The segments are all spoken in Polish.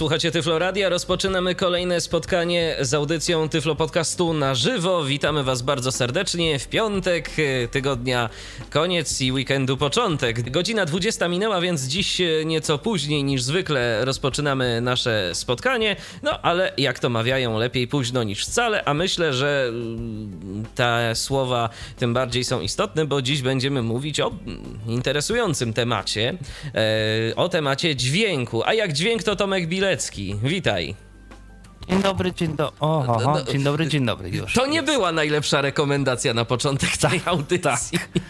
Słuchacie Tyflo Radia, rozpoczynamy kolejne spotkanie z audycją Tyflo Podcastu na żywo. Witamy Was bardzo serdecznie w piątek e, tygodnia koniec i weekendu początek. Godzina 20 minęła, więc dziś e, nieco później niż zwykle rozpoczynamy nasze spotkanie. No ale jak to mawiają, lepiej późno niż wcale, a myślę, że mm, te słowa tym bardziej są istotne, bo dziś będziemy mówić o mm, interesującym temacie, e, o temacie dźwięku. A jak dźwięk to Tomek Bile Pilecki. Witaj. Dzień dobry, dzień dobry. Oho, no, no, dzień dobry, dzień dobry już. To nie była najlepsza rekomendacja na początek tej audycji. Tak.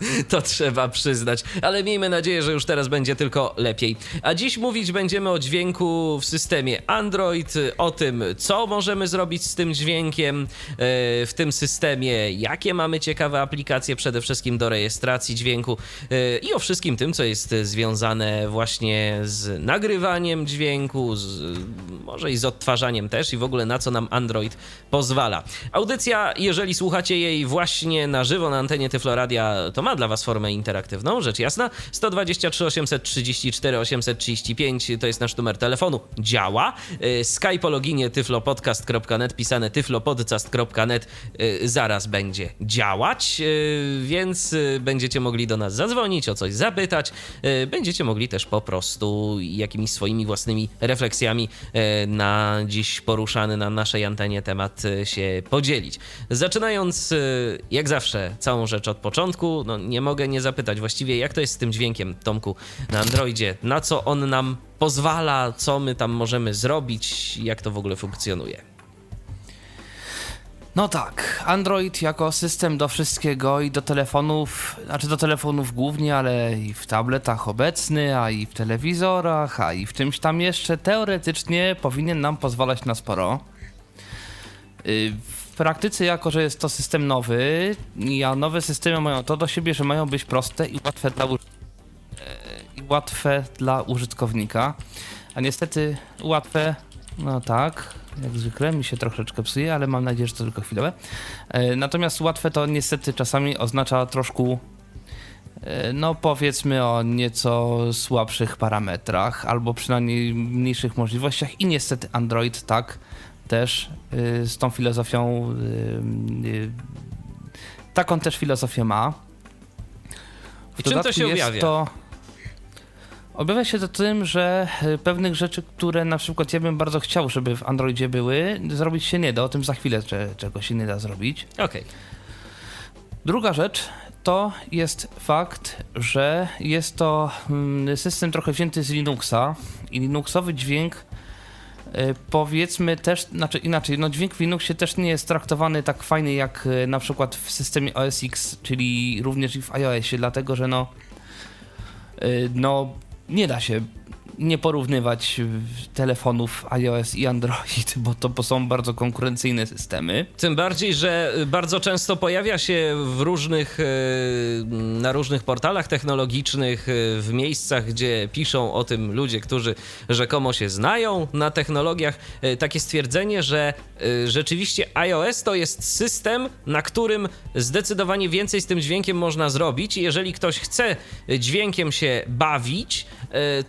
To trzeba przyznać, ale miejmy nadzieję, że już teraz będzie tylko lepiej. A dziś mówić będziemy o dźwięku w systemie Android, o tym, co możemy zrobić z tym dźwiękiem e, w tym systemie, jakie mamy ciekawe aplikacje przede wszystkim do rejestracji dźwięku e, i o wszystkim tym, co jest związane właśnie z nagrywaniem dźwięku, z, może i z odtwarzaniem też i w ogóle na co nam Android pozwala. Audycja, jeżeli słuchacie jej właśnie na żywo na antenie Tyfloradia, to ma dla Was formę interaktywną, rzecz jasna. 123 834 835 to jest nasz numer telefonu. Działa. Y, Skype o loginie tyflopodcast.net, pisane tyflopodcast.net y, zaraz będzie działać, y, więc będziecie mogli do nas zadzwonić, o coś zapytać. Będziecie mogli też po prostu jakimiś swoimi własnymi refleksjami na dziś poruszany na naszej antenie temat się podzielić. Zaczynając, jak zawsze, całą rzecz od początku, no nie mogę nie zapytać właściwie, jak to jest z tym dźwiękiem, Tomku, na Androidzie? Na co on nam pozwala, co my tam możemy zrobić, jak to w ogóle funkcjonuje? No tak, Android jako system do wszystkiego i do telefonów, znaczy do telefonów głównie, ale i w tabletach obecny, a i w telewizorach, a i w czymś tam jeszcze teoretycznie powinien nam pozwalać na sporo. Y, w praktyce, jako że jest to system nowy, a nowe systemy mają to do siebie, że mają być proste i łatwe dla, e, i łatwe dla użytkownika, a niestety łatwe, no tak, jak zwykle mi się troszeczkę psuje, ale mam nadzieję, że to tylko chwilowe. E, natomiast łatwe to niestety czasami oznacza troszkę e, no powiedzmy o nieco słabszych parametrach albo przynajmniej mniejszych możliwościach i niestety Android tak też y, z tą filozofią, y, y, taką też filozofię ma. W, czym to się objawia? To, objawia się to tym, że pewnych rzeczy, które na przykład ja bym bardzo chciał, żeby w Androidzie były, zrobić się nie da. O tym za chwilę że czego się nie da zrobić. Okej. Okay. Druga rzecz to jest fakt, że jest to mm, system trochę wzięty z Linuxa i Linuxowy dźwięk powiedzmy też, znaczy inaczej, no dźwięk w Linuxie też nie jest traktowany tak fajny jak e, na przykład w systemie OS X, czyli również i w iOSie, dlatego że no, e, no nie da się nie porównywać telefonów iOS i Android, bo to są bardzo konkurencyjne systemy. Tym bardziej, że bardzo często pojawia się w różnych, e, na różnych portalach technologicznych, e, w miejscach, gdzie piszą o tym ludzie, którzy rzekomo się znają na technologiach, e, takie stwierdzenie, że rzeczywiście iOS to jest system, na którym zdecydowanie więcej z tym dźwiękiem można zrobić. Jeżeli ktoś chce dźwiękiem się bawić,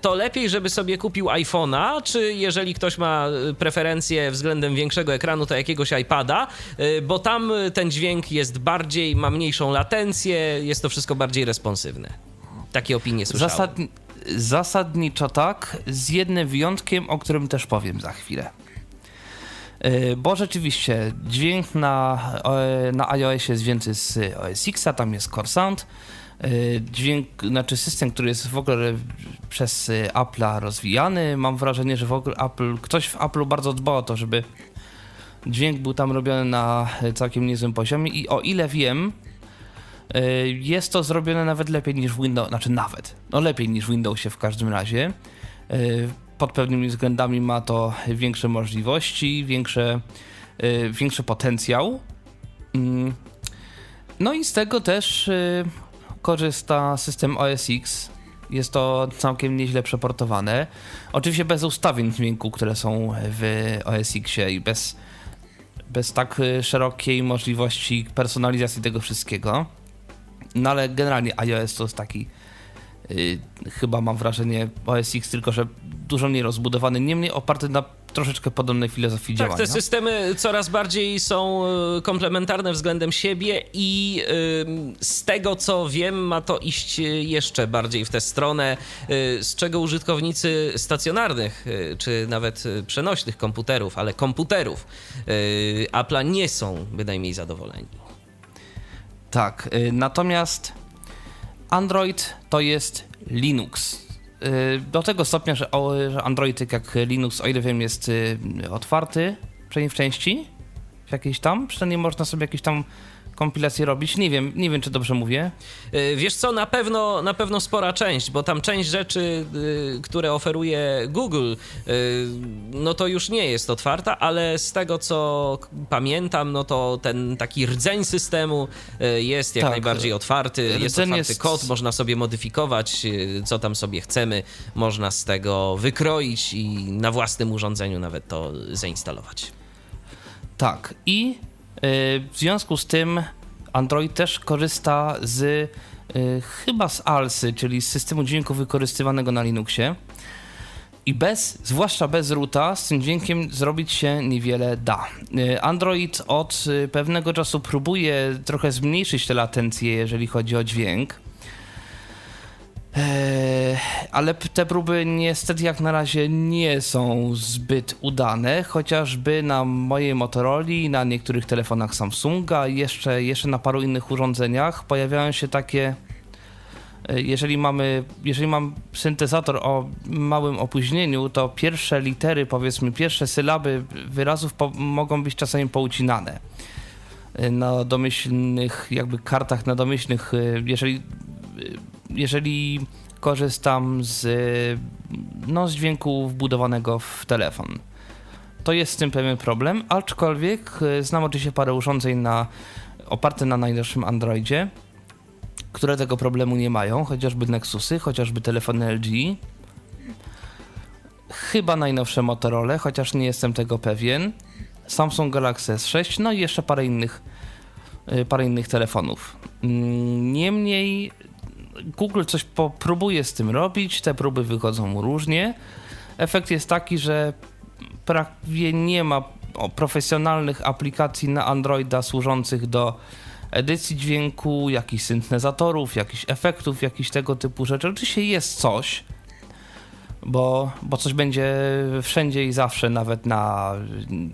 to lepiej, żeby sobie kupił iPhone'a, czy jeżeli ktoś ma y, preferencje względem większego ekranu, to jakiegoś iPada, y, bo tam ten dźwięk jest bardziej, ma mniejszą latencję, jest to wszystko bardziej responsywne. Takie opinie słyszałem. Zasad, zasadniczo tak, z jednym wyjątkiem, o którym też powiem za chwilę. Bo rzeczywiście dźwięk na, na iOSie jest więcej z OS X, tam jest Core Sound, E, dźwięk, znaczy system, który jest w ogóle przez e, Apple'a rozwijany. Mam wrażenie, że w ogóle Apple, ktoś w Apple'u bardzo dba o to, żeby dźwięk był tam robiony na całkiem niezłym poziomie i o ile wiem, e, jest to zrobione nawet lepiej niż w Windows, znaczy nawet, no lepiej niż w Windowsie w każdym razie. Pod pewnymi względami ma to większe możliwości, większe, większy potencjał. Mm. No i z tego też korzysta system OS X. Jest to całkiem nieźle przeportowane. Oczywiście bez ustawień dźwięku, które są w OS Xie i bez, bez tak szerokiej możliwości personalizacji tego wszystkiego. No ale generalnie iOS to jest taki yy, chyba mam wrażenie OS X, tylko że dużo mniej rozbudowany, niemniej oparty na troszeczkę podobnej filozofii tak, działania. te systemy coraz bardziej są y, komplementarne względem siebie i y, z tego co wiem, ma to iść jeszcze bardziej w tę stronę, z czego użytkownicy stacjonarnych czy nawet przenośnych komputerów, ale komputerów Apple'a nie są bynajmniej zadowoleni. Tak, natomiast Android to jest Linux. Y, Do tego stopnia, że, Android, tak jak Linux, o ile wiem, jest y, otwarty, przynajmniej w części, w jakiejś tam, przynajmniej można sobie jakieś tam kompilacje robić. Nie wiem, nie wiem, czy dobrze mówię. Y, Wiesz co, na pewno, na pewno spora część, bo tam część rzeczy, y, które oferuje Google, y, no to już nie jest otwarta, ale z tego co pamiętam, no to ten taki rdzeń systemu jest jak Tak, najbardziej otwarty, jest rdzeń otwarty jest- kod, można sobie modyfikować, co tam sobie chcemy, można z tego wykroić i na własnym urządzeniu nawet to zainstalować. Tak, i w związku z tym Android też korzysta z y, chyba z ALSy, czyli z systemu dźwięku wykorzystywanego na Linuxie. I bez, zwłaszcza bez roota, z tym dźwiękiem zrobić się niewiele da. Y, Android od y, pewnego czasu próbuje trochę zmniejszyć te latencje, jeżeli chodzi o dźwięk. Eee, ale te próby niestety jak na razie nie są zbyt udane, chociażby na mojej Motorola, na niektórych telefonach Samsunga, jeszcze, jeszcze na paru innych urządzeniach pojawiają się takie e, jeżeli mamy, jeżeli mam syntezator o małym opóźnieniu, to pierwsze litery, powiedzmy pierwsze sylaby wyrazów po, mogą być czasami poucinane E, na domyślnych jakby kartach na domyślnych, e, jeżeli jeżeli korzystam z, no, z dźwięku wbudowanego w telefon. To jest z tym pewien problem, aczkolwiek e, znam oczywiście parę urządzeń na, oparte na najnowszym Androidzie, które tego problemu nie mają, chociażby Nexusy, chociażby telefony LG, chyba najnowsze Motorola, chociaż nie jestem tego pewien, Samsung Galaxy S6, no i jeszcze parę innych, y, parę innych telefonów. Mm, Niemniej Google coś próbuje z tym robić, te próby wychodzą różnie. Efekt jest taki, że prawie nie ma profesjonalnych aplikacji na Androida służących do edycji dźwięku, jakichś syntezatorów, jakichś efektów, jakichś tego typu rzeczy. Oczywiście jest coś, bo, bo coś będzie wszędzie i zawsze, nawet na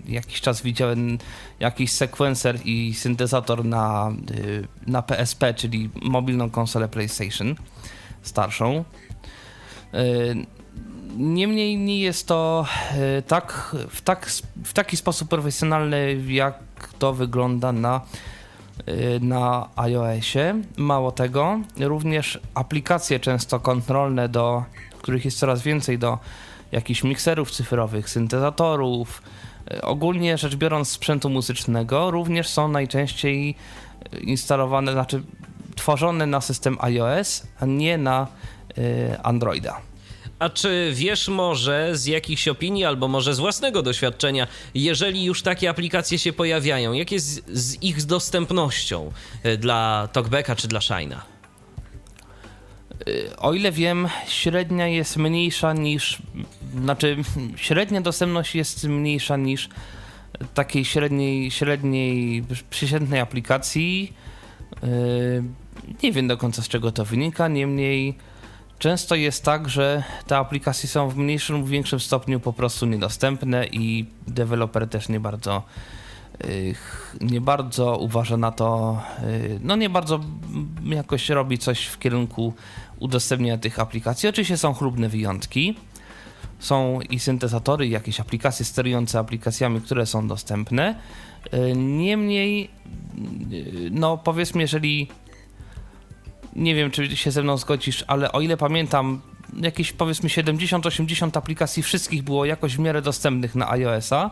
jakiś czas widziałem jakiś sekwencer i syntezator na, y, na PSP, czyli mobilną konsolę PlayStation starszą. Y, Niemniej nie jest to y, tak, w, tak, w taki sposób profesjonalny, jak to wygląda na, na iOSie. Mało tego, również aplikacje często kontrolne, do których jest coraz więcej, do jakichś mikserów cyfrowych, syntezatorów, y, ogólnie rzecz biorąc sprzętu muzycznego, również są najczęściej y, instalowane, znaczy tworzone na system iOS, a nie na y, Androida. A czy wiesz może z jakichś opinii, albo może z własnego doświadczenia, jeżeli już takie aplikacje się pojawiają, jak jest z ich dostępnością e, dla Talkbacka czy dla Shine'a? O ile wiem, średnia jest mniejsza niż. Znaczy, średnia dostępność jest mniejsza niż takiej średniej, średniej przeciętnej aplikacji. Yy, Nie wiem do końca z czego to wynika, niemniej często jest tak, że te aplikacje są w mniejszym lub większym stopniu po prostu niedostępne i deweloper też nie bardzo y, ch- nie bardzo uważa na to, y, no nie bardzo jakoś robi coś w kierunku udostępnienia tych aplikacji. Oczywiście są chlubne wyjątki. Są i syntezatory, i jakieś aplikacje sterujące aplikacjami, które są dostępne. Y, Niemniej, y, no powiedzmy, jeżeli nie wiem, czy się ze mną zgodzisz, ale o ile pamiętam, jakieś powiedzmy 70-80 aplikacji wszystkich było jakoś w miarę dostępnych na iOS-a,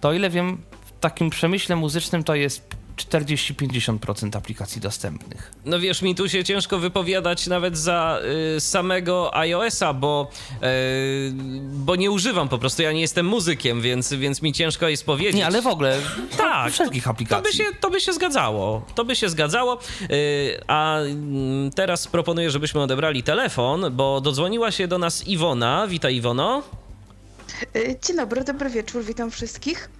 to o ile wiem, w takim przemyśle muzycznym to jest 40-50% aplikacji dostępnych. No wiesz, mi tu się ciężko wypowiadać nawet za y, samego iOS-a, bo, y, bo nie używam po prostu, ja nie jestem muzykiem, więc, więc mi ciężko jest powiedzieć. Nie, ale w ogóle tak, wszelkich to, aplikacji. To by, się, to by się zgadzało, to by się zgadzało, y, a mm, teraz proponuję, żebyśmy odebrali telefon, bo dodzwoniła się do nas Iwona. Witaj Iwono. Y, Dzień dobry, dobry wieczór, witam wszystkich.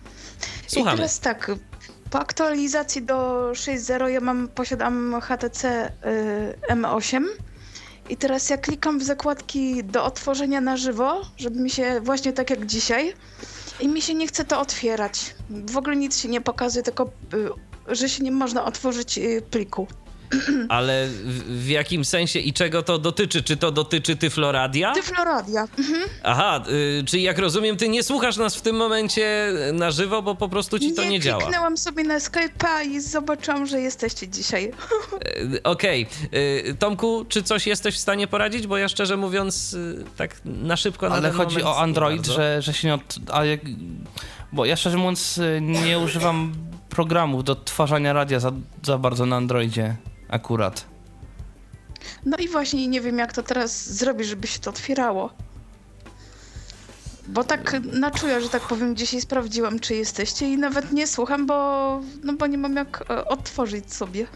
Słuchamy. I teraz tak, po aktualizacji do 6.0 ja mam, posiadam HTC y, M8 i teraz ja klikam w zakładki do otworzenia na żywo, żeby mi się właśnie tak jak dzisiaj i mi się nie chce to otwierać. W ogóle nic się nie pokazuje, tylko y, że się nie można otworzyć y, pliku. Ale w, w jakim sensie i czego to dotyczy? Czy to dotyczy Tyfloradia? Tyfloradia. Mhm. Aha, y, czyli jak rozumiem, ty nie słuchasz nas w tym momencie na żywo, bo po prostu ci to nie, działa. kliknęłam sobie na Skype'a i zobaczyłam, że jesteście dzisiaj. Y, Okej. Y, Tomku, czy coś jesteś w stanie poradzić? Bo ja szczerze mówiąc, y, tak na szybko na Ale chodzi o nie Android, że, że się nie od... A jak... Bo ja szczerze mówiąc y, nie używam programów do odtwarzania radia za, za bardzo na Androidzie akurat. No i właśnie nie wiem, jak to teraz zrobić, żeby się to otwierało. Bo tak na czuja, że tak powiem, dzisiaj sprawdziłam, czy jesteście i nawet nie słucham, bo, no bo nie mam jak e, otworzyć sobie.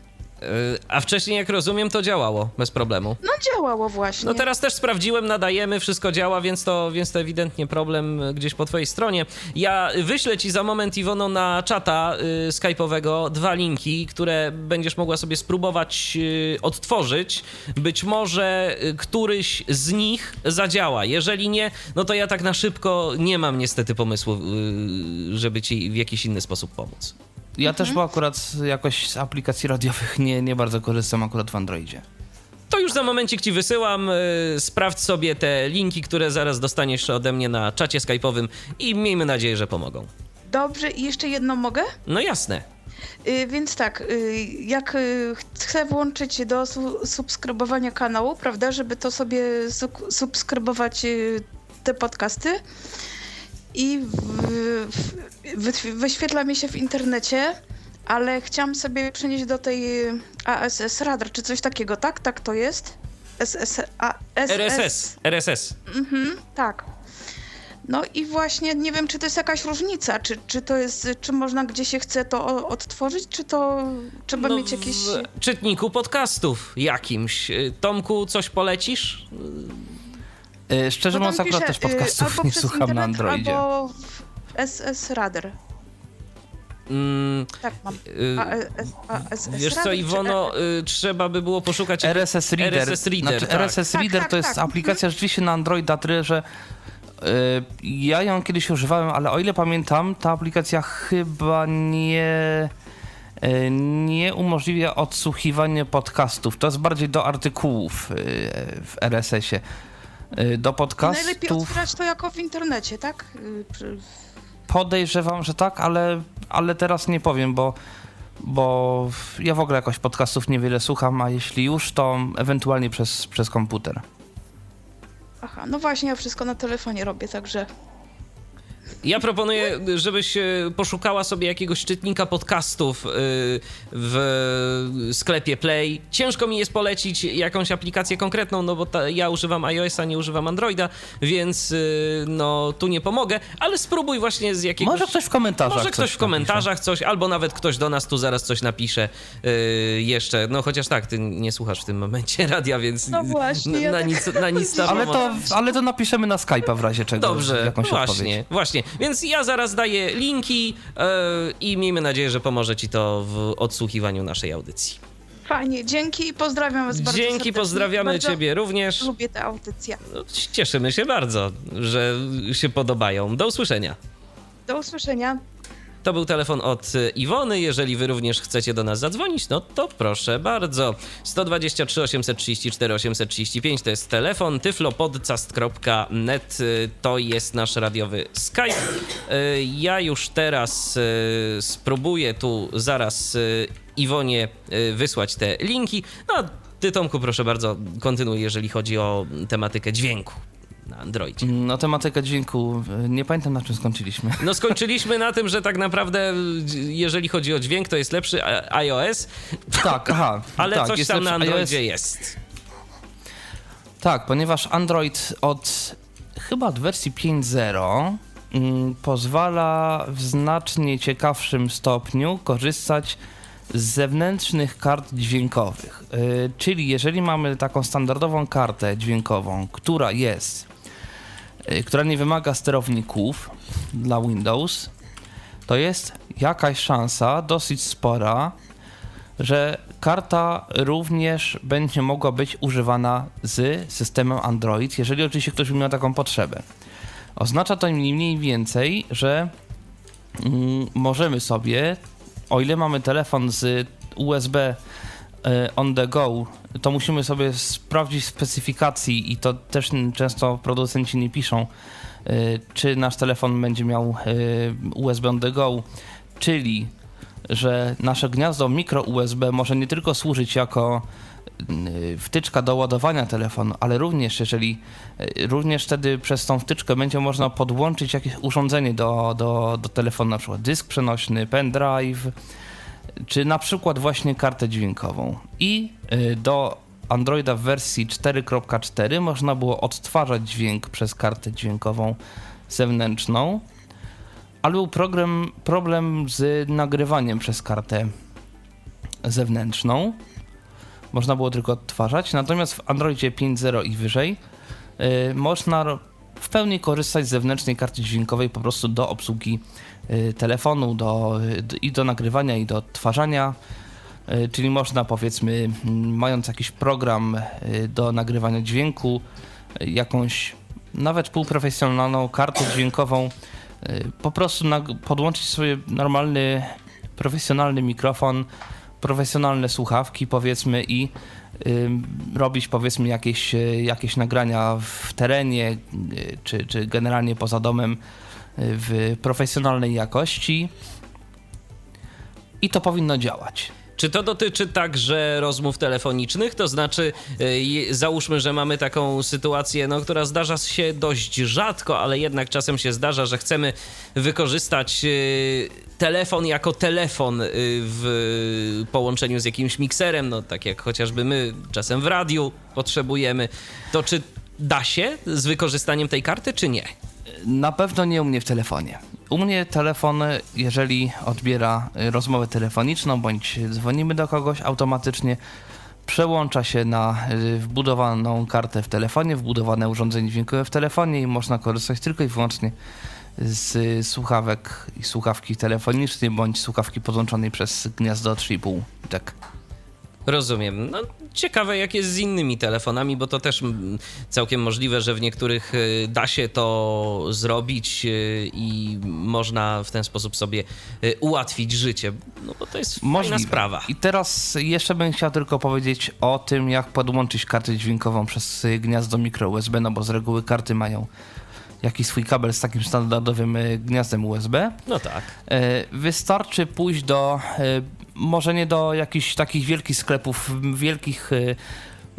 Y, A wcześniej, jak rozumiem, to działało bez problemu. No działało właśnie. No teraz też sprawdziłem, nadajemy, wszystko działa, więc to, więc to ewidentnie problem gdzieś po twojej stronie. Ja wyślę ci za moment, Iwono, na czata y, skype'owego dwa linki, które będziesz mogła sobie spróbować y, odtworzyć. Być może y, któryś z nich zadziała. Jeżeli nie, no to ja tak na szybko nie mam niestety pomysłu, y, żeby ci w jakiś inny sposób pomóc. Ja też, bo akurat jakoś z aplikacji radiowych nie, nie bardzo korzystam akurat w Androidzie. To już za momencik ci wysyłam. y, Sprawdź sobie te linki, które zaraz dostaniesz ode mnie na czacie skype'owym i miejmy nadzieję, że pomogą. Dobrze, i jeszcze jedno mogę? No jasne. Y, więc tak, y, jak y, chcę włączyć do su- subskrybowania kanału, prawda, żeby to sobie su- subskrybować y, te podcasty i wyświetla mi się w internecie, ale chciałam sobie przenieść do tej y, ASS Radar, czy coś takiego, tak? Tak to jest? SS, a, SS. RSS, RSS. Mhm, tak. No i właśnie nie wiem, czy to jest jakaś różnica, czy, czy to jest, czy można gdzie się chce to odtworzyć, czy to trzeba No, mieć jakieś... W czytniku podcastów jakimś. Y, Tomku, coś polecisz? Y, Szczerze mówiąc, akurat też y, podcastów albo nie słucham na Androidzie. Albo w SS Radar. Mm, Tak mam. y, AS, ASS wiesz co, Radar, czy Iwono, y, trzeba by było poszukać... RSS Reader. RSS Reader, znaczy, tak. RSS Tak, Reader tak, to jest tak. aplikacja rzeczywiście na Androida, tyle że y, ja ją kiedyś używałem, ale o ile pamiętam, ta aplikacja chyba nie y, nie umożliwia odsłuchiwania podcastów. To jest bardziej do artykułów y, w RSS-ie. Y, Do Najlepiej podcastów otwierać to jako w internecie, tak? Y, podejrzewam, że tak, ale, ale teraz nie powiem, bo, bo ja w ogóle jakoś podcastów niewiele słucham, a jeśli już, to ewentualnie przez, przez komputer. Aha, no właśnie, ja wszystko na telefonie robię, także... Ja proponuję, żebyś e, poszukała sobie jakiegoś czytnika podcastów e, w sklepie Play. Ciężko mi jest polecić jakąś aplikację konkretną, no bo ta, ja używam iOS-a, nie używam Androida, więc e, no tu nie pomogę, ale spróbuj właśnie z jakiegoś... Może ktoś w komentarzach Może coś ktoś w komentarzach coś, albo nawet ktoś do nas tu zaraz coś napisze jeszcze. No chociaż tak, ty nie słuchasz w tym momencie radia, więc No właśnie, na, ja na tak- nic, na nic Ale to, ale to napiszemy na Skype'a w razie czego. Dobrze, jakąś właśnie, odpowiedź. właśnie. Więc ja zaraz daję linki e, i miejmy nadzieję, że pomoże ci to w odsłuchiwaniu naszej audycji. Fajnie, dzięki i pozdrawiam was bardzo Dzięki, serdecznie. pozdrawiamy bardzo ciebie również. Lubię tę audycję. No, Cieszymy się bardzo, że się podobają. Do usłyszenia. Do usłyszenia. To był telefon od e, Iwony. Jeżeli wy również chcecie do nas zadzwonić, no to proszę bardzo. 123 834 835 to jest telefon. tyflopodcast.net y, to jest nasz radiowy Skype. Y, Ja już teraz y, spróbuję tu zaraz y, Iwonie y, wysłać te linki. No, ty Tomku, proszę bardzo, kontynuuj, jeżeli chodzi o tematykę dźwięku. Na Androidzie. No tematyka dźwięku, y, nie pamiętam na czym skończyliśmy. No skończyliśmy na tym, że tak naprawdę jeżeli chodzi o dźwięk, to jest lepszy iOS, Tak, aha. ale tak, coś jest tam na Androidzie iOS. jest. Tak, ponieważ Android od chyba od wersji 5.0 mm, pozwala w znacznie ciekawszym stopniu korzystać z zewnętrznych kart dźwiękowych. Yy, czyli jeżeli mamy taką standardową kartę dźwiękową, która jest, która nie wymaga sterowników dla Windows, to jest jakaś szansa dosyć spora, że karta również będzie mogła być używana z systemem Android, jeżeli oczywiście ktoś miał taką potrzebę. Oznacza to mniej więcej, że mm, możemy sobie, o ile mamy telefon z USB e, on the go, to musimy sobie sprawdzić specyfikacji i to też często producenci nie piszą, e, czy nasz telefon będzie miał e, USB on the go, czyli że nasze gniazdo mikro USB może nie tylko służyć jako y, wtyczka do ładowania telefonu, ale również jeżeli y, również wtedy przez tą wtyczkę będzie można podłączyć jakieś urządzenie do, do, do telefonu, na przykład dysk przenośny, pendrive, czy na przykład właśnie kartę dźwiękową. I y, do Androida w wersji 4.4 można było odtwarzać dźwięk przez kartę dźwiękową zewnętrzną, ale był problem, problem z nagrywaniem przez kartę zewnętrzną. Można było tylko odtwarzać, natomiast w Androidzie 5.0 i wyżej yy, można w pełni korzystać z zewnętrznej karty dźwiękowej po prostu do obsługi telefonu do, yy, i do nagrywania i do odtwarzania. Y, czyli można powiedzmy, mając jakiś program y, do nagrywania dźwięku, y, jakąś nawet półprofesjonalną kartę dźwiękową, po prostu podłączyć sobie normalny, profesjonalny mikrofon, profesjonalne słuchawki powiedzmy i y, robić powiedzmy jakieś, jakieś nagrania w terenie y, czy, czy generalnie poza domem y, w profesjonalnej jakości i to powinno działać. Czy to dotyczy także rozmów telefonicznych? To znaczy, yy, załóżmy, że mamy taką sytuację, no, która zdarza się dość rzadko, ale jednak czasem się zdarza, że chcemy wykorzystać yy, telefon jako telefon yy, w połączeniu z jakimś mikserem, no tak jak chociażby my czasem w radiu potrzebujemy. To czy da się z wykorzystaniem tej karty, czy nie? Na pewno nie u mnie w telefonie. U mnie telefon, jeżeli odbiera rozmowę telefoniczną bądź dzwonimy do kogoś, automatycznie przełącza się na y, wbudowaną kartę w telefonie, wbudowane urządzenie dźwiękowe w telefonie i można korzystać tylko i wyłącznie z słuchawek i słuchawki telefonicznej bądź słuchawki podłączonej przez gniazdo 3,5 jack. Rozumiem. No, ciekawe, jak jest z innymi telefonami, bo to też całkiem możliwe, że w niektórych y, da się to zrobić y, i można w ten sposób sobie y, ułatwić życie. No bo to jest Możliwe. fajna sprawa. I teraz jeszcze bym chciał tylko powiedzieć o tym, jak podłączyć kartę dźwiękową przez gniazdo mikro USB, no bo z reguły karty mają jakiś swój kabel z takim standardowym gniazdem USB. No tak. Wystarczy pójść do może nie do jakichś takich wielkich sklepów, wielkich y,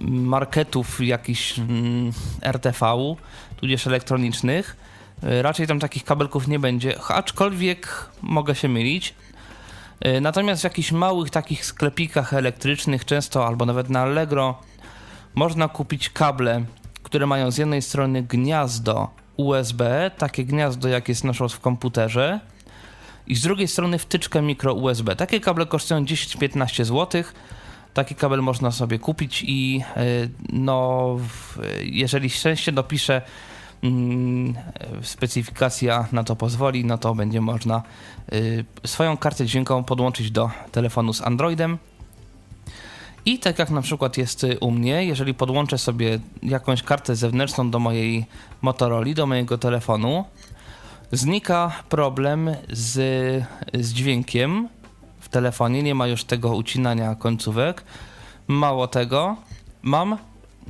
marketów, jakichś mm, RTV, tudzież elektronicznych. Y, raczej tam takich kabelków nie będzie, aczkolwiek mogę się mylić. Y, natomiast w jakichś małych takich sklepikach elektrycznych, często albo nawet na Allegro, można kupić kable, które mają z jednej strony gniazdo USB, takie gniazdo jak jest w komputerze, i z drugiej strony wtyczkę mikro USB. Takie kable kosztują 10-15 zł. Taki kabel można sobie kupić i e, no, jeżeli szczęście dopisze, mm, specyfikacja na to pozwoli, no to będzie można e, swoją kartę dźwiękową podłączyć do telefonu z Androidem. I tak jak na przykład jest u mnie, jeżeli podłączę sobie jakąś kartę zewnętrzną do mojej Motorola, do mojego telefonu, znika problem z, z dźwiękiem w telefonie, nie ma już tego ucinania końcówek. Mało tego, mam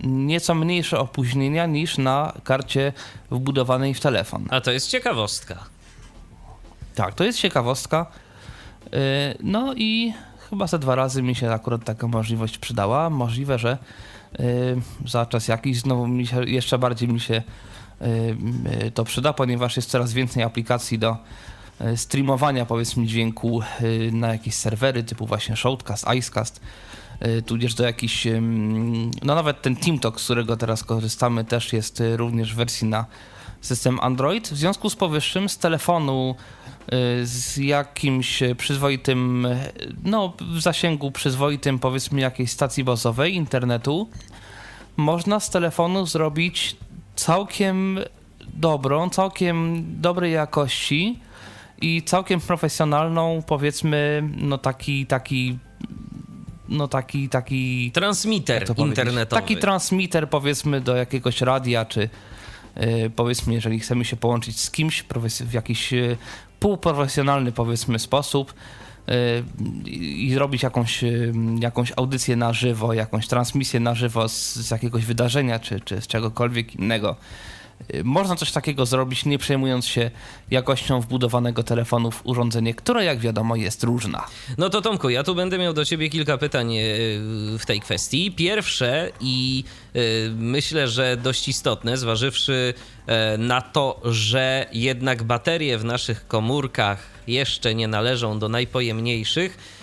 nieco mniejsze opóźnienia niż na karcie wbudowanej w telefon. A to jest ciekawostka. Tak, to jest ciekawostka. Y, no i chyba ze dwa razy mi się akurat taka możliwość przydała. Możliwe, że y, za czas jakiś znowu mi się, jeszcze bardziej mi się to przyda, ponieważ jest coraz więcej aplikacji do streamowania powiedzmy dźwięku na jakieś serwery typu właśnie Shoutcast, Icecast, tudzież do jakichś, no nawet ten TeamTalk, z którego teraz korzystamy też jest również w wersji na system Android. W związku z powyższym z telefonu y, z jakimś przyzwoitym, no w zasięgu przyzwoitym powiedzmy jakiejś stacji bazowej internetu, można z telefonu zrobić całkiem dobrą, całkiem dobrej jakości i całkiem profesjonalną, powiedzmy, no taki, taki, no taki, taki... Transmitter internetowy. Taki transmitter, powiedzmy, do jakiegoś radia, czy, E, powiedzmy, jeżeli chcemy się połączyć z kimś w jakiś e, półprofesjonalny, powiedzmy, sposób i zrobić jakąś, jakąś audycję na żywo, jakąś transmisję na żywo z, z jakiegoś wydarzenia czy, czy z czegokolwiek innego, można coś takiego zrobić, nie przejmując się jakością wbudowanego telefonu w urządzenie, które jak wiadomo jest różna. No to Tomku, ja tu będę miał do ciebie kilka pytań e, w tej kwestii. Pierwsze i e, myślę, że dość istotne, zważywszy e, na to, że jednak baterie w naszych komórkach jeszcze nie należą do najpojemniejszych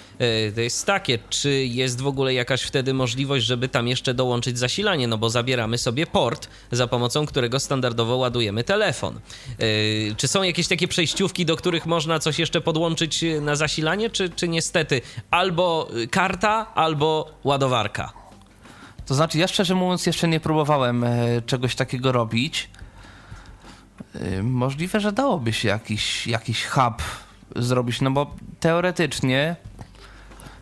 to jest takie, czy jest w ogóle jakaś wtedy możliwość, żeby tam jeszcze dołączyć zasilanie, no bo zabieramy sobie port, za pomocą którego standardowo ładujemy telefon. E, czy są jakieś takie przejściówki, do których można coś jeszcze podłączyć na zasilanie, czy, czy niestety albo karta, albo ładowarka? To znaczy, ja szczerze mówiąc, jeszcze nie próbowałem e, czegoś takiego robić. Możliwe, że dałoby się jakiś, jakiś hub zrobić, no bo teoretycznie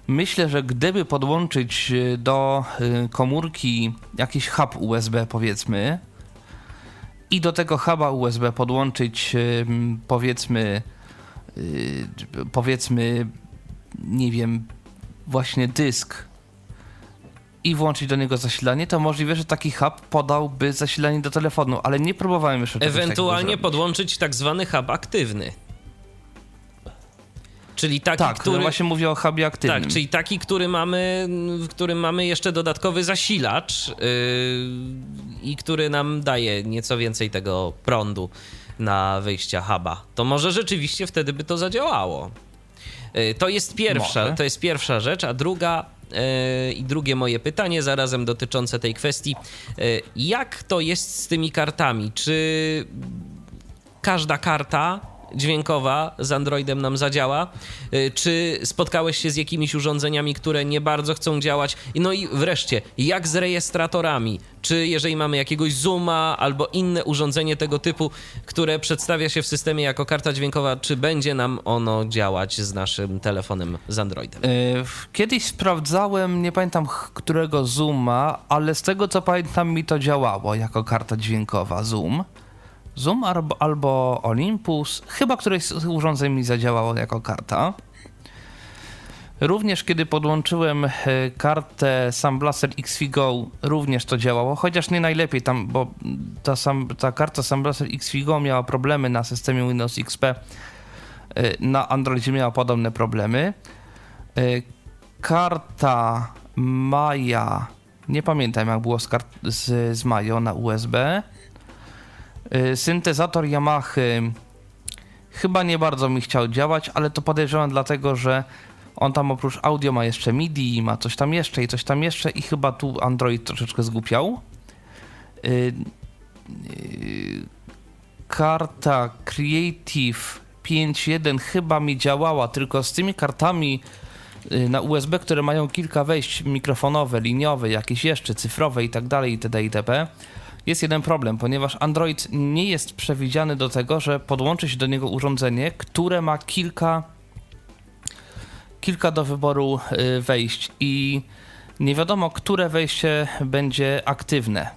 Myślę, że gdyby podłączyć y, do y, komórki jakiś hub USB, powiedzmy, i do tego huba USB podłączyć, y, powiedzmy, powiedzmy, nie wiem, właśnie dysk i włączyć do niego zasilanie, to możliwe, że taki hub podałby zasilanie do telefonu, ale nie próbowałem jeszcze Ewentualnie podłączyć tak zwany hub aktywny. Czyli taki, tak, który... właśnie mówię o hubie aktywnym. Tak, czyli taki, który mamy, w którym mamy jeszcze dodatkowy zasilacz yy, i który nam daje nieco więcej tego prądu na wyjścia huba. To może rzeczywiście wtedy by to zadziałało. Yy, to jest pierwsza, to jest pierwsza rzecz, a druga yy, i drugie moje pytanie, zarazem dotyczące tej kwestii. Yy, jak to jest z tymi kartami? Czy każda karta dźwiękowa z Androidem nam zadziała. Y, czy spotkałeś się z jakimiś urządzeniami, które nie bardzo chcą działać? No i wreszcie, jak z rejestratorami? Czy jeżeli mamy jakiegoś Zooma albo inne urządzenie tego typu, które przedstawia się w systemie jako karta dźwiękowa, czy będzie nam ono działać z naszym telefonem z Androidem? Y, kiedyś sprawdzałem, nie pamiętam którego Zooma, ale z tego co pamiętam mi to działało jako karta dźwiękowa Zoom. Zoom albo, albo Olympus, chyba któreś z urządzeń mi zadziałało jako karta. Również kiedy podłączyłem e, kartę Sam Blaster XFigo, również to działało, chociaż nie najlepiej tam, bo ta, sam, ta karta Sam Blaster XFigo miała problemy na systemie Windows XP, e, na Androidzie miała podobne problemy. E, karta Maja, nie pamiętam jak było z, kart, z, z Majo na USB. Y, syntezator Yamaha chyba nie bardzo mi chciał działać, ale to podejrzewam dlatego, że on tam oprócz audio ma jeszcze MIDI, ma coś tam jeszcze i coś tam jeszcze i chyba tu Android troszeczkę zgłupiał. Y, y, karta Creative 5.1 chyba mi działała, tylko z tymi kartami na USB, które mają kilka wejść mikrofonowe, liniowe, jakieś jeszcze cyfrowe i tak dalej itd. itp jest jeden problem, ponieważ Android nie jest przewidziany do tego, że podłączy się do niego urządzenie, które ma kilka, kilka do wyboru y, wejść i nie wiadomo, które wejście będzie aktywne.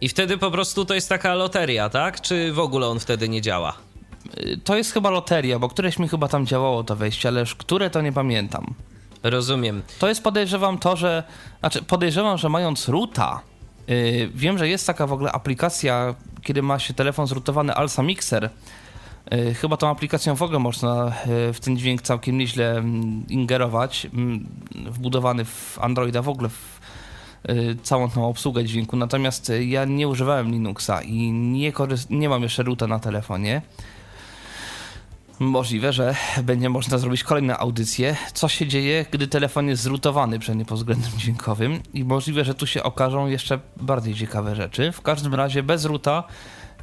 I wtedy po prostu to jest taka loteria, tak? Czy w ogóle on wtedy nie działa? Y, to jest chyba loteria, bo któreś mi chyba tam działało to wejście, ależ które to nie pamiętam. Rozumiem. To jest podejrzewam to, że. Znaczy, podejrzewam, że mając ruta. Yy, wiem, że jest taka w ogóle aplikacja, kiedy ma się telefon zrutowany Alsa Mixer. Yy, chyba tą aplikacją w ogóle można yy, w ten dźwięk całkiem nieźle mm, ingerować. Mm, wbudowany w Androida w ogóle w, y, całą tą obsługę dźwięku. Natomiast y, ja nie używałem Linuxa i nie, nie mam jeszcze roota na telefonie. Możliwe, że będzie można zrobić kolejne audycje. Co się dzieje, gdy telefon jest zrutowany przynajmniej pod względem dźwiękowym i możliwe, że tu się okażą jeszcze bardziej ciekawe rzeczy. W każdym razie bez ruta,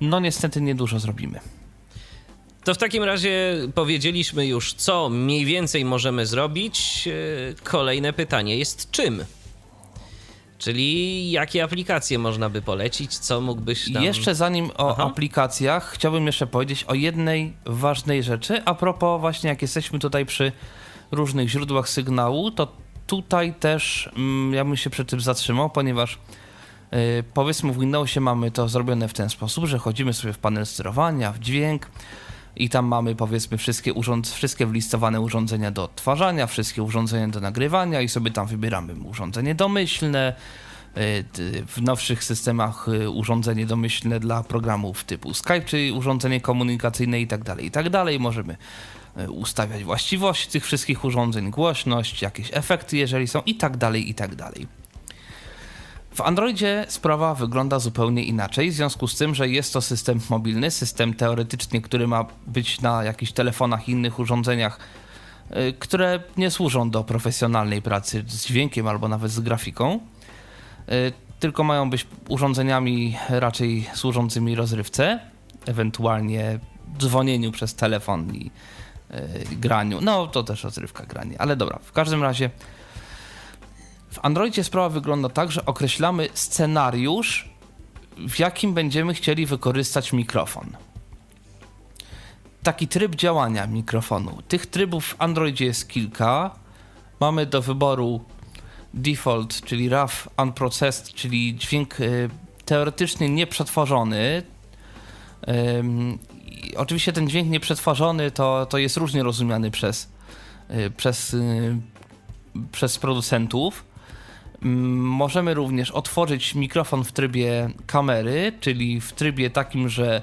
no niestety niedużo zrobimy. To w takim razie powiedzieliśmy już, co mniej więcej możemy zrobić. Kolejne pytanie jest czym? Czyli jakie aplikacje można by polecić? Co mógłbyś tam... Jeszcze zanim o Aha. aplikacjach, chciałbym jeszcze powiedzieć o jednej ważnej rzeczy. A propos właśnie, jak jesteśmy tutaj przy różnych źródłach sygnału, to tutaj też mm, ja bym się przy tym zatrzymał, ponieważ yy, powiedzmy w Windowsie mamy to zrobione w ten sposób, że chodzimy sobie w panel sterowania, w dźwięk, i tam mamy powiedzmy wszystkie, urząd, wszystkie wlistowane urządzenia do odtwarzania, wszystkie urządzenia do nagrywania i sobie tam wybieramy urządzenie domyślne, y, w nowszych systemach y, urządzenie domyślne dla programów typu Skype, czy urządzenie komunikacyjne i tak dalej, i tak dalej. Możemy y, ustawiać właściwości tych wszystkich urządzeń, głośność, jakieś efekty, jeżeli są i tak dalej, i tak dalej. W Androidzie sprawa wygląda zupełnie inaczej, w związku z tym, że jest to system mobilny, system teoretycznie, który ma być na jakichś telefonach i innych urządzeniach, y, które nie służą do profesjonalnej pracy z dźwiękiem albo nawet z grafiką, y, tylko mają być urządzeniami raczej służącymi rozrywce, ewentualnie dzwonieniu przez telefon i y, graniu. No to też rozrywka granie, ale dobra, w każdym razie w Androidzie sprawa wygląda tak, że określamy scenariusz, w jakim będziemy chcieli wykorzystać mikrofon. Taki tryb działania mikrofonu. Tych trybów w Androidzie jest kilka. Mamy do wyboru default, czyli RAW unprocessed, czyli dźwięk y, teoretycznie nieprzetworzony. oczywiście ten dźwięk nieprzetworzony to, to jest różnie rozumiany przez, y, przez, y, przez producentów. Mm, możemy również otworzyć mikrofon w trybie kamery, czyli w trybie takim, że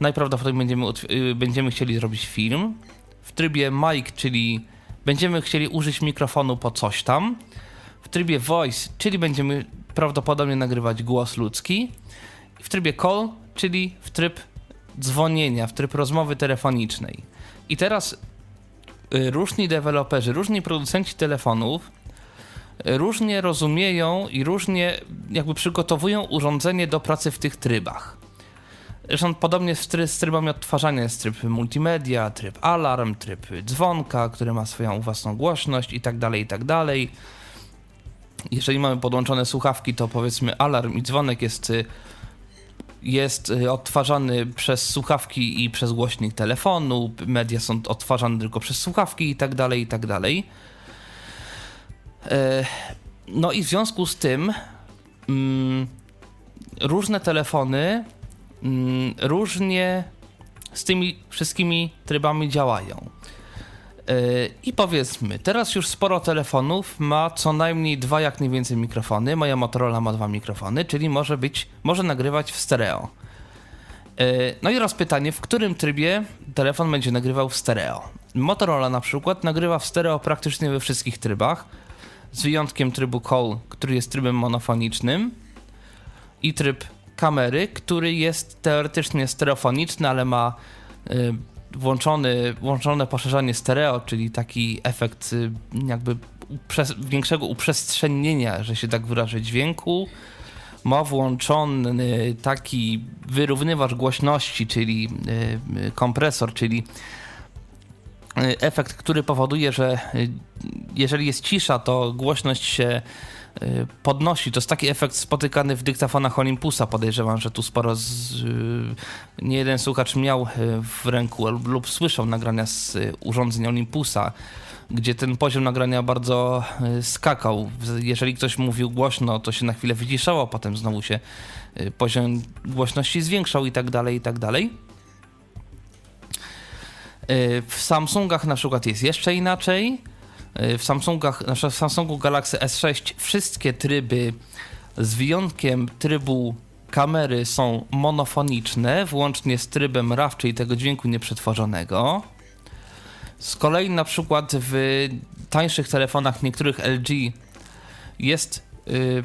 najprawdopodobniej będziemy, y, będziemy chcieli zrobić film. W trybie mic, czyli będziemy chcieli użyć mikrofonu po coś tam. W trybie voice, czyli będziemy prawdopodobnie nagrywać głos ludzki. W trybie call, czyli w tryb dzwonienia, w tryb rozmowy telefonicznej. I teraz y, różni deweloperzy, różni producenci telefonów różnie rozumieją i różnie jakby przygotowują urządzenie do pracy w tych trybach. Zresztą podobnie z, try, z trybami odtwarzania jest tryb multimedia, tryb alarm, tryb dzwonka, który ma swoją własną głośność i tak dalej, i tak dalej. Jeżeli mamy podłączone słuchawki, to powiedzmy alarm i dzwonek jest, jest odtwarzany przez słuchawki i przez głośnik telefonu, media są odtwarzane tylko przez słuchawki i tak dalej, i tak dalej. E, no i w związku z tym mm, różne telefony mm, różnie z tymi wszystkimi trybami działają. E, I powiedzmy, teraz już sporo telefonów ma co najmniej dwa, jak najwięcej mikrofony. Moja Motorola ma dwa mikrofony, czyli może być, może nagrywać w stereo. E, no i teraz pytanie, w którym trybie telefon będzie nagrywał w stereo? Motorola na przykład nagrywa w stereo praktycznie we wszystkich trybach z wyjątkiem trybu call, który jest trybem monofonicznym i tryb kamery, który jest teoretycznie stereofoniczny, ale ma y, włączony, włączone poszerzanie stereo, czyli taki efekt y, jakby większego uprzestrzennienia, że się tak wyrażę, dźwięku. Ma włączony taki wyrównywacz głośności, czyli y, kompresor, czyli Y, efekt, który powoduje, że y, jeżeli jest cisza, to głośność się y, podnosi. To jest taki efekt spotykany w dyktafonach Olympusa. Podejrzewam, że tu sporo z, nie jeden słuchacz miał w ręku lub, lub słyszał nagrania z urządzeń Olympusa, gdzie ten poziom nagrania bardzo skakał. Jeżeli ktoś mówił głośno, to się na chwilę wyciszało, potem znowu się poziom głośności zwiększał i tak dalej, i tak dalej. Y, w Samsungach na przykład jest jeszcze inaczej. Y, w Samsungach, na przykład w Samsungu Galaxy S6 wszystkie tryby z wyjątkiem trybu kamery są monofoniczne, włącznie z trybem RAW, czyli tego dźwięku nieprzetworzonego. Z kolei na przykład w tańszych telefonach niektórych LG jest y,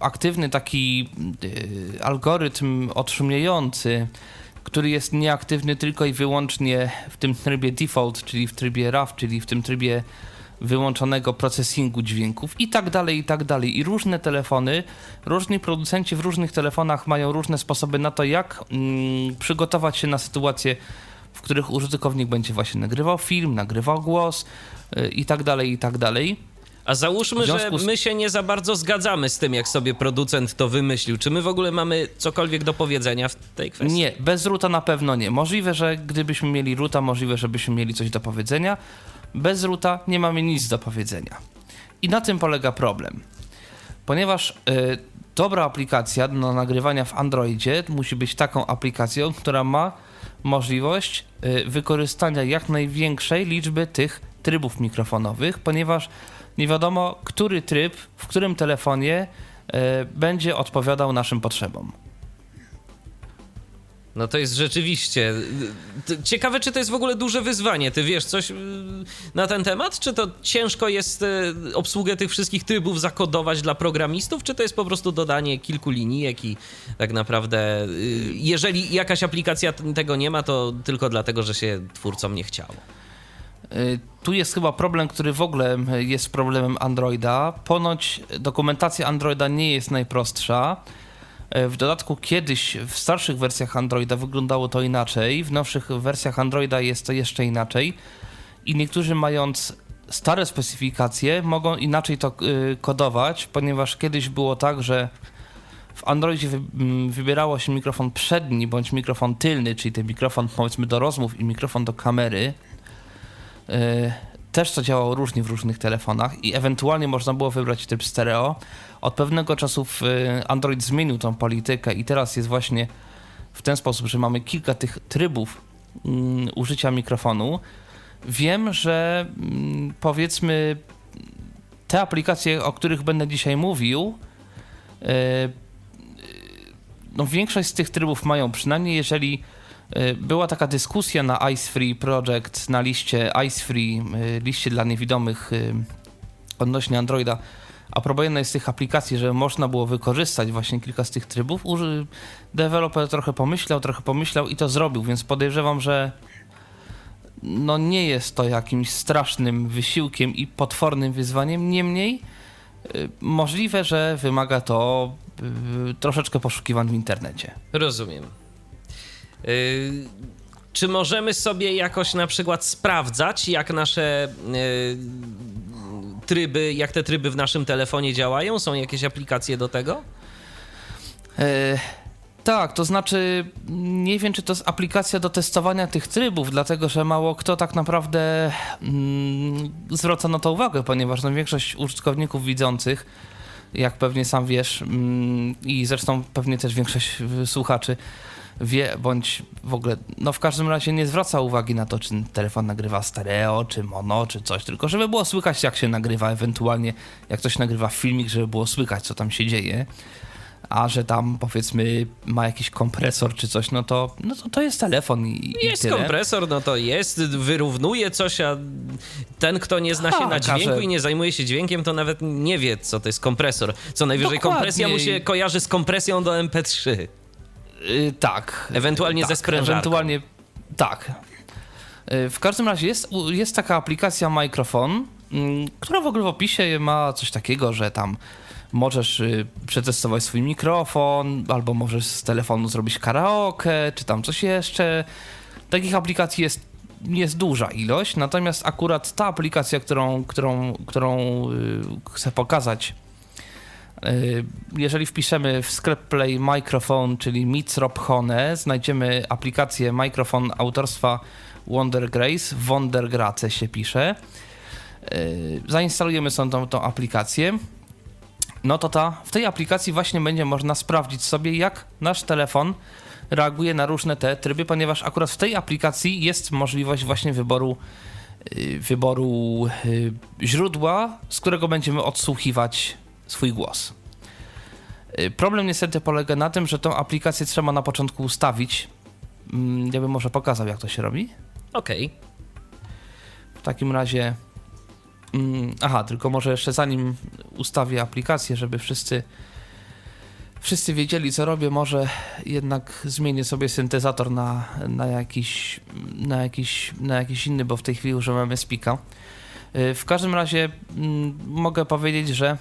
aktywny taki y, algorytm otrzymujący, który jest nieaktywny tylko i wyłącznie w tym trybie default, czyli w trybie RAW, czyli w tym trybie wyłączonego procesingu dźwięków i tak dalej, i tak dalej. I różne telefony, różni producenci w różnych telefonach mają różne sposoby na to, jak mm, przygotować się na sytuację, w których użytkownik będzie właśnie nagrywał film, nagrywał głos yy, i tak dalej, i tak dalej. A załóżmy, że my się nie za bardzo zgadzamy z tym, jak sobie producent to wymyślił. Czy my w ogóle mamy cokolwiek do powiedzenia w tej kwestii? Nie, bez ruta na pewno nie. Możliwe, że gdybyśmy mieli ruta, możliwe, żebyśmy mieli coś do powiedzenia. Bez ruta nie mamy nic do powiedzenia. I na tym polega problem. Ponieważ y, dobra aplikacja do nagrywania w Androidzie musi być taką aplikacją, która ma możliwość y, wykorzystania jak największej liczby tych trybów mikrofonowych, ponieważ nie wiadomo, który tryb w którym telefonie y, będzie odpowiadał naszym potrzebom. No to jest rzeczywiście. Ciekawe, czy to jest w ogóle duże wyzwanie. Ty wiesz coś y, na ten temat? Czy to ciężko jest y, obsługę tych wszystkich trybów zakodować dla programistów, czy to jest po prostu dodanie kilku linijek i tak naprawdę, y, jeżeli jakaś aplikacja tego nie ma, to tylko dlatego, że się twórcom nie chciało? Tu jest chyba problem, który w ogóle jest problemem Androida. Ponoć dokumentacja Androida nie jest najprostsza. W dodatku kiedyś w starszych wersjach Androida wyglądało to inaczej, w nowszych wersjach Androida jest to jeszcze inaczej i niektórzy mając stare specyfikacje mogą inaczej to y, kodować, ponieważ kiedyś było tak, że w Androidzie wy, wybierało się mikrofon przedni bądź mikrofon tylny, czyli ten mikrofon powiedzmy do rozmów i mikrofon do kamery. Y, też to działało różnie w różnych telefonach i ewentualnie można było wybrać tryb stereo. Od pewnego czasu Android zmienił tą politykę i teraz jest właśnie w ten sposób, że mamy kilka tych trybów um, użycia mikrofonu. Wiem, że um, powiedzmy te aplikacje, o których będę dzisiaj mówił, yy, no większość z tych trybów mają, przynajmniej jeżeli Y, była taka dyskusja na Ice Free Project, na liście Ice Free, y, liście dla niewidomych y, odnośnie Androida, a propos jednej z tych aplikacji, że można było wykorzystać właśnie kilka z tych trybów, deweloper trochę pomyślał, trochę pomyślał i to zrobił, więc podejrzewam, że no nie jest to jakimś strasznym wysiłkiem i potwornym wyzwaniem, niemniej możliwe, że wymaga to troszeczkę poszukiwań w internecie. Rozumiem. Y, czy możemy sobie jakoś na przykład sprawdzać, jak nasze y, tryby, jak te tryby w naszym telefonie działają? Są jakieś aplikacje do tego? E, tak, to znaczy nie wiem, czy to jest aplikacja do testowania tych trybów, dlatego że mało kto tak naprawdę mm, zwraca na to uwagę, ponieważ no, większość użytkowników widzących, jak pewnie sam wiesz, mm, i zresztą pewnie też większość słuchaczy, wie, bądź w ogóle, no w każdym razie nie zwraca uwagi na to, czy telefon nagrywa stereo, czy mono, czy coś, tylko żeby było słychać, jak się nagrywa, ewentualnie jak ktoś nagrywa filmik, żeby było słychać, co tam się dzieje. A że tam powiedzmy ma jakiś kompresor czy coś, no to, no to, to jest telefon i, Jest tyle. kompresor, no to jest, wyrównuje coś, a ten, kto nie zna się na dźwięku i nie zajmuje się dźwiękiem, to nawet nie wie, co to jest kompresor. Co najwyżej Dokładnie. kompresja mu się kojarzy z kompresją do MP3. Yy, tak. Ewentualnie tak, ze sprężarką. Ewentualnie, tak. Yy, w każdym razie jest, jest taka aplikacja Microphone, yy, która w ogóle w opisie ma coś takiego, że tam możesz y, przetestować swój mikrofon, albo możesz z telefonu zrobić karaoke, czy tam coś jeszcze. Takich aplikacji jest, jest duża ilość, natomiast akurat ta aplikacja, którą, którą, którą y, chcę pokazać jeżeli wpiszemy w sklep Play Microphone, czyli Mitz Rob Hone, znajdziemy aplikację Microphone autorstwa Wonder Grace, Wondergrace się pisze. Y, zainstalujemy sobie tą, tą aplikację. No to ta, w tej aplikacji właśnie będzie można sprawdzić sobie, jak nasz telefon reaguje na różne te tryby, ponieważ akurat w tej aplikacji jest możliwość właśnie wyboru y, wyboru źródła, z którego będziemy odsłuchiwać swój głos. Y, problem niestety polega na tym, że tą aplikację trzeba na początku ustawić. Mm, ja bym może pokazał, jak to się robi. Okej. Okay. W takim razie Mm, aha, tylko może jeszcze zanim ustawię aplikację, żeby wszyscy wszyscy wiedzieli, co robię, może jednak zmienię sobie syntezator na, na, jakiś, na, jakiś, na jakiś inny, bo w tej chwili używam Spika. Y, w każdym razie mm, mogę powiedzieć, że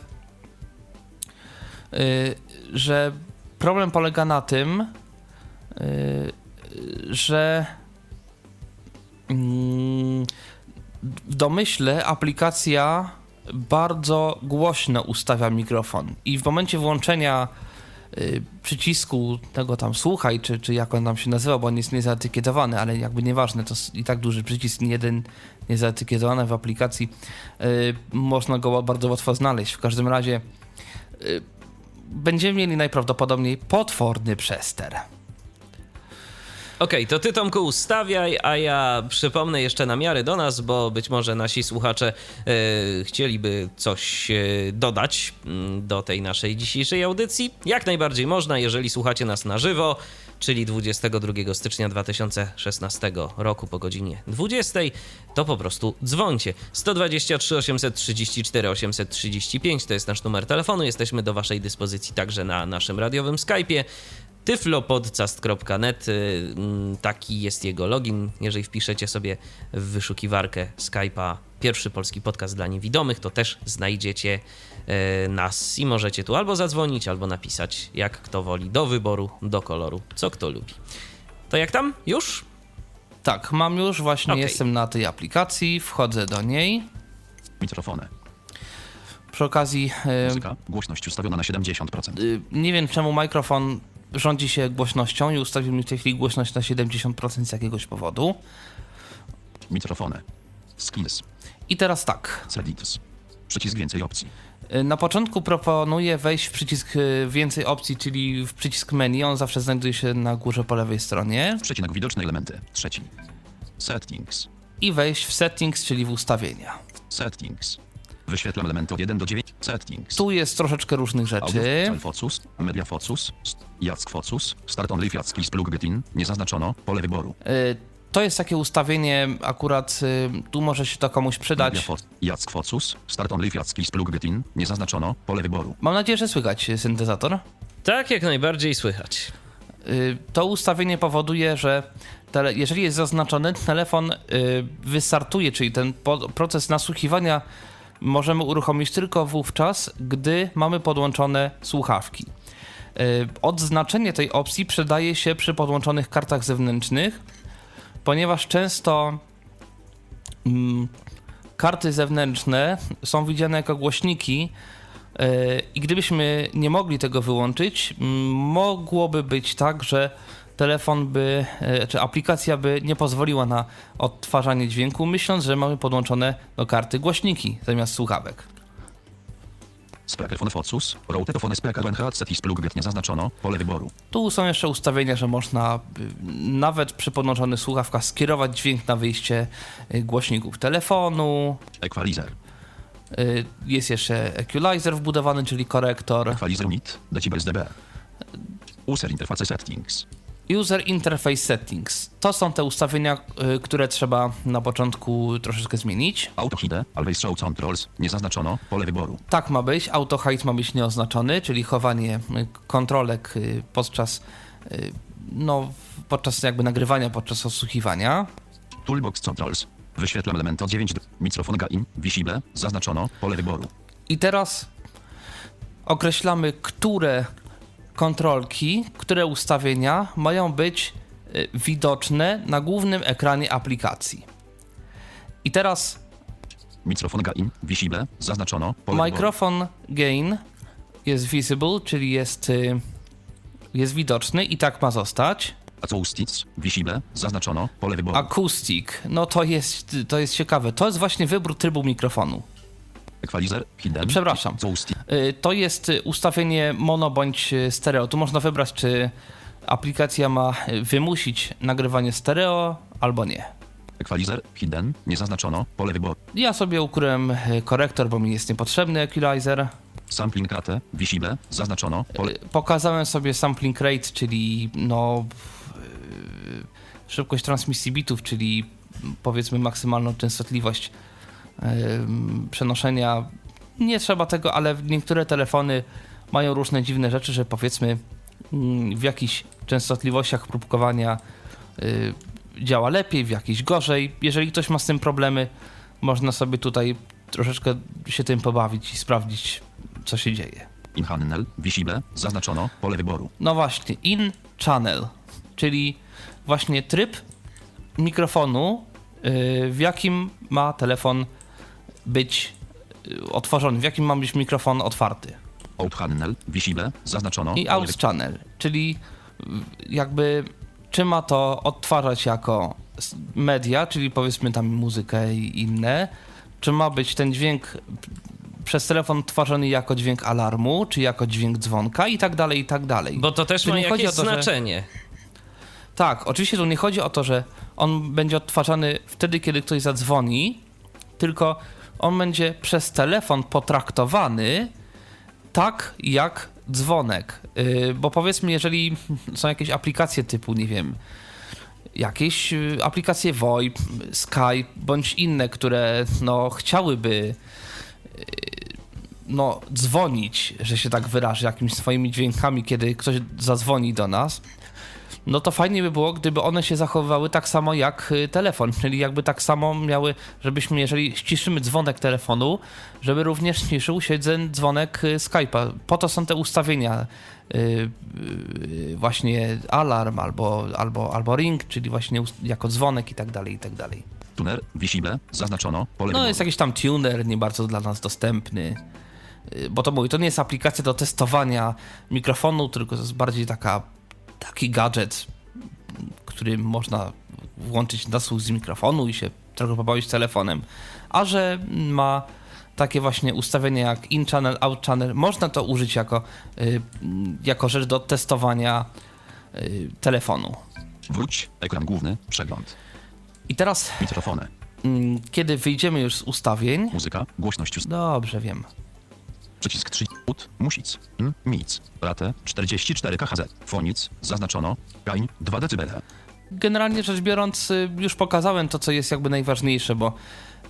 że problem polega na tym, y, że mm, w domyśle aplikacja bardzo głośno ustawia mikrofon i w momencie włączenia y, przycisku tego tam słuchaj, czy, czy jak on tam się nazywa, bo on jest niezaetykietowany, ale jakby nieważne, to i tak duży przycisk, jeden niezaetykietowany w aplikacji, y, można go bardzo łatwo znaleźć. W każdym razie y, będziemy mieli najprawdopodobniej potworny przester. Okej, okay, to ty Tomku ustawiaj, a ja przypomnę jeszcze na miarę do nas, bo być może nasi słuchacze e, chcieliby coś e, dodać mm, do tej naszej dzisiejszej audycji. Jak najbardziej można, jeżeli słuchacie nas na żywo, czyli 22 stycznia 2016 roku po godzinie 20, to po prostu dzwoncie. 123 834 835 to jest nasz numer telefonu. Jesteśmy do waszej dyspozycji także na naszym radiowym Skype'ie tyflopodcast.net. Y, mm, taki jest jego login. Jeżeli wpiszecie sobie w wyszukiwarkę Skype'a pierwszy polski podcast dla niewidomych, to też znajdziecie nas i możecie tu albo zadzwonić, albo napisać, jak kto woli, do wyboru, do koloru, co kto lubi. To jak tam? Już? Tak, mam już, właśnie okay. jestem na tej aplikacji, wchodzę do niej. Mikrofony. Przy okazji. Muzyka, głośność ustawiona na 70%. Y, nie wiem czemu mikrofon rządzi się głośnością i ustawił mi w tej chwili głośność na 70% z jakiegoś powodu. Mikrofony. Skills. I teraz tak. Settings. Przycisk więcej opcji. Y, na początku proponuję wejść w przycisk y, więcej opcji, czyli w przycisk menu. On zawsze znajduje się na górze po lewej stronie. Przecinek widoczne elementy. Trzeci. Settings. I wejść w settings, czyli w ustawienia. Settings. Wyświetlam elementy od 1 do 9. Settings. Tu jest troszeczkę różnych rzeczy. Audio, Focus, Media Focus, Jack Focus, Start Only Jack Plug Getin, nie zaznaczono, pole wyboru. Y to jest takie ustawienie, akurat y, tu może się to komuś przydać. Jack Focus, Start Only Jack Plug Getin, nie zaznaczono, pole wyboru. Mam nadzieję, że słychać syntezator. Tak, jak najbardziej słychać. Y to ustawienie powoduje, że jeżeli jest zaznaczony, telefon y, wystartuje, czyli ten proces nasłuchiwania możemy uruchomić tylko wówczas, gdy mamy podłączone słuchawki. Odznaczenie tej opcji przydaje się przy podłączonych kartach zewnętrznych, ponieważ często mm, karty zewnętrzne są widziane jako głośniki e, i gdybyśmy nie mogli tego wyłączyć, mogłoby być tak, że telefon by, e, czy aplikacja by nie pozwoliła na odtwarzanie dźwięku, myśląc, że mamy podłączone do karty głośniki zamiast słuchawek. Speakerphone Focus, Routerphone Speaker Headset is Plug nie zaznaczono, pole wyboru. Tu są jeszcze ustawienia, że można nawet przy podłączonych słuchawkach skierować dźwięk na wyjście y, głośników telefonu. Equalizer. Y, jest jeszcze equalizer wbudowany, czyli korektor. Equalizer Unit, Decibels dB. User Interface Settings. User Interface Settings. To są te ustawienia, y, które trzeba na początku troszeczkę zmienić. Auto Hide, Always Show Controls, nie zaznaczono, pole wyboru. Tak ma być, Auto Hide ma być nieoznaczony, czyli chowanie y, kontrolek y, podczas, no, podczas jakby nagrywania, podczas odsłuchiwania. Toolbox Controls, wyświetlam element od 9, mikrofon gain, visible, zaznaczono, pole wyboru. I teraz określamy, które kontrolki, które ustawienia mają być y, widoczne na głównym ekranie aplikacji. I teraz. Mikrofon gain, visible, zaznaczono. Mikrofon gain jest visible, czyli jest, y, jest widoczny i tak ma zostać. Acoustics, visible, zaznaczono, pole wyboru. Acoustic, no to jest, to jest ciekawe. To jest właśnie wybór trybu mikrofonu. Equalizer, hidden. Przepraszam. Y, to jest ustawienie mono bądź stereo. Tu można wybrać, czy aplikacja ma wymusić nagrywanie stereo albo nie. Equalizer, hidden, nie zaznaczono, pole wyboru. Ja sobie ukryłem korektor, bo mi jest niepotrzebny equalizer. Sampling rate, visible, zaznaczono. Pole... Y, pokazałem sobie sampling rate, czyli no y, szybkość transmisji bitów, czyli powiedzmy maksymalną częstotliwość przenoszenia. Nie trzeba tego, ale niektóre telefony mają różne dziwne rzeczy, że powiedzmy mm, w jakichś częstotliwościach próbkowania y, działa lepiej, w jakichś gorzej. Jeżeli ktoś ma z tym problemy, można sobie tutaj troszeczkę się tym pobawić i sprawdzić, co się dzieje. Inhannel, visible, zaznaczono, pole wyboru. No właśnie, in channel, czyli właśnie tryb mikrofonu, y, w jakim ma telefon być y, otworzony, w jakim ma być mikrofon otwarty. Outhannel, visible, zaznaczono, I out channel, czyli y, jakby czy ma to odtwarzać jako media, czyli powiedzmy tam muzykę i inne, czy ma być ten dźwięk przez telefon tworzony jako dźwięk alarmu, czy jako dźwięk dzwonka i tak dalej, i tak dalej. Bo to też Tu ma nie chodzi jakieś o to, że- znaczenie. Tak, oczywiście tu nie chodzi o to, że on będzie odtwarzany wtedy, kiedy ktoś zadzwoni, tylko on będzie przez telefon potraktowany tak jak dzwonek. Yy, bo powiedzmy, jeżeli są jakieś aplikacje typu, nie wiem, jakieś yy, aplikacje VoIP, Skype bądź inne, które no, chciałyby yy, no, dzwonić, że się tak wyrażę, jakimiś swoimi dźwiękami, kiedy ktoś zadzwoni do nas, no to fajnie by było, gdyby one się zachowywały tak samo jak y, telefon, czyli jakby tak samo miały, żebyśmy, jeżeli ściszymy dzwonek telefonu, żeby również ściszył się ten dzwonek y, Skype'a. Po to są te ustawienia, y, właśnie alarm albo, albo, albo ring, czyli właśnie jako dzwonek i tak dalej, i tak dalej. Tuner, visible, zaznaczono, pole No jest jakiś tam tuner, nie bardzo dla nas dostępny. Bo to mówię, to nie jest aplikacja do testowania mikrofonu, tylko to jest bardziej taka, taki gadżet, który można włączyć na słuch z mikrofonu i się trochę pobawić telefonem. A że ma takie właśnie ustawienia jak in channel, out channel, można to użyć jako, y, jako rzecz do testowania y, telefonu. Wróć, ekran główny, przegląd. I teraz, Mikrofony, mm, kiedy wyjdziemy już z ustawień, muzyka, głośność dobrze wiem, przycisk 3, ut, music, m, mic, ratę 44 kHz, fonic, zaznaczono, gain 2 dB. Generalnie rzecz biorąc, y, już pokazałem to, co jest jakby najważniejsze, bo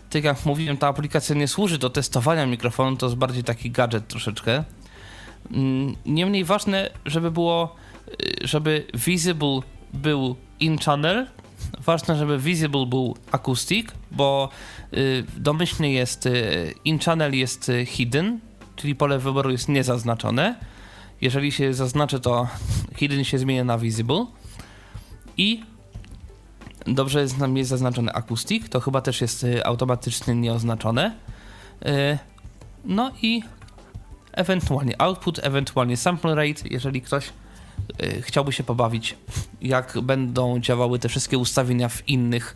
tak jak mówiłem, ta aplikacja nie służy do testowania mikrofonu, to jest bardziej taki gadżet troszeczkę. Mm, Niemniej ważne, żeby było, y, żeby visible był in channel, ważne, żeby visible był acoustic, bo y, domyślnie jest y, in channel jest hidden, czyli pole wyboru jest niezaznaczone. Jeżeli się zaznaczy, to hidden się zmienia na visible. I dobrze jest nam jest zaznaczony akustik, to chyba też jest y, automatycznie nieoznaczone. Y, No i ewentualnie output, ewentualnie sample rate, jeżeli ktoś y, chciałby się pobawić, jak będą działały te wszystkie ustawienia w innych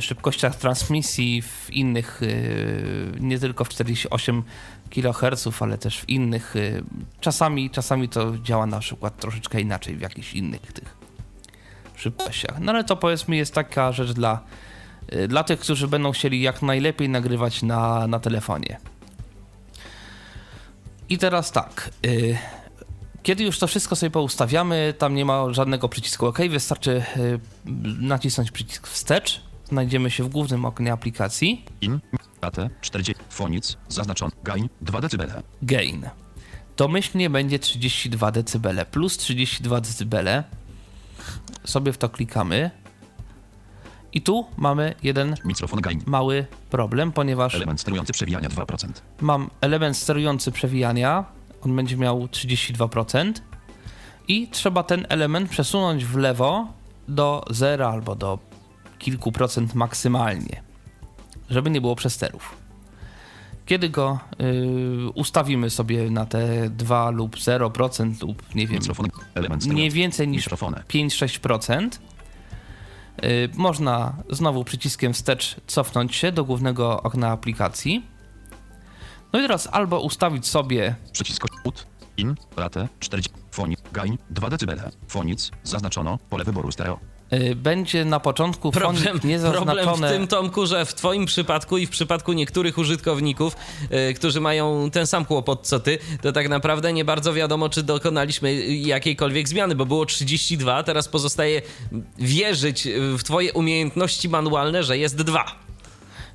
szybkościach transmisji, w innych, y, nie tylko w 48 kHz, ale też w innych. y, Czasami, czasami to działa na przykład troszeczkę inaczej w jakichś innych tych szybkościach. No ale to powiedzmy jest taka rzecz dla, dla tych, którzy będą chcieli jak najlepiej nagrywać na, na telefonie. I teraz tak. Kiedy już to wszystko sobie poustawiamy, tam nie ma żadnego przycisku OK, wystarczy nacisnąć przycisk wstecz. Znajdziemy się w głównym oknie aplikacji. In, ratę 40, fonic, zaznaczono, gain 2 dB. Gain. Domyślnie będzie 32 dB plus 32 dB. Sobie w to klikamy. I tu mamy jeden Mikrofon gain, mały problem, ponieważ element sterujący przewijania 2%. mam element sterujący przewijania. On będzie miał 32%. I trzeba ten element przesunąć w lewo do zera albo do kilku procent maksymalnie, żeby nie było przesterów. Kiedy go y, ustawimy sobie na te 2 lub 0% lub nie wiem, sterujący, więcej niż mikrofony, 5-6%. Y, Można znowu przyciskiem wstecz cofnąć się do głównego okna aplikacji. No i teraz albo ustawić sobie, przycisk ut, in, ratę 40, fonic, gain 2 dB. Fonic, zaznaczono, pole wyboru stereo. Y, będzie na początku Problem, problem w tym, Tomku, że w twoim przypadku i w przypadku niektórych użytkowników, y, którzy mają ten sam kłopot co ty, to tak naprawdę nie bardzo wiadomo, czy dokonaliśmy jakiejkolwiek zmiany, bo było 32, teraz pozostaje wierzyć w twoje umiejętności manualne, że jest 2.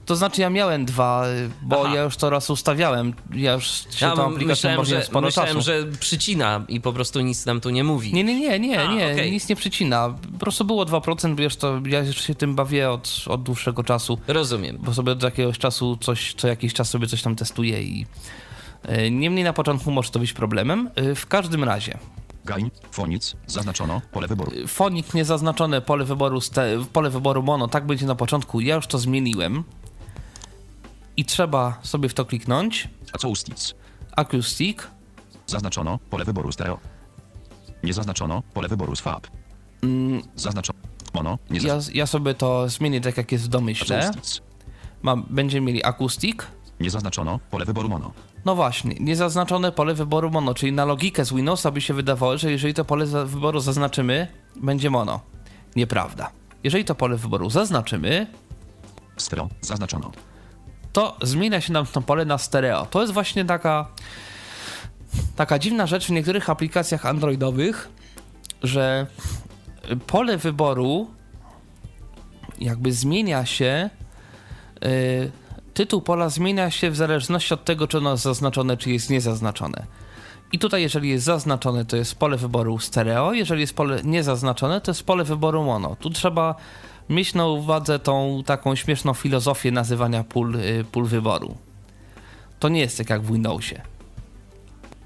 To znaczy ja miałem dwa, bo Aha. ja już to raz ustawiałem. Ja już się Ja tą aplikacją bawiłem że, sporo myślałem czasu. że przycina i po prostu nic nam tu nie mówi. Nie, nie, nie, nie, A, nie, okej. nic nie przycina. Po prostu było 2%, wiesz, to ja już się tym bawię od, od dłuższego czasu, Rozumiem. bo sobie od jakiegoś czasu coś, co jakiś czas sobie coś tam testuję i y, niemniej na początku może to być problemem. Y, W każdym razie, Gain, Fonic, zaznaczono, pole wyboru. fonik niezaznaczone, pole wyboru, pole wyboru mono, tak będzie na początku, ja już to zmieniłem i trzeba sobie w to kliknąć. Acoustic, Acoustic, zaznaczono, pole wyboru stereo. Nie zaznaczono, pole wyboru swap. Zaznaczono, mono, nie ja, zaznaczono. ja sobie to zmienię tak jak jest w domyśle. Mam, będziemy mieli acoustic, nie zaznaczono, pole wyboru mono. No właśnie, niezaznaczone pole wyboru mono, czyli na logikę z Windowsa by się wydawało, że jeżeli to pole za- wyboru zaznaczymy, będzie mono. Nieprawda. Jeżeli to pole wyboru zaznaczymy, Stereo, zaznaczono. To zmienia się nam to pole na stereo. To jest właśnie taka taka dziwna rzecz w niektórych aplikacjach androidowych, że pole wyboru jakby zmienia się y, tytuł pola zmienia się w zależności od tego, czy ono jest zaznaczone, czy jest niezaznaczone. I tutaj, jeżeli jest zaznaczone, to jest pole wyboru stereo, jeżeli jest pole niezaznaczone, to jest pole wyboru mono. Tu trzeba mieć na uwadze tą taką śmieszną filozofię nazywania pól, y, pól wyboru. To nie jest tak jak w Windowsie.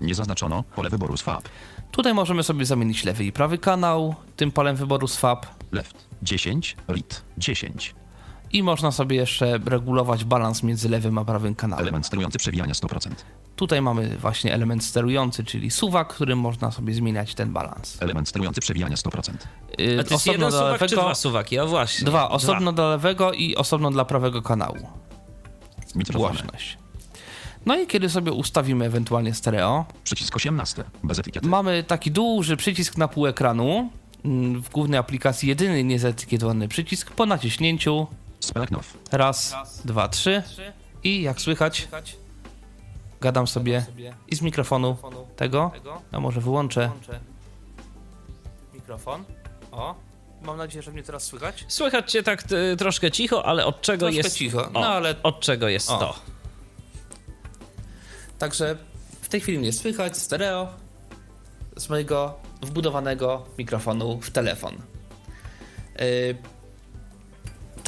Nie zaznaczono, pole wyboru swap. Tutaj możemy sobie zamienić lewy i prawy kanał tym polem wyboru swap Left, 10, right, 10. i można sobie jeszcze regulować balans między lewym a prawym kanałem. Element sterujący przewijania 100%. Tutaj mamy właśnie element sterujący, czyli suwak, którym można sobie zmieniać ten balans. Element sterujący przewijania 100%. Yy, A to jest jeden suwak czy lewego- dwa suwaki? A właśnie. Dwa, osobno dla lewego i osobno dla prawego kanału. Mikrofony. Głośność. No i kiedy sobie ustawimy ewentualnie stereo, Przycisk 18, bez etykiety. mamy taki duży przycisk na pół ekranu. Mm, W głównej aplikacji jedyny niezetykietowany przycisk po naciśnięciu. Raz, dwa, trzy. I jak słychać, gadam sobie i z mikrofonu tego. A może wyłączę mikrofon. O, mam nadzieję, że mnie teraz słychać. Słychać cię tak y, troszkę cicho, ale od czego Troszkę jest... cicho, no o, ale- Od czego jest O. to? Także w tej chwili mnie słychać stereo z mojego wbudowanego mikrofonu w telefon. Yy,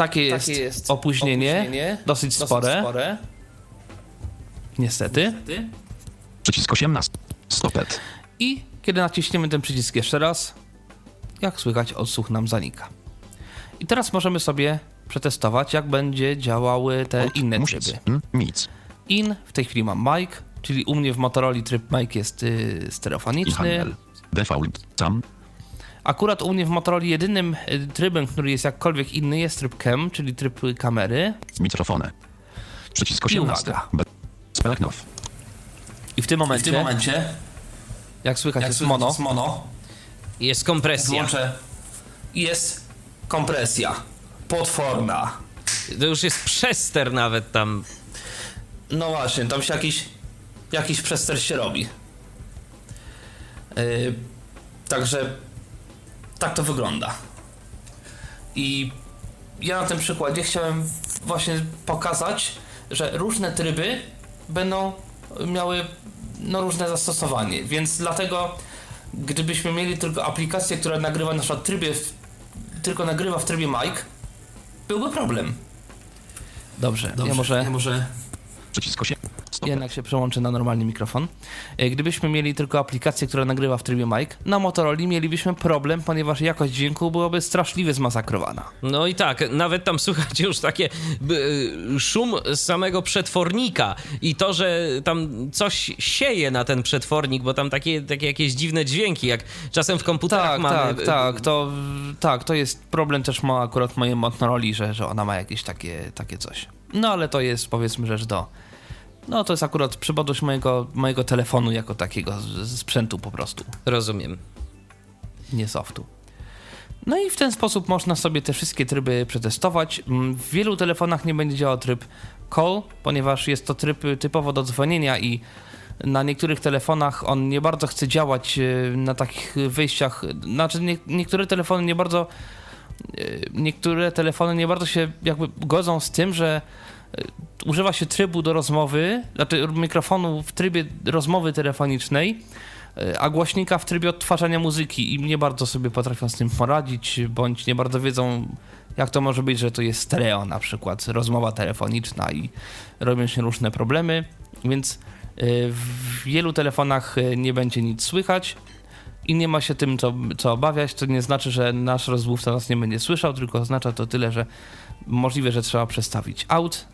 takie, jest jest opóźnienie, opóźnienie, dosyć, dosyć spore, spore. niestety. Przycisk 18. Stopet. I kiedy naciśniemy ten przycisk jeszcze raz, jak słychać, odsłuch nam zanika. I teraz możemy sobie przetestować, jak będzie działały te Alt, inne music. tryby. Mm, Nic. In, w tej chwili mam mic, czyli u mnie w Motorola tryb mic jest I stereofoniczny. Default. Sam. Akurat u mnie w Motorola jedynym y, trybem, który jest jakkolwiek inny, jest tryb cam, czyli tryb kamery. Mikrofony. Przycisk I 18. uwaga. Be- Speleknow. I w tym W momencie, tym momencie, jak słychać, jak jest słychać mono. jest mono, Jest kompresja. włączę jest kompresja potworna. To już jest przester nawet tam. No właśnie, tam się jakiś, jakiś przester się robi. Yy, także tak to wygląda. I ja na tym przykładzie chciałem właśnie pokazać, że różne tryby będą miały no, różne zastosowanie, więc dlatego gdybyśmy mieli tylko aplikację, która nagrywa na przykład trybie, tylko nagrywa w trybie mic, byłby problem. Dobrze, ja może ja może Przycisk 8. Stopet. jednak się przełączę na normalny mikrofon. E, Gdybyśmy mieli tylko aplikację, która nagrywa w trybie mic, na Motorola mielibyśmy problem, ponieważ jakość dźwięku byłaby straszliwie zmasakrowana. No i tak, nawet tam słuchajcie już takie y, szum z samego przetwornika i to, że tam coś sieje na ten przetwornik, bo tam takie, takie jakieś dziwne dźwięki, jak czasem w komputerach Tak, mamy. tak, tak, to, tak, to jest problem też ma akurat mojej Motorola, że, że ona ma jakieś takie, takie coś. No ale to jest powiedzmy rzecz do... No to jest akurat przypadłość mojego, mojego telefonu jako takiego sprzętu po prostu. Rozumiem. nie softu. No i w ten sposób można sobie te wszystkie tryby przetestować. Mm, W wielu telefonach nie będzie działał tryb call, ponieważ jest to tryb typowo do dzwonienia i na niektórych telefonach on nie bardzo chce działać y, na takich wyjściach. Znaczy nie, niektóre telefony nie bardzo y, niektóre telefony nie bardzo się jakby godzą z tym, że używa się trybu do rozmowy, znaczy mikrofonu w trybie rozmowy telefonicznej, e, a głośnika w trybie odtwarzania muzyki i nie bardzo sobie potrafią z tym poradzić, bądź nie bardzo wiedzą, jak to może być, że to jest stereo na przykład, rozmowa telefoniczna i robią się różne problemy, więc e, w wielu telefonach e, nie będzie nic słychać i nie ma się tym co, co obawiać. To nie znaczy, że nasz rozmówca nas nie będzie słyszał, tylko oznacza to tyle, że możliwe, że trzeba przestawić out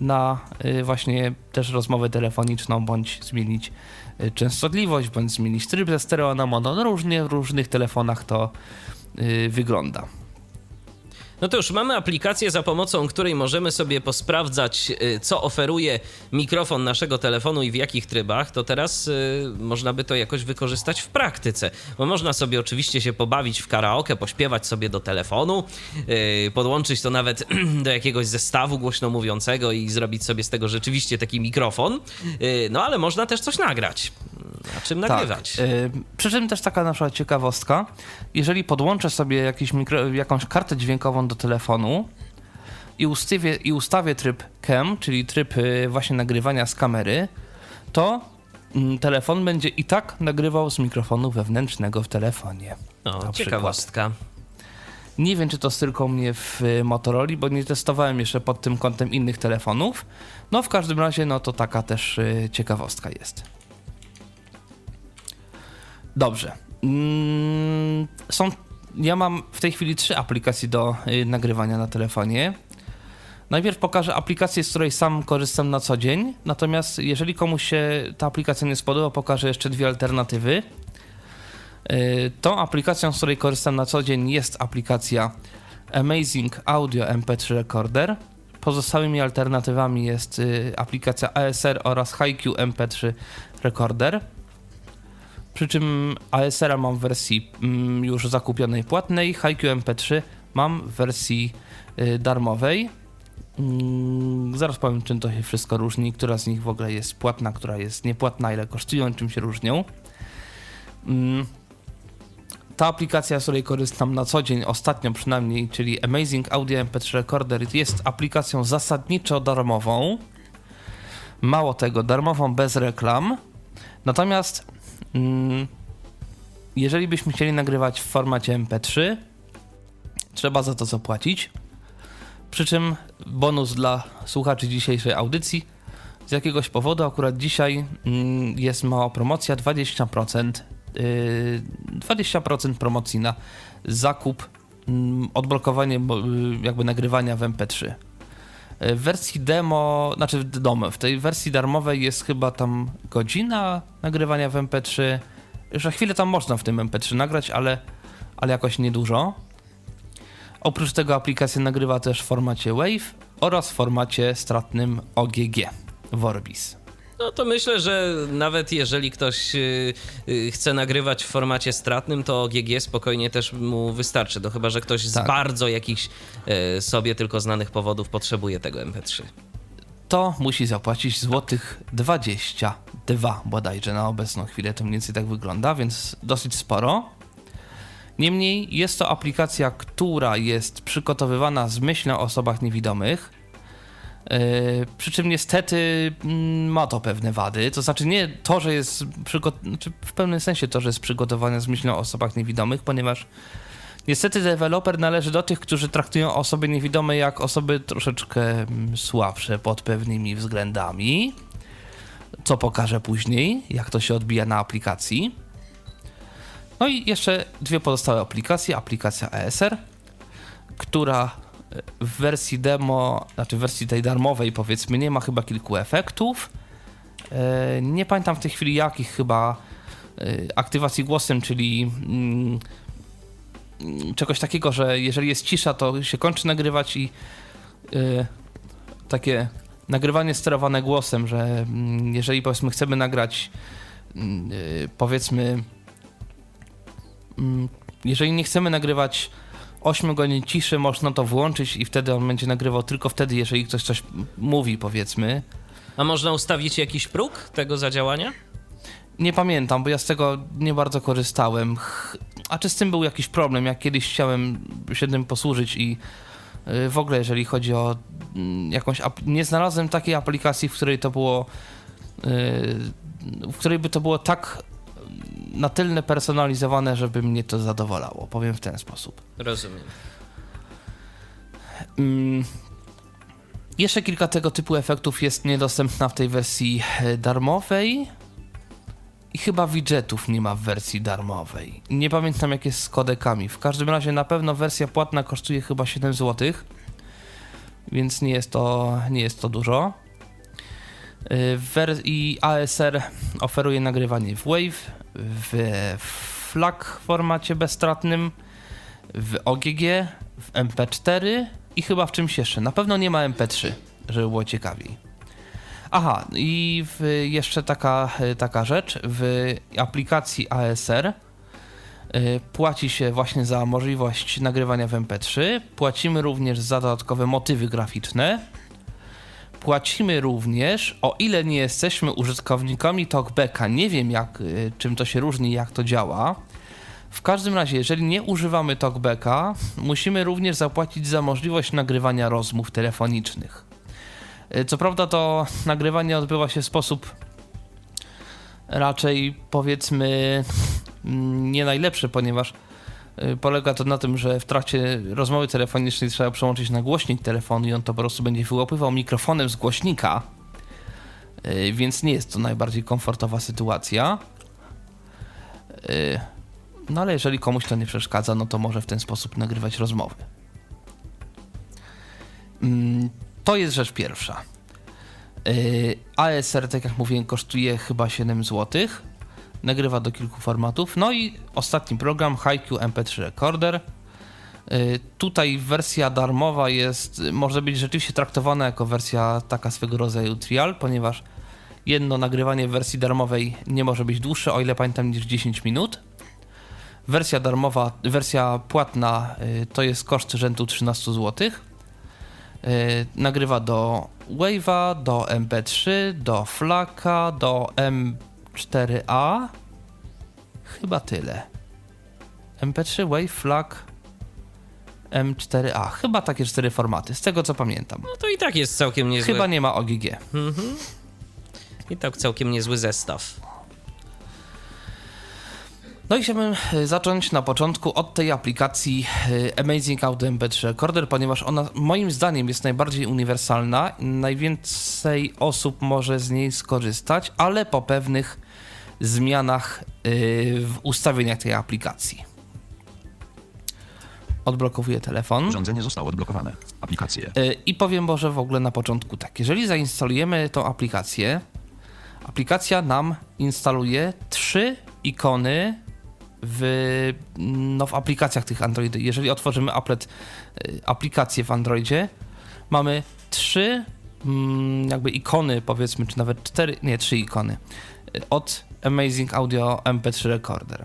na y, właśnie też rozmowę telefoniczną, bądź zmienić y, częstotliwość, bądź zmienić tryb ze stereo na mono. No różnie w różnych telefonach to y, wygląda. No to już mamy aplikację, za pomocą której możemy sobie posprawdzać, y, co oferuje mikrofon naszego telefonu i w jakich trybach. To teraz y, można by to jakoś wykorzystać w praktyce. Bo można sobie oczywiście się pobawić w karaoke, pośpiewać sobie do telefonu, y, podłączyć to nawet do jakiegoś zestawu głośno mówiącego i zrobić sobie z tego rzeczywiście taki mikrofon. Y, no ale można też coś nagrać. A czym nagrywać? Tak. Y, przy czym też taka na przykład ciekawostka, jeżeli podłączę sobie jakiś mikro, jakąś kartę dźwiękową do telefonu i ustawię, i ustawię tryb cam, czyli tryb y, właśnie nagrywania z kamery, to mm, telefon będzie i tak nagrywał z mikrofonu wewnętrznego w telefonie. O, na przykład. ciekawostka. Nie wiem, czy to tylko mnie w y, Motorola, bo nie testowałem jeszcze pod tym kątem innych telefonów. No w każdym razie, no to taka też ciekawostka jest. Dobrze. Mm, są, ja mam w tej chwili trzy aplikacje do y, nagrywania na telefonie. Najpierw pokażę aplikację, z której sam korzystam na co dzień. Natomiast jeżeli komuś się ta aplikacja nie spodoba, pokażę jeszcze dwie alternatywy. Y, Tą aplikacją, z której korzystam na co dzień jest aplikacja Amazing Audio MP3 Recorder. Pozostałymi alternatywami jest y, aplikacja ASR oraz HiQ MP3 Recorder. Przy czym ASR mam w wersji mm, już zakupionej płatnej, HiQ MP3 mam w wersji y, darmowej. Mm, Zaraz powiem, czym to się wszystko różni, która z nich w ogóle jest płatna, która jest niepłatna, ile kosztują, czym się różnią. Mm, ta aplikacja, z której korzystam na co dzień, ostatnio przynajmniej, czyli Amazing Audio MP3 Recorder, jest aplikacją zasadniczo darmową. Mało tego, darmową bez reklam. Natomiast jeżeli byśmy chcieli nagrywać w formacie MP3, trzeba za to zapłacić. Przy czym bonus dla słuchaczy dzisiejszej audycji. Z jakiegoś powodu akurat dzisiaj mm, jest mała promocja 20%. Yy, 20% promocji na zakup, mm, odblokowanie yy, jakby nagrywania w MP3. W wersji demo, znaczy demo, w tej wersji darmowej jest chyba tam godzina nagrywania w MP3. Już na chwilę tam można w tym MP3 nagrać, ale, ale jakoś niedużo. Oprócz tego aplikacja nagrywa też w formacie WAV oraz w formacie stratnym OGG Vorbis. No to myślę, że nawet jeżeli ktoś y, y, chce nagrywać w formacie stratnym, to GG spokojnie też mu wystarczy. To chyba, że ktoś z Tak. bardzo jakichś y, sobie tylko znanych powodów potrzebuje tego MP3. To musi zapłacić złotych 22 bodajże na obecną chwilę. To mniej więcej tak wygląda, więc dosyć sporo. Niemniej jest to aplikacja, która jest przygotowywana z myślą o osobach niewidomych. Yy, przy czym niestety mm, ma to pewne wady. To znaczy nie to, że jest przygo- znaczy w pewnym sensie to, że jest przygotowane z myślą o osobach niewidomych, ponieważ niestety deweloper należy do tych, którzy traktują osoby niewidome jak osoby troszeczkę mm, słabsze pod pewnymi względami. Co pokażę później, jak to się odbija na aplikacji. No i jeszcze dwie pozostałe aplikacje. Aplikacja ESR, która w wersji demo, znaczy w wersji tej darmowej powiedzmy, nie ma chyba kilku efektów. E, Nie pamiętam w tej chwili jakich chyba e, aktywacji głosem, czyli mm, czegoś takiego, że jeżeli jest cisza, to się kończy nagrywać i e, takie nagrywanie sterowane głosem, że mm, jeżeli powiedzmy chcemy nagrać mm, powiedzmy jeżeli nie chcemy nagrywać 8 godzin ciszy, można to włączyć i wtedy on będzie nagrywał tylko wtedy, jeżeli ktoś coś mówi, powiedzmy. A można ustawić jakiś próg tego zadziałania? Nie pamiętam, bo ja z tego nie bardzo korzystałem. A czy z tym był jakiś problem? Jak kiedyś chciałem się tym posłużyć i Y, W ogóle, jeżeli chodzi o mm, jakąś. Nie znalazłem takiej aplikacji, w której to było. y, W której by to było tak na tyle personalizowane, żeby mnie to zadowalało. Powiem w ten sposób. Rozumiem. Mm, Jeszcze kilka tego typu efektów jest niedostępna w tej wersji e, darmowej. I chyba widgetów nie ma w wersji darmowej. Nie pamiętam jak jest z kodekami. W każdym razie na pewno wersja płatna kosztuje chyba 7 zł. Więc nie jest to, nie jest to dużo. I ASR oferuje nagrywanie w WAV, w FLAC formacie bezstratnym, w OGG, w MP4 i chyba w czymś jeszcze. Na pewno nie ma MP3, żeby było ciekawiej. Aha, i jeszcze taka, taka rzecz. W aplikacji ASR y, płaci się właśnie za możliwość nagrywania w MP3. Płacimy również za dodatkowe motywy graficzne. Płacimy również, o ile nie jesteśmy użytkownikami TalkBacka, nie wiem jak, y, czym to się różni, jak to działa. W każdym razie, jeżeli nie używamy TalkBacka, musimy również zapłacić za możliwość nagrywania rozmów telefonicznych. Y, Co prawda to nagrywanie odbywa się w sposób raczej powiedzmy mm, nie najlepszy, ponieważ polega to na tym, że w trakcie rozmowy telefonicznej trzeba przełączyć na głośnik telefonu i on to po prostu będzie wyłapywał mikrofonem z głośnika, y, więc nie jest to najbardziej komfortowa sytuacja. Y, No ale jeżeli komuś to nie przeszkadza, no to może w ten sposób nagrywać rozmowy. Mm, To jest rzecz pierwsza. ASR, tak jak mówiłem, kosztuje chyba 7 zł. Nagrywa do kilku formatów. No i ostatni program, HiQ MP3 Recorder. Yy, Tutaj wersja darmowa jest, może być rzeczywiście traktowana jako wersja taka swego rodzaju trial, ponieważ jedno nagrywanie w wersji darmowej nie może być dłuższe, o ile pamiętam, niż 10 minut. Wersja darmowa, wersja płatna y, to jest koszt rzędu 13 zł. Y, Nagrywa do Wave'a, do MP3, do Flaka, do M4A. Chyba tyle. MP3, Wave, Flak, M4A. Chyba takie cztery formaty, z tego co pamiętam. No to i tak jest całkiem niezły. Chyba nie ma OGG. I tak całkiem niezły zestaw. No i chciałbym e, zacząć na początku od tej aplikacji e, Amazing Audio MP3 Recorder, ponieważ ona moim zdaniem jest najbardziej uniwersalna, najwięcej osób może z niej skorzystać, ale po pewnych zmianach e, w ustawieniach tej aplikacji. Odblokowuję telefon. Urządzenie zostało odblokowane. Aplikacje. I powiem może w ogóle na początku tak. Jeżeli zainstalujemy tą aplikację, aplikacja nam instaluje trzy ikony w, no, w aplikacjach tych Android. Jeżeli otworzymy applet, y, aplikację w Androidzie, mamy trzy mm, jakby ikony, powiedzmy, czy nawet cztery, nie, trzy ikony y, od Amazing Audio MP3 Recorder.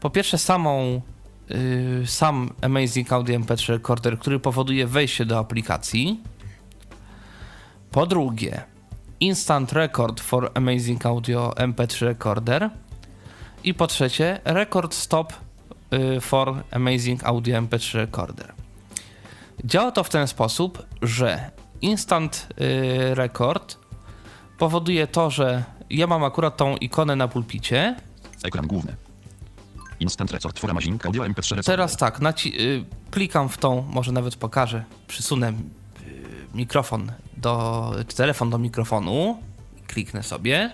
Po pierwsze, samą y, sam Amazing Audio MP3 Recorder, który powoduje wejście do aplikacji. Po drugie, Instant Record for Amazing Audio MP3 Recorder. I po trzecie, Record Stop y, for Amazing Audio MP3 Recorder. Działa to w ten sposób, że Instant y, Record powoduje to, że ja mam akurat tą ikonę na pulpicie, Ekran główny. Instant Record for Amazing Audio MP3 Recorder. Teraz tak, y, klikam w tą, może nawet pokażę, przysunę mikrofon do, telefon do mikrofonu, kliknę sobie.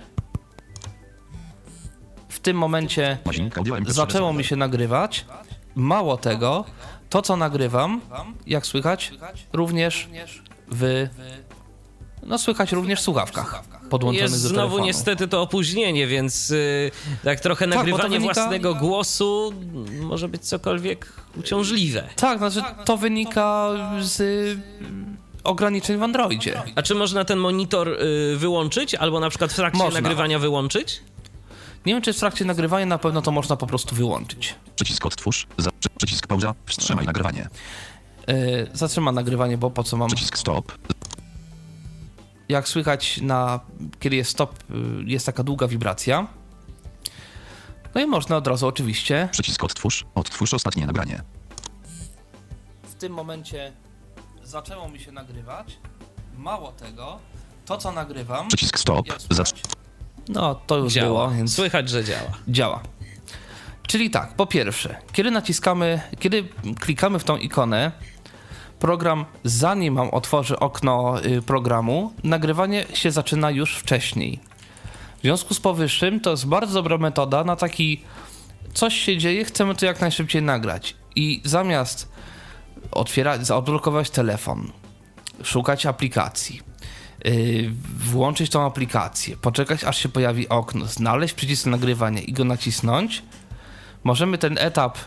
W tym momencie Amazing Audio MP3 zaczęło mi się nagrywać. Mało tego, to co nagrywam, jak słychać, również w. No, słychać również w słuchawkach podłączonych Jest do znowu telefonu. niestety to opóźnienie, więc y, tak trochę to nagrywanie wynika- własnego głosu może być cokolwiek uciążliwe. Tak, znaczy to wynika z y, ograniczeń w Androidzie. A czy można ten monitor y, wyłączyć, albo na przykład w trakcie Można. nagrywania wyłączyć? Nie wiem, czy w trakcie nagrywania na pewno to można po prostu wyłączyć. Przycisk odtwórz. Za, przy, przycisk pauza. Wstrzymaj nagrywanie. Yy, zatrzyma nagrywanie, bo po co mam. Przycisk stop. Jak słychać, na, kiedy jest stop, yy, jest taka długa wibracja. No i można od razu oczywiście. Przycisk odtwórz. Odtwórz ostatnie nagranie. tym momencie zaczęło mi się nagrywać. Mało tego, to co nagrywam. Przycisk stop. słychać? No, to już Działa. było, więc Słychać, że działa. działa. Czyli tak, po pierwsze, kiedy naciskamy, kiedy klikamy w tą ikonę, program, zanim mam otworzy okno y, programu, nagrywanie się zaczyna już wcześniej. W związku z powyższym to jest bardzo dobra metoda na taki coś się dzieje, chcemy to jak najszybciej nagrać. I zamiast otwierać, odblokować telefon, szukać aplikacji, włączyć tą aplikację, poczekać aż się pojawi okno, znaleźć przycisk nagrywania i go nacisnąć, możemy ten etap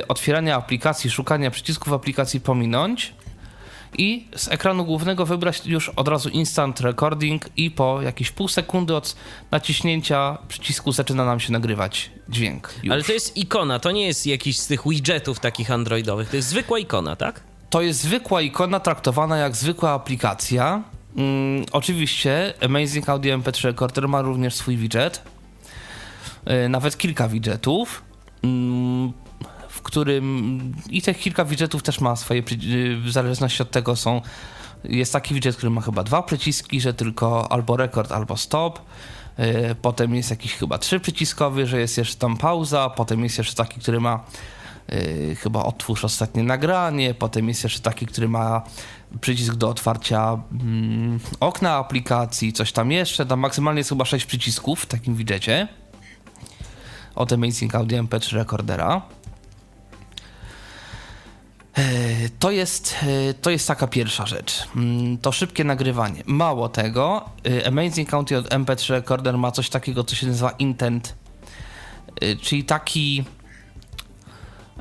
y, otwierania aplikacji, szukania przycisków aplikacji pominąć i z ekranu głównego wybrać już od razu instant recording i po jakieś pół sekundy od naciśnięcia przycisku zaczyna nam się nagrywać dźwięk. Już. Ale to jest ikona, to nie jest jakiś z tych widgetów takich androidowych, to jest zwykła ikona, tak? To jest zwykła ikona traktowana jak zwykła aplikacja. Mm, oczywiście Amazing Audio MP3 Recorder ma również swój widget. Yy, nawet kilka widgetów. Mm, w którym i tych kilka widgetów też ma swoje, yy, w zależności od tego są jest taki widget, który ma chyba dwa przyciski, że tylko albo rekord, albo stop. Yy, Potem jest jakiś chyba trzy przyciskowy, że jest jeszcze tam pauza. Potem jest jeszcze taki, który ma yy, chyba otwórz ostatnie nagranie. Potem jest jeszcze taki, który ma przycisk do otwarcia mm, okna aplikacji, coś tam jeszcze. Tam maksymalnie jest chyba sześć przycisków w takim widgecie od Amazing Audio MP3 Recordera. E, To jest, e, to jest taka pierwsza rzecz. Mm, To szybkie nagrywanie. Mało tego, e, Amazing Audio MP3 Recorder ma coś takiego, co się nazywa intent, czyli taki.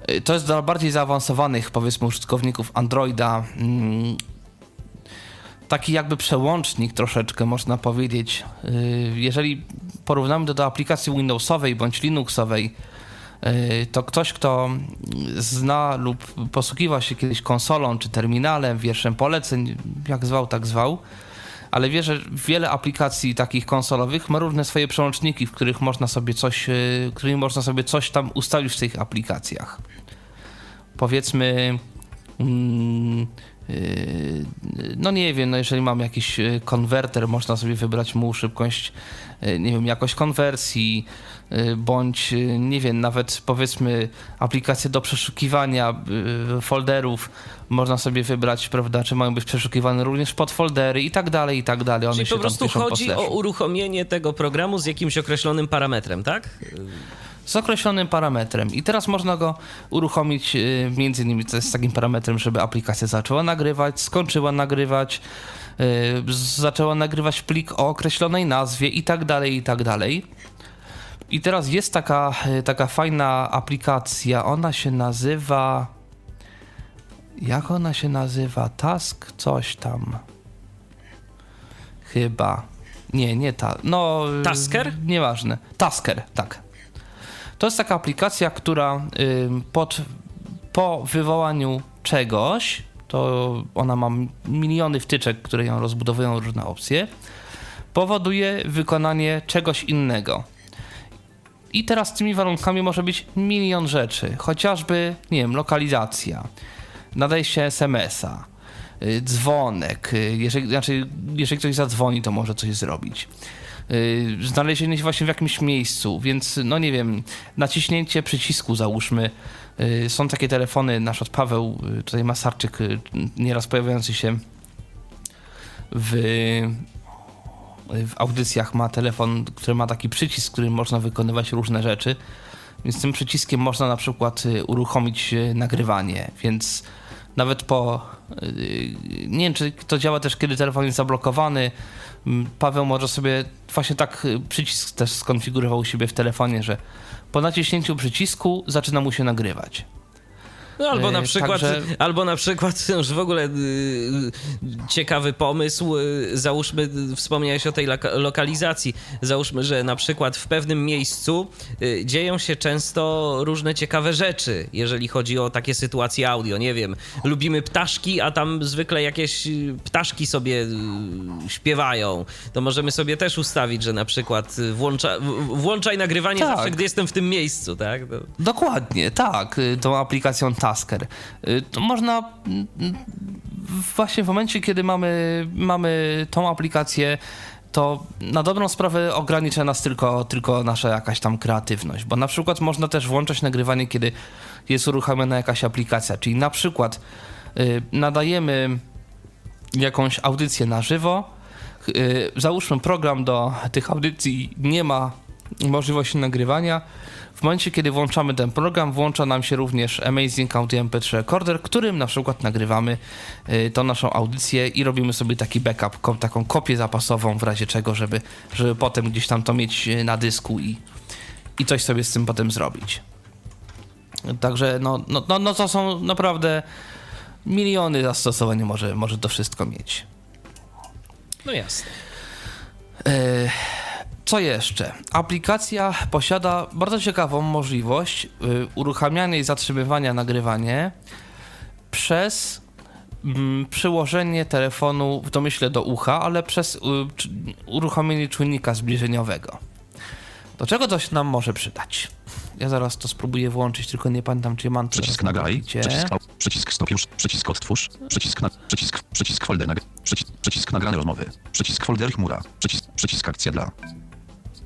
E, To jest dla bardziej zaawansowanych, powiedzmy, użytkowników Androida. mm, Taki jakby przełącznik troszeczkę, można powiedzieć. E, Jeżeli porównamy to do aplikacji Windowsowej bądź Linuxowej, Yy, to ktoś, kto zna lub posługiwał się kiedyś konsolą czy terminalem, wierszem poleceń, jak zwał, tak zwał, ale wie, że wiele aplikacji takich konsolowych ma różne swoje przełączniki, w których można sobie coś, yy, którymi można sobie coś tam ustawić w tych aplikacjach. Powiedzmy, mm, yy, no nie wiem, no jeżeli mam jakiś yy, konwerter, można sobie wybrać mu szybkość, nie wiem, jakość konwersji, bądź, yy, nie wiem, nawet powiedzmy aplikacje do przeszukiwania yy, folderów, można sobie wybrać, prawda, czy mają być przeszukiwane również podfoldery i tak dalej, i tak dalej. One Czyli po prostu po chodzi slashu. o uruchomienie tego programu z jakimś określonym parametrem, tak? z określonym parametrem. I teraz można go uruchomić y, między innymi z takim parametrem, żeby aplikacja zaczęła nagrywać, skończyła nagrywać, y, zaczęła nagrywać plik o określonej nazwie i tak dalej, i tak dalej. I teraz jest taka, y, taka fajna aplikacja, ona się nazywa... Jak ona się nazywa? Task coś tam. Chyba. Nie, nie ta. No. y, Tasker? Nieważne. Tasker, tak. To jest taka aplikacja, która pod, po wywołaniu czegoś, to ona ma miliony wtyczek, które ją rozbudowują różne opcje, powoduje wykonanie czegoś innego. I teraz tymi warunkami może być milion rzeczy, chociażby, nie wiem, lokalizacja, nadejście SMS-a, y, dzwonek, y, jeżeli, znaczy, jeżeli ktoś zadzwoni, to może coś zrobić. Y, Znalezienie się właśnie w jakimś miejscu, więc no nie wiem, naciśnięcie przycisku załóżmy. Są takie telefony, nasz przykład Paweł, tutaj Masarczyk, nieraz pojawiający się w, w audycjach ma telefon, który ma taki przycisk, którym można wykonywać różne rzeczy. Więc tym przyciskiem można na przykład y, uruchomić y, nagrywanie, więc nawet po. y, Nie wiem, czy to działa też, kiedy telefon jest zablokowany. Paweł może sobie właśnie tak przycisk też skonfigurował u siebie w telefonie, że po naciśnięciu przycisku zaczyna mu się nagrywać. No, albo na Yy, przykład, także- albo na przykład już w ogóle yy, ciekawy pomysł, yy, załóżmy, wspomniałeś o tej loka- lokalizacji, załóżmy, że na przykład w pewnym miejscu dzieją się często różne ciekawe rzeczy, jeżeli chodzi o takie sytuacje audio, nie wiem, lubimy ptaszki, a tam zwykle jakieś ptaszki sobie śpiewają, to możemy sobie też ustawić, że na przykład włącza, włączaj nagrywanie Tak. zawsze, gdy jestem w tym miejscu, tak? To... Dokładnie, tak. y, Tą aplikacją Tasker. Y, To można mm, właśnie w momencie, kiedy mamy, mamy tą aplikację, to na dobrą sprawę ogranicza nas tylko, tylko nasza jakaś tam kreatywność, bo na przykład można też włączać nagrywanie, kiedy jest uruchomiona jakaś aplikacja, czyli na przykład y, nadajemy jakąś audycję na żywo, y, załóżmy program do tych audycji nie ma możliwości nagrywania. W momencie, kiedy włączamy ten program, włącza nam się również Amazing Audio MP3 Recorder, którym na przykład nagrywamy y, tą naszą audycję i robimy sobie taki backup, taką kopię zapasową w razie czego, żeby, żeby potem gdzieś tam to mieć y, na dysku i, i coś sobie z tym potem zrobić. Także no, no, no, no to są naprawdę miliony zastosowań może, może to wszystko mieć. No jasne. E, Co jeszcze? Aplikacja posiada bardzo ciekawą możliwość y, uruchamiania i zatrzymywania nagrywania przez mm, przyłożenie telefonu w domyśle do ucha, ale przez y, uruchomienie czujnika zbliżeniowego. Do czego to się nam może przydać? Ja zaraz to spróbuję włączyć, tylko nie pamiętam, czy mam Przycisk nagraj, przycisk, przycisk stop już, przycisk odtwórz, przycisk, na, przycisk, przycisk folder, nag, przycisk, przycisk nagrane rozmowy, przycisk folder chmura, przycisk, przycisk akcja dla,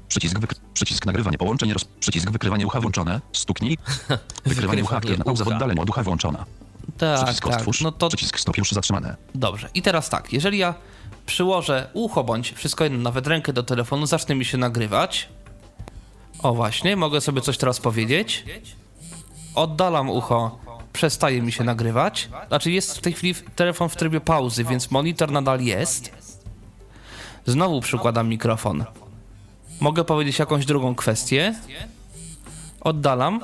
przycisk, wykry, przycisk nagrywanie połączenie, roz, przycisk wykrywanie ucha włączone, stuknij, wykrywanie ucha aktywne, pauza w oddaleniu od ucha włączona, Tak, przycisk tak. odtwórz, No to przycisk stop już zatrzymane, Dobrze. I teraz tak, jeżeli ja przyłożę ucho bądź wszystko jedno, nawet rękę do telefonu, zacznie mi się nagrywać. O właśnie, mogę sobie coś teraz powiedzieć. Oddalam ucho, przestaje mi się nagrywać. Znaczy jest w tej chwili telefon w trybie pauzy, więc monitor nadal jest. Znowu przykładam mikrofon. Mogę powiedzieć jakąś drugą kwestię. Oddalam.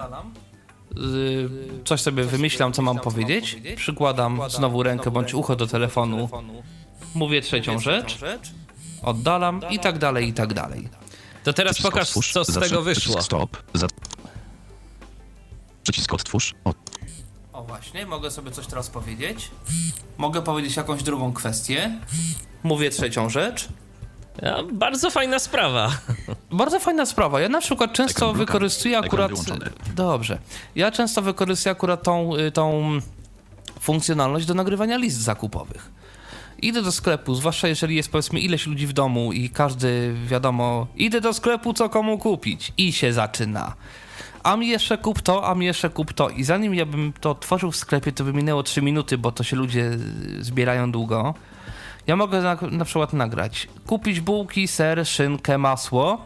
Y, coś sobie wymyślam, co mam powiedzieć. Przykładam znowu rękę bądź ucho do telefonu. Mówię trzecią rzecz. Oddalam i tak dalej, i tak dalej. To teraz pokaż, co z tego wyszło. Stop, przycisk odtwórz, od, O właśnie, mogę sobie coś teraz powiedzieć. Mogę powiedzieć jakąś drugą kwestię. Mówię trzecią rzecz. Ja, bardzo fajna sprawa. Bardzo fajna sprawa. Ja na przykład często Ekran wykorzystuję Ekran akurat. wyłączony. Dobrze. Ja często wykorzystuję akurat tą, y, tą funkcjonalność do nagrywania list zakupowych. Idę do sklepu, zwłaszcza jeżeli jest powiedzmy ileś ludzi w domu i każdy wiadomo, idę do sklepu, co komu kupić. I się zaczyna. A mi jeszcze kup to, a mi jeszcze kup to. I zanim ja bym to otworzył w sklepie, to by minęło 3 minuty, bo to się ludzie y, zbierają długo. Ja mogę na, na przykład nagrać. Kupić bułki, ser, szynkę, masło.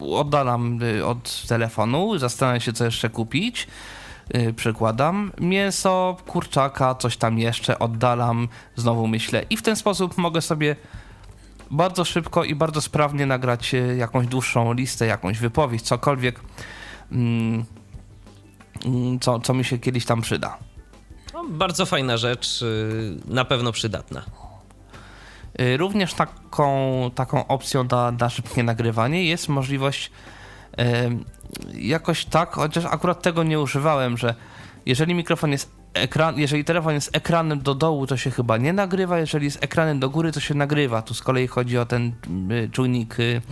Oddalam y, od telefonu, zastanawiam się, co jeszcze kupić. Y, przykładam. Mięso, kurczaka, coś tam jeszcze, oddalam, znowu myślę. I w ten sposób mogę sobie bardzo szybko i bardzo sprawnie nagrać y, jakąś dłuższą listę, jakąś wypowiedź, cokolwiek, mm, mm, co, co mi się kiedyś tam przyda. No, bardzo fajna rzecz, y, na pewno przydatna. Y, Również taką, taką opcją na, na szybkie nagrywanie jest możliwość em, jakoś tak, chociaż akurat tego nie używałem, że jeżeli mikrofon jest ekran, jeżeli telefon jest ekranem do dołu, to się chyba nie nagrywa, jeżeli jest ekranem do góry, to się nagrywa. Tu z kolei chodzi o ten y, czujnik y,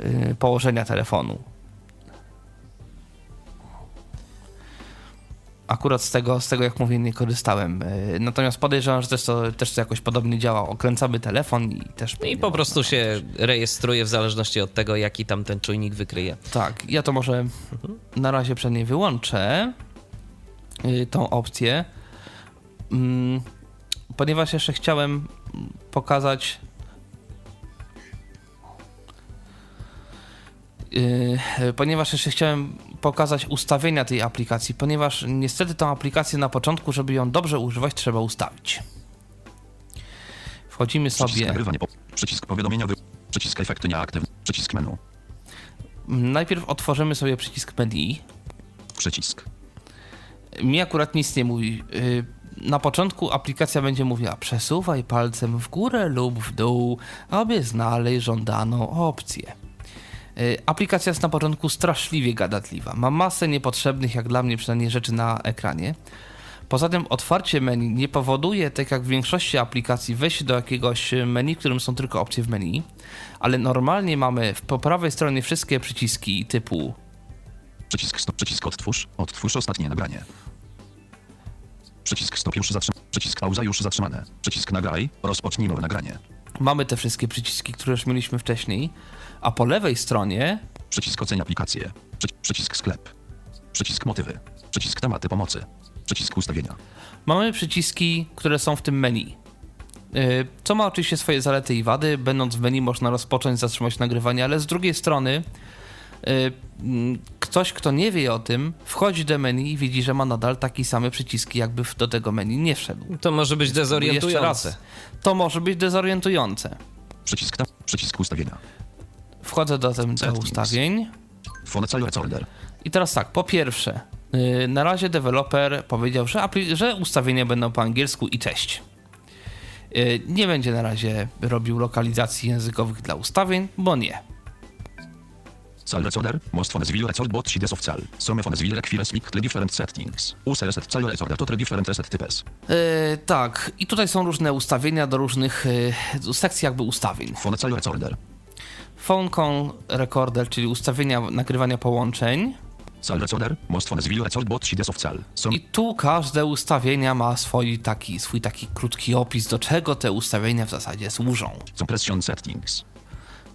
y, położenia telefonu. Akurat z tego, z tego, jak mówię, nie korzystałem. Y, Natomiast podejrzewam, że też to, też to jakoś podobnie działa. Okręcamy telefon i też... I pewnie po prostu się rejestruje w zależności od tego, jaki tam ten czujnik wykryje. Tak, ja to może na razie przynajmniej wyłączę y, tą opcję, mm, ponieważ jeszcze chciałem pokazać y, ponieważ jeszcze chciałem pokazać ustawienia tej aplikacji, ponieważ niestety tą aplikację na początku, żeby ją dobrze używać, trzeba ustawić. Wchodzimy sobie... przycisk powiadomienia, przycisk efekty nieaktywne, przycisk menu, Najpierw otworzymy sobie przycisk menu. przycisk, Mi akurat nic nie mówi. Yy, Na początku aplikacja będzie mówiła przesuwaj palcem w górę lub w dół, aby znaleźć żądaną opcję. Yy, Aplikacja jest na początku straszliwie gadatliwa. Ma masę niepotrzebnych, jak dla mnie przynajmniej, rzeczy na ekranie. Poza tym otwarcie menu nie powoduje, tak jak w większości aplikacji, wejść do jakiegoś menu, w którym są tylko opcje w menu, ale normalnie mamy w, po prawej stronie wszystkie przyciski typu przycisk stop, przycisk odtwórz, odtwórz ostatnie nagranie, Przycisk stop już zatrzymane. Przycisk pauza już zatrzymane. Przycisk nagraj. Rozpocznij nowe nagranie. Mamy te wszystkie przyciski, które już mieliśmy wcześniej, a po lewej stronie Przycisk oceń aplikację. Przy, przycisk sklep. Przycisk motywy. Przycisk tematy pomocy. Przycisk ustawienia. mamy przyciski, które są w tym menu. Yy, Co ma oczywiście swoje zalety i wady. Będąc w menu można rozpocząć, zatrzymać nagrywanie, ale z drugiej strony yy, mm, ktoś, kto nie wie o tym, wchodzi do menu i widzi, że ma nadal takie same przyciski, jakby do tego menu nie wszedł. To może być dezorientujące. To może być dezorientujące. Przycisk ta, Przycisk ustawienia. Wchodzę do, tym, do ustawień. I teraz tak, po pierwsze, yy, na razie deweloper powiedział, że, że ustawienia będą po angielsku i cześć. Yy, nie będzie na razie robił lokalizacji językowych dla ustawień, bo nie. Silence Order. Most phone civil record bot sides of cal. Some phone civil requires three different settings. Use reset silence order to different reset types. Yy, tak, i tutaj są różne ustawienia do różnych yy, sekcji jakby ustawień. Phone silence order. Phone call recorder, czyli ustawienia nagrywania połączeń. I tu każde ustawienia ma swój taki, swój taki krótki opis, do czego te ustawienia w zasadzie służą. compression settings.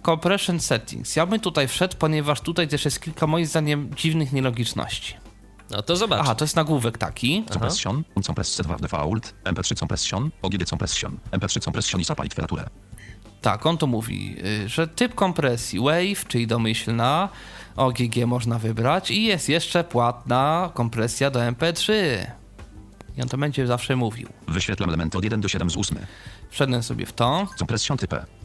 Compression settings. Ja bym tutaj wszedł, ponieważ tutaj też jest kilka moim zdaniem dziwnych nielogiczności. No to zobacz. Aha, to jest nagłówek taki. Compression. Compress 2 default. MP3 compression. OGD compression. MP3 compression i zapalić temperaturę. Tak, on tu mówi, y, że typ kompresji Wave, czyli domyślna, OGG można wybrać i jest jeszcze płatna kompresja do MP3. I on to będzie zawsze mówił. Wyświetlam elementy od 1 do 7 z 8. Wszedłem sobie w to. Compression type.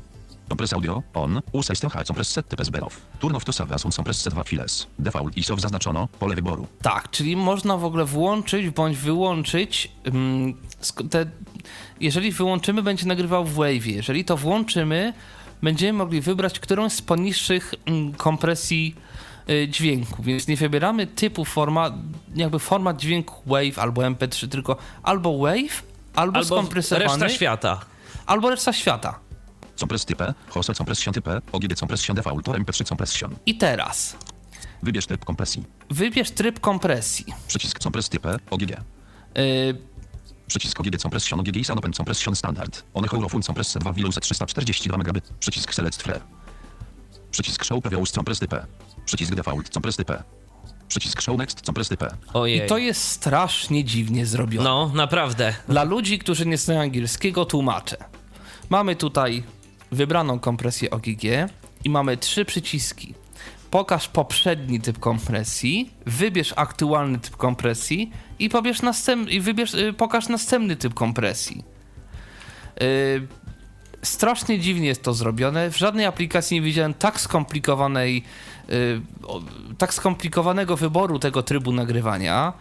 Compress audio. On. U system H. Compress set type zero. Turn off to save as on compress set 2 files. Default ISO zaznaczono. Pole wyboru. Tak, czyli można w ogóle włączyć bądź wyłączyć sk- te, jeżeli wyłączymy, będzie nagrywał w Wave. Jeżeli to włączymy, będziemy mogli wybrać którąś z poniższych mm, kompresji y, dźwięku, więc nie wybieramy typu format, jakby format dźwięku Wave albo MP3, tylko albo Wave, albo, Albo skompresowany, reszta świata. albo reszta świata. Compress type. Hose compression type. OGD compression default. or MP3 compression. I teraz Wybierz typ kompresji. wybierz tryb kompresji. Przycisk compress type. OGD. Y, Przycisk OGD compression OGD is an open compression standard. On hold full compress 2 Windows 342 megabit. Przycisk select free. Przycisk show preview compress type. Przycisk default compress type. Przycisk show next compress type. Ojej. I to jest strasznie dziwnie zrobione. No, naprawdę. Dla ludzi, którzy nie znają angielskiego, tłumaczę. Mamy tutaj wybraną kompresję OGG i mamy trzy przyciski. Pokaż poprzedni typ kompresji, wybierz aktualny typ kompresji i, pobierz następ- i wybierz, y, pokaż następny typ kompresji. Y, strasznie dziwnie jest to zrobione. W żadnej aplikacji nie widziałem tak skomplikowanej, y, o, tak skomplikowanego wyboru tego trybu nagrywania.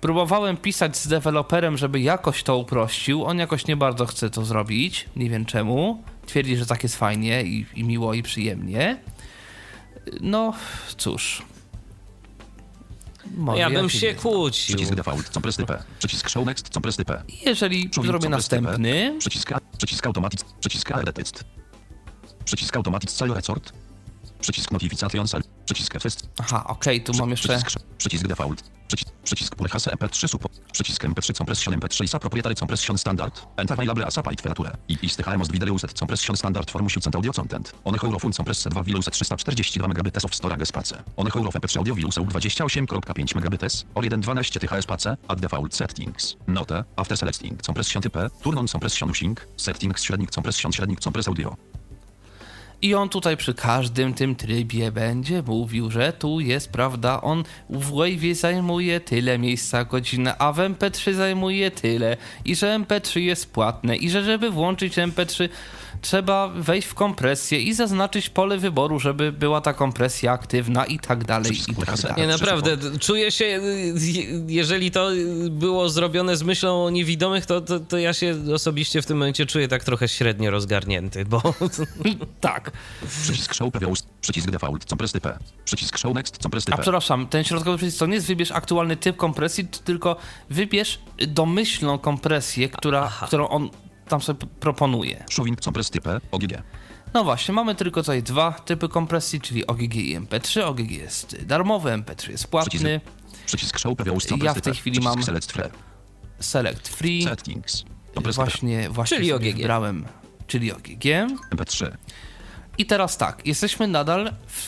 Próbowałem pisać z deweloperem, żeby jakoś to uprościł. On jakoś nie bardzo chce to zrobić. Nie wiem czemu. Twierdzi, że tak jest fajnie i, i miło i przyjemnie. No, cóż. Może Ja bym się kłócił. Przycisk default compress type. Przycisk show next compress type. Jeżeli Człowiek zrobię następny, Przycisk. Przycisk automatic. Przycisk edit. Przycisk automatic cell resort. Przycisk notification cell. Przycisk fest. Aha, okej, tu mam jeszcze. Przycisk, przycisk default. Przycisk, przycisk hase MP3 support. Przycisk MP3 compression MP3 is proprietary compression standard. And available as applied temperaturę. I is the most video set compression standard for music and audio content. On whole of full compress 2 Windows 342 megabits of storage space. On whole of MP3 audio Windows 28.5 megabits or 1.12 TH space at default settings. Note, after selecting compression type, turn on compression using, settings średnik compression średnik compress audio. I on tutaj przy każdym tym trybie będzie mówił, że tu jest prawda, on w Wave'ie zajmuje tyle miejsca godzinę, a w MP3 zajmuje tyle. I że MP3 jest płatne. I że żeby włączyć MP3 trzeba wejść w kompresję i zaznaczyć pole wyboru, żeby była ta kompresja aktywna i tak dalej i tak dalej. Nie, naprawdę, czuję się, je- jeżeli to było zrobione z myślą o niewidomych, to, to, to ja się osobiście w tym momencie czuję tak trochę średnio rozgarnięty, bo Tak. Przycisk show preview, przycisk default compress type. Przycisk show next compress A przepraszam, ten środkowy przycisk to nie jest wybierz aktualny typ kompresji, tylko wybierz domyślną kompresję, która, którą on tam sobie proponuje. Showing compress type, OGG. No właśnie, mamy tylko tutaj dwa typy kompresji, czyli OGG i MP3. OGG jest darmowy, MP3 jest płatny. Przycisk show Ja w tej chwili mam- select free. Select Free. Settings. Właśnie, właśnie Czyli OGG. wybrałem, czyli OGG. MP3. I teraz tak, jesteśmy nadal w,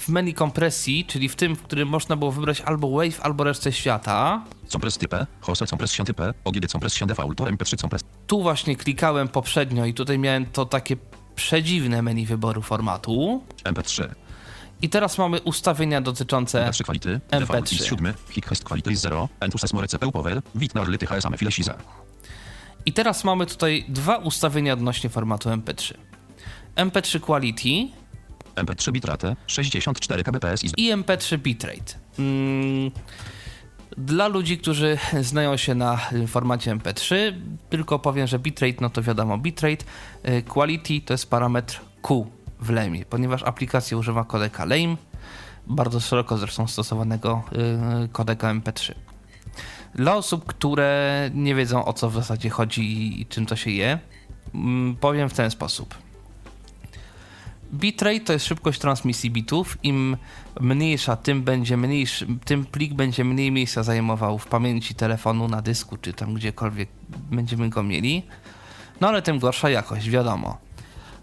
w menu kompresji, czyli w tym, w którym można było wybrać albo Wave, albo resztę świata. Compres type. Hose compres się type. OGD compres się default. MP3 compres. Tu właśnie klikałem poprzednio i tutaj miałem to takie przedziwne menu wyboru formatu. MP3. I teraz mamy ustawienia dotyczące MP3 quality. MP3. Default is 7. Hick host quality is 0. Entus more CPU power. Witnar lyty HSM file size. I teraz mamy tutaj dwa ustawienia odnośnie formatu MP3. MP3 Quality MP3 bitrate. 64 kbps i MP3 Bitrate. Mm, Dla ludzi, którzy znają się na formacie MP3, tylko powiem, że bitrate, no to wiadomo, bitrate. y, Quality to jest parametr Q w LEMie, ponieważ aplikacja używa kodeka LAME, bardzo szeroko zresztą stosowanego y, kodeka MP3. Dla osób, które nie wiedzą o co w zasadzie chodzi i czym to się je, mm, powiem w ten sposób. Bitrate to jest szybkość transmisji bitów. Im mniejsza, tym będzie mniejszy, tym plik będzie mniej miejsca zajmował w pamięci telefonu, na dysku, czy tam gdziekolwiek będziemy go mieli. No ale tym gorsza jakość, wiadomo.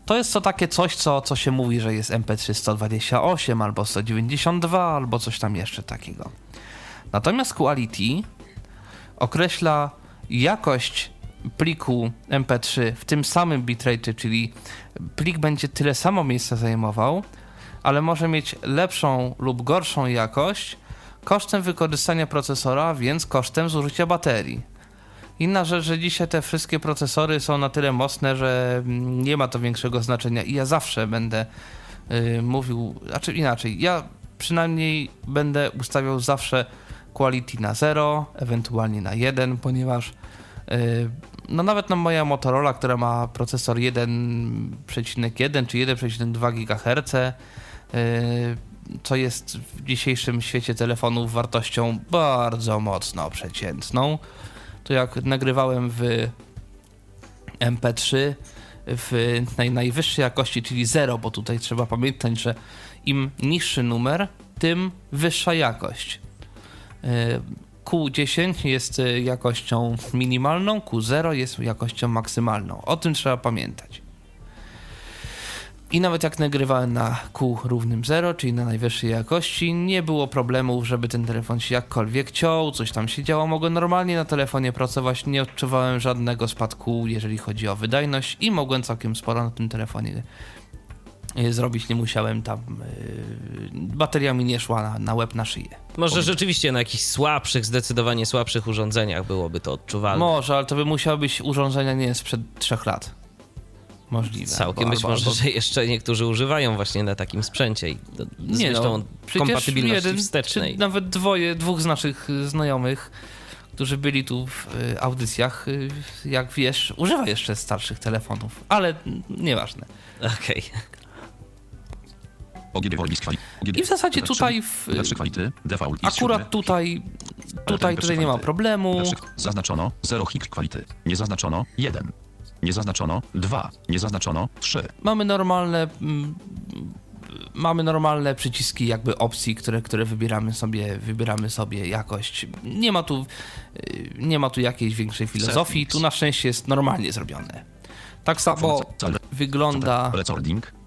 To jest to takie coś, co, co się mówi, że jest MP3 128 albo 192 albo coś tam jeszcze takiego. Natomiast Quality określa jakość pliku MP3 w tym samym bitrate, czyli plik będzie tyle samo miejsca zajmował, ale może mieć lepszą lub gorszą jakość kosztem wykorzystania procesora, więc kosztem zużycia baterii. Inna rzecz, że dzisiaj te wszystkie procesory są na tyle mocne, że nie ma to większego znaczenia i ja zawsze będę y, mówił, znaczy inaczej, ja przynajmniej będę ustawiał zawsze quality na 0, ewentualnie na 1, ponieważ no nawet na moja Motorola, która ma procesor 1,1 czy 1,2 GHz, y, co jest w dzisiejszym świecie telefonów wartością bardzo mocno przeciętną, to jak nagrywałem w MP3 w naj, najwyższej jakości, czyli 0, bo tutaj trzeba pamiętać, że im niższy numer, tym wyższa jakość. Y, Q10 jest y, jakością minimalną, Q0 jest jakością maksymalną. O tym trzeba pamiętać. I nawet jak nagrywałem na Q równym 0, czyli na najwyższej jakości, nie było problemów, żeby ten telefon się jakkolwiek ciął, coś tam się działo. Mogłem normalnie na telefonie pracować, nie odczuwałem żadnego spadku, jeżeli chodzi o wydajność i mogłem całkiem sporo na tym telefonie zrobić. Nie musiałem tam. Yy, bateria mi nie szła na, na łeb, na szyję. Może rzeczywiście na jakichś słabszych, zdecydowanie słabszych urządzeniach byłoby to odczuwalne. Może, ale to by musiały być urządzenia nie sprzed trzech lat. Możliwe. Całkiem Albo- być może, albo- że jeszcze niektórzy używają właśnie na takim sprzęcie i to Nie no, kompatybilności jeden, wstecznej. Czy nawet dwoje, dwóch z naszych y, znajomych, którzy byli tu w y, audycjach, y, jak wiesz, używa jeszcze starszych telefonów, ale nieważne. Okej. OGD. I w zasadzie MP3 tutaj w, MP3 quality. Default is akurat 7. tutaj, tutaj, MP3 tutaj nie ma problemu. MP3 Zaznaczono 0 hick quality. Nie zaznaczono 1. Nie zaznaczono 2. Nie zaznaczono 3. Mamy normalne mm, mamy normalne przyciski jakby opcji, które, które wybieramy sobie, wybieramy sobie jakość. Nie ma tu y, nie ma tu jakiejś większej filozofii, tu na szczęście jest normalnie zrobione. Tak samo wygląda Recording.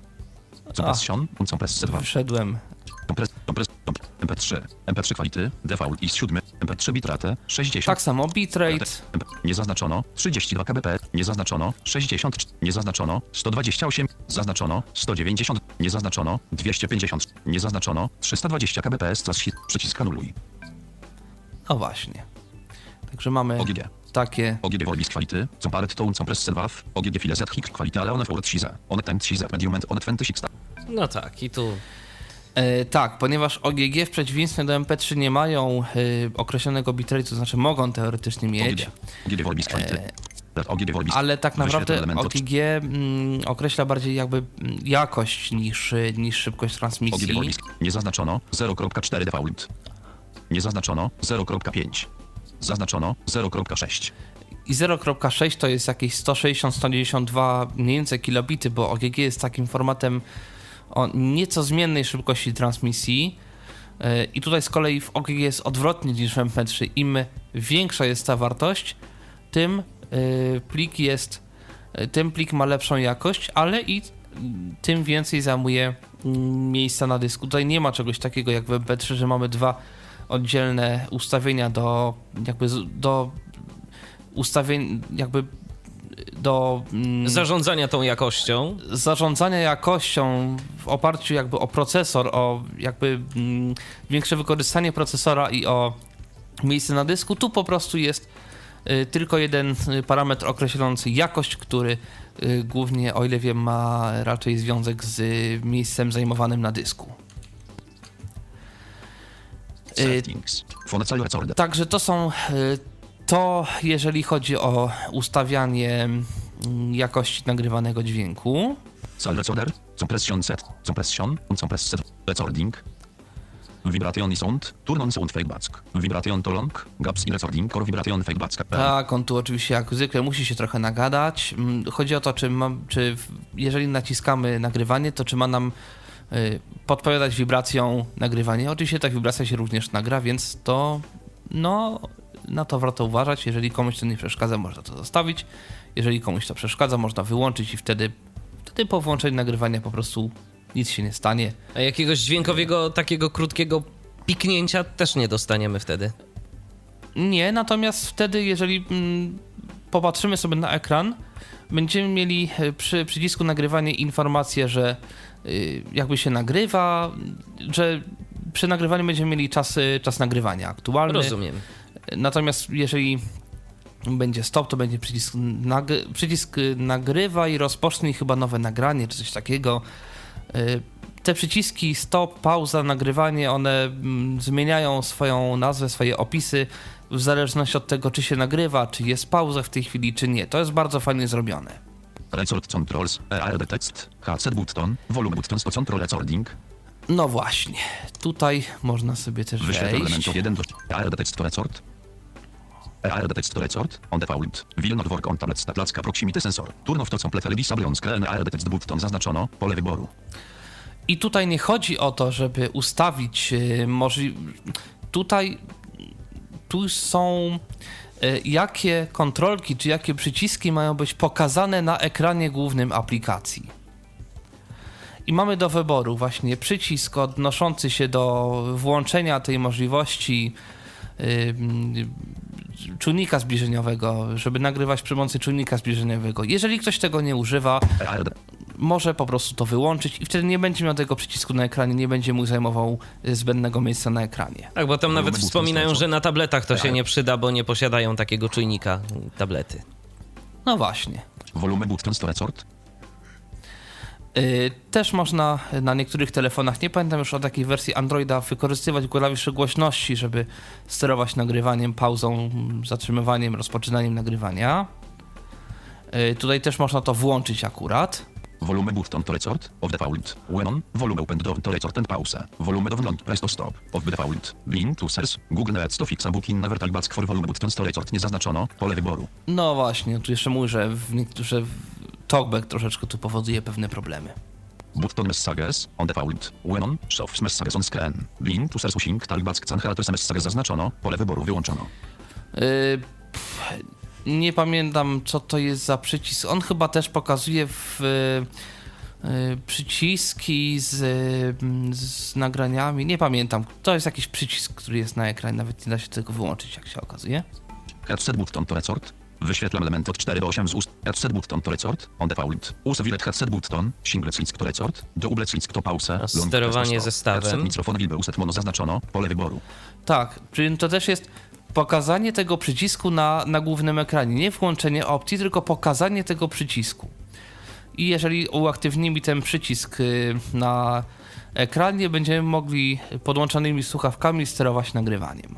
Compression. Compress 2. Wszedłem. Kompres, kompres, komp- MP3. MP3 quality. Default is 7. MP3 bitrate. 60. Tak samo bitrate. Nie zaznaczono 32 kbps, nie zaznaczono 60, nie zaznaczono 128, zaznaczono 190, nie zaznaczono 250, nie zaznaczono 320 kbps, przycisk anuluj. No właśnie. Także mamy OGG. Takie. OGG Volvis Quality, Compared Tone Compress Servav, OGG File Z Hick Quality, ale one forward size, one size, medium and one 26 No tak, i tu E, tak, ponieważ OGG w przeciwieństwie do MP3 nie mają e, określonego bitrate'u, to znaczy mogą teoretycznie mieć. OGG. OGG Volvis Quality. Ale tak naprawdę OGG mm, określa bardziej jakby mm, jakość niż, y, niż szybkość transmisji. Nie zaznaczono 0.4 default. Nie zaznaczono 0.5. Zaznaczono 0.6. I 0.6 to jest jakieś 160-192 mniej więcej kilobity, bo OGG jest takim formatem o nieco zmiennej szybkości transmisji. E, I tutaj z kolei w OGG jest odwrotnie niż w MP3. Im większa jest ta wartość, tym e, plik jest, e, tym plik ma lepszą jakość, ale i tym więcej zajmuje mm, miejsca na dysku. Tutaj nie ma czegoś takiego jak w MP3, że mamy dwa oddzielne ustawienia do jakby do ustawień jakby do mm, Zarządzania tą jakością. zarządzania jakością w oparciu jakby o procesor, o jakby mm, większe wykorzystanie procesora i o miejsce na dysku, tu po prostu jest y, tylko jeden y, parametr określający jakość, który y, głównie, o ile wiem, ma raczej związek z y, miejscem zajmowanym na dysku. Także to są y, to, jeżeli chodzi o ustawianie mm, jakości nagrywanego dźwięku. Cell recorder. Compression set. Compression. Compress set. Recording. Vibration sound. Turn on sound fake back. Vibration to long. Gaps i recording or vibration fake back. Tak, on tu oczywiście jak zwykle musi się trochę nagadać. Mm, Chodzi o to, czy, ma, czy jeżeli naciskamy nagrywanie, to czy ma nam y, podpowiadać wibracją nagrywanie. Oczywiście ta wibracja się również nagra, więc to no na to warto uważać. Jeżeli komuś to nie przeszkadza, można to zostawić. Jeżeli komuś to przeszkadza, można wyłączyć i wtedy, wtedy po włączeniu nagrywania po prostu nic się nie stanie. A jakiegoś dźwiękowego, takiego krótkiego piknięcia też nie dostaniemy wtedy. Nie, natomiast wtedy, jeżeli mm, popatrzymy sobie na ekran, będziemy mieli e, przy przycisku nagrywanie informację, że y, jakby się nagrywa, że przy nagrywaniu będziemy mieli czas, y, czas nagrywania aktualny. Rozumiem. Natomiast jeżeli będzie stop, to będzie przycisk, nag- przycisk y, nagrywa i rozpocznij chyba nowe nagranie, czy coś takiego. Y, Te przyciski stop, pauza, nagrywanie, one mm, zmieniają swoją nazwę, swoje opisy w zależności od tego, czy się nagrywa, czy jest pauza w tej chwili, czy nie. To jest bardzo fajnie zrobione. Record controls. EARD text. Headset button. Volume button. To control recording. No właśnie, tutaj można sobie też Wyświetl wejść. 1 do EARD text to record. EARD text to record. On default. Will not work on tablet placka proximity sensor. Turn off to complete disable screen EARD text button zaznaczono. Pole wyboru. I tutaj nie chodzi o to, żeby ustawić y, możli... Tutaj tu są jakie kontrolki czy jakie przyciski mają być pokazane na ekranie głównym aplikacji. I mamy do wyboru właśnie przycisk odnoszący się do włączenia tej możliwości czujnika zbliżeniowego, żeby nagrywać przy pomocy czujnika zbliżeniowego. Jeżeli ktoś tego nie używa, EARD. Może po prostu to wyłączyć i wtedy nie będzie miał tego przycisku na ekranie, nie będzie mu zajmował y, zbędnego miejsca na ekranie. Tak, bo tam nawet Volume wspominają, że na tabletach to się Tak. nie przyda, bo nie posiadają takiego czujnika tablety. No właśnie. Volume button to record. Y, Też można na niektórych telefonach, nie pamiętam już o takiej wersji Androida, wykorzystywać klawisze głośności, żeby sterować nagrywaniem, pauzą, zatrzymywaniem, rozpoczynaniem nagrywania. Y, Tutaj też można to włączyć akurat. Volume button to record. Of default. When on. Volume open down to record and pause. Volume download press to stop. Of default. Blind users. Google Needs to fix a booking never talk for volume button to record nie zaznaczono. Pole wyboru. No właśnie, tu jeszcze mówię, że w niektórych talkback troszeczkę tu powoduje pewne problemy. Button messages. On default. When on. Show messages on screen. Blind users using talk back can messages zaznaczono. Pole wyboru wyłączono. Pff, nie pamiętam, co to jest za przycisk. On chyba też pokazuje w, yy, przyciski z, yy, z nagraniami. Nie pamiętam. To jest jakiś przycisk, który jest na ekranie. Nawet nie da się tego wyłączyć, jak się okazuje. Headset button to record. Wyświetlam element od 4 do 8 z ust. Headset button to record. On default. Use wireless headset button. Single click to record. Double click to pause. Sterowanie zestawem? Headset mikrofon wilby uset mono zaznaczono. Pole wyboru. Tak, czyli to też jest pokazanie tego przycisku na, na głównym ekranie. Nie włączenie opcji, tylko pokazanie tego przycisku. I jeżeli uaktywnimy ten przycisk y, na ekranie, będziemy mogli podłączonymi słuchawkami sterować nagrywaniem.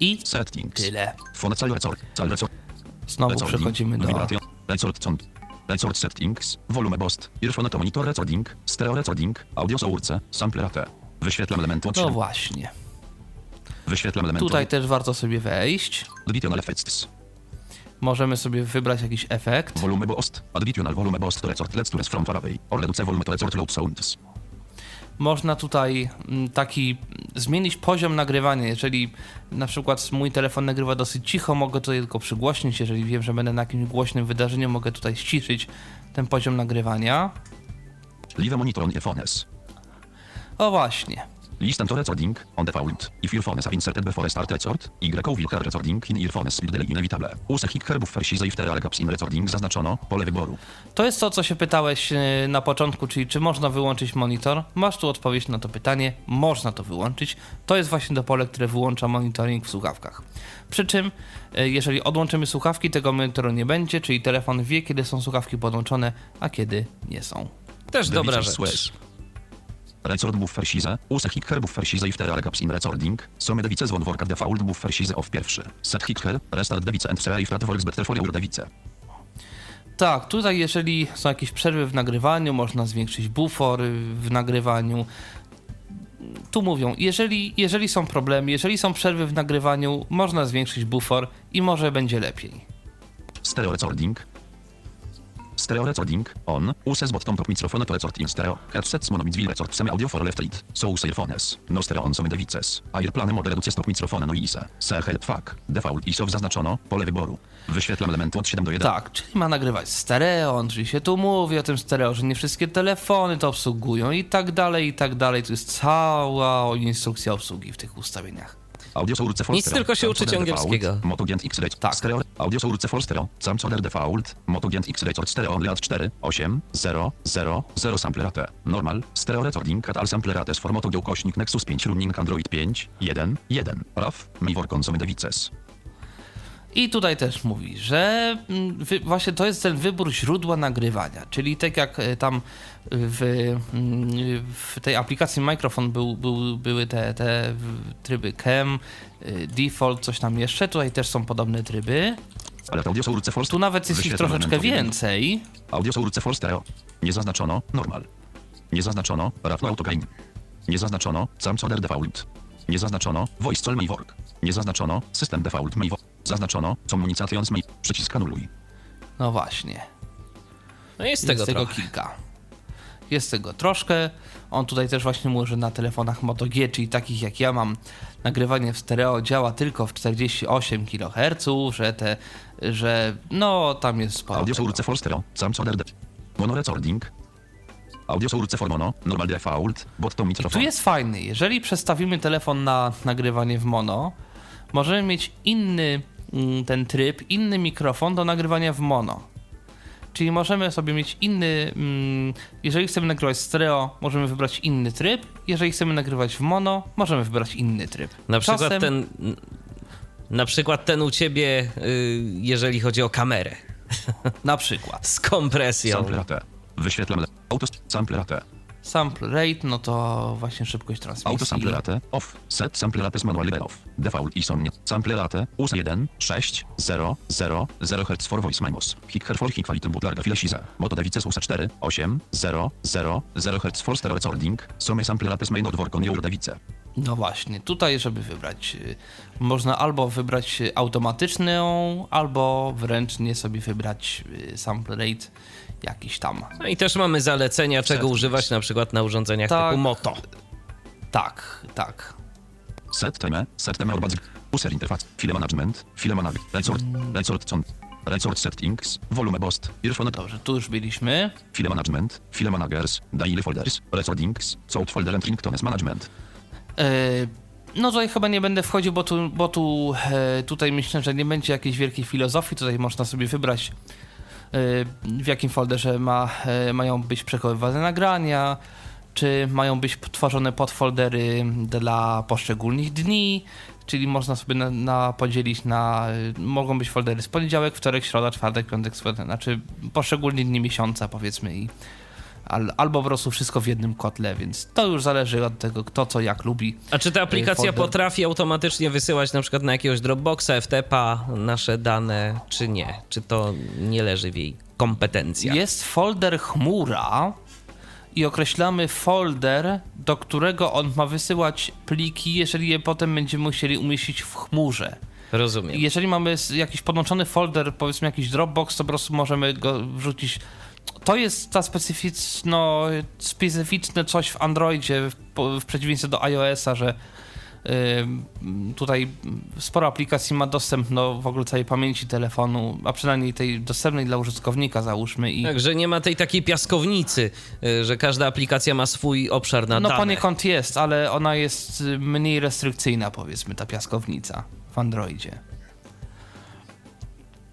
I Settings. tyle. Znowu przechodzimy do... Record settings. Volume boost. Earphone to monitor recording. Stereo recording. Audio source. Sampler AT. Wyświetlam elementu od No 7. właśnie. Wyświetlam elementu. Tutaj też warto sobie wejść. Additional effects. Możemy sobie wybrać jakiś efekt. Volume boost. Additional volume boost to record. Let's to from far away. Or reduce volume to record loud sounds. można tutaj mm, taki zmienić poziom nagrywania. Jeżeli na przykład mój telefon nagrywa dosyć cicho, mogę tutaj tylko przygłośnić. Jeżeli wiem, że będę na jakimś głośnym wydarzeniu, mogę tutaj ściszyć ten poziom nagrywania. Live monitor on. O właśnie. Listen to recording on default. If earphones have inserted before start record, Y will recording in earphones will delay inevitable. Use hick herbów versi zaiftera gaps in recording zaznaczono, pole wyboru. To jest to, co się pytałeś e, na początku, czyli czy można wyłączyć monitor. Masz tu odpowiedź na to pytanie. Można to wyłączyć. To jest właśnie to pole, które wyłącza monitoring w słuchawkach. Przy czym, e, jeżeli odłączymy słuchawki, tego monitoru nie będzie, czyli telefon wie, kiedy są słuchawki podłączone, a kiedy nie są. Też dobra rzecz. Record buffer size, use hick her buffer size iftera gaps in recording, some device zwon worka default buffer size off pierwszy. Set hick her, restart device and share if that works better for your device. Tak, tutaj jeżeli są jakieś przerwy w nagrywaniu, można zwiększyć bufor w nagrywaniu. Tu mówią, jeżeli, jeżeli są problemy, jeżeli są przerwy w nagrywaniu, można zwiększyć bufor i może będzie lepiej. Stereo recording. Stereo recording on. Use z bottom top microphone to record in stereo. Headsets mono with record semi audio for left read. So use earphones. No stereo on some devices. Airplane mode reduce stop microphone noise. Se help fuck. Default ISO zaznaczono. Pole wyboru. Wyświetlam elementy od 7 do 1. Tak, czyli ma nagrywać stereo, czyli się tu mówi o tym stereo, że nie wszystkie telefony to obsługują i tak dalej, i tak dalej. To jest cała instrukcja obsługi w tych ustawieniach. Nic tylko się uczyć angielskiego. Motogent X. Tak. Stereo. Audio source for stereo. Sam soder default. Motogent X record stereo only at 4 8 0 0 0 sample rate. Normal. Stereo recording at all sample rates for Moto ukośnik Nexus 5 running Android 5 1 1. RAW. My work on some devices. I tutaj też mówi, że mm, właśnie to jest ten wybór źródła nagrywania, czyli tak jak e, tam w, mm, w tej aplikacji Microphone był, był, były te, te tryby cam, y, default, coś tam jeszcze, tutaj też są podobne tryby. Ale audio source for Tu nawet jest ich troszeczkę więcej. Audio source for stereo. Nie zaznaczono normal. Nie zaznaczono RAW no autogain. Nie zaznaczono sam soder default. Nie zaznaczono voice call may work. Nie zaznaczono system default may work. Zaznaczono communications may. Przycisk anuluj. No właśnie. No jest Jest tego tego kilka. Jest tego troszkę. On tutaj też właśnie mówi, że na telefonach Moto G, czyli takich jak ja mam, nagrywanie w stereo działa tylko w 48 kHz, że te, że no tam jest sporo. Audio tego. source for stereo. Sam soder de... Mono recording. Audio source for mono. Normal default. Bot to Tu mikrofon. jest fajny. Jeżeli przestawimy telefon na nagrywanie w mono, możemy mieć inny mm, ten tryb, inny mikrofon do nagrywania w mono. Czyli możemy sobie mieć inny. mm, Jeżeli chcemy nagrywać stereo, możemy wybrać inny tryb. Jeżeli chcemy nagrywać w mono, możemy wybrać inny tryb. Na przykład Czasem- ten. Na przykład ten u ciebie, y, jeżeli chodzi o kamerę. Na przykład Z kompresją. Wyświetlam le... Auto sample rate. sample rate, no to właśnie szybkość transmisji. Auto sample rate. Off. Set sample rate z manually off. Default ISO nie. Sample rate. US 1 6 0 0 0 Hz for voice minus. Hick her for quality but larga file size. Moto devices USA 4 8 0 0 0 Hz for stereo recording. Some sample rates may not work on your device. No właśnie, tutaj, żeby wybrać, y, można albo wybrać automatyczną, albo wręcz nie sobie wybrać y, sample rate jakiś tam. No i też mamy zalecenia, czego Set. używać na przykład na urządzeniach Tak. typu Moto. Tak, tak. Set time, set time or basic. User interface, file management, file management, resort, resort resort settings, volume boost, earphone, Dobrze, tu już byliśmy. file management, file managers, daily folders, recordings, sound folder and ringtones management. E, No tutaj chyba nie będę wchodził, bo tu, bo tu e, tutaj myślę, że nie będzie jakiejś wielkiej filozofii. Tutaj można sobie wybrać w jakim folderze ma, e, mają być przechowywane nagrania, czy mają być tworzone podfoldery dla poszczególnych dni, czyli można sobie na, na podzielić na, e, mogą być foldery z poniedziałek, wtorek, środa, czwartek, piątek, sobota, znaczy poszczególne dni miesiąca powiedzmy i al, albo po prostu wszystko w jednym kotle, więc to już zależy od tego, kto co jak lubi. A czy ta aplikacja folder- potrafi automatycznie wysyłać na przykład na jakiegoś Dropboxa, FTP-a nasze dane, czy nie? Czy to nie leży w jej kompetencjach? Jest folder chmura i określamy folder, do którego on ma wysyłać pliki, jeżeli je potem będziemy musieli umieścić w chmurze. Rozumiem. Jeżeli mamy jakiś podłączony folder, powiedzmy jakiś Dropbox, to po prostu możemy go wrzucić. To jest ta specyficzno, specyficzne coś w Androidzie w, w przeciwieństwie do iOS-a, że ym, tutaj sporo aplikacji ma dostęp do w ogóle całej pamięci telefonu, a przynajmniej tej dostępnej dla użytkownika załóżmy i Także nie ma tej takiej piaskownicy, y, że każda aplikacja ma swój obszar na no dane. poniekąd jest, ale ona jest y, mniej restrykcyjna powiedzmy ta piaskownica w Androidzie.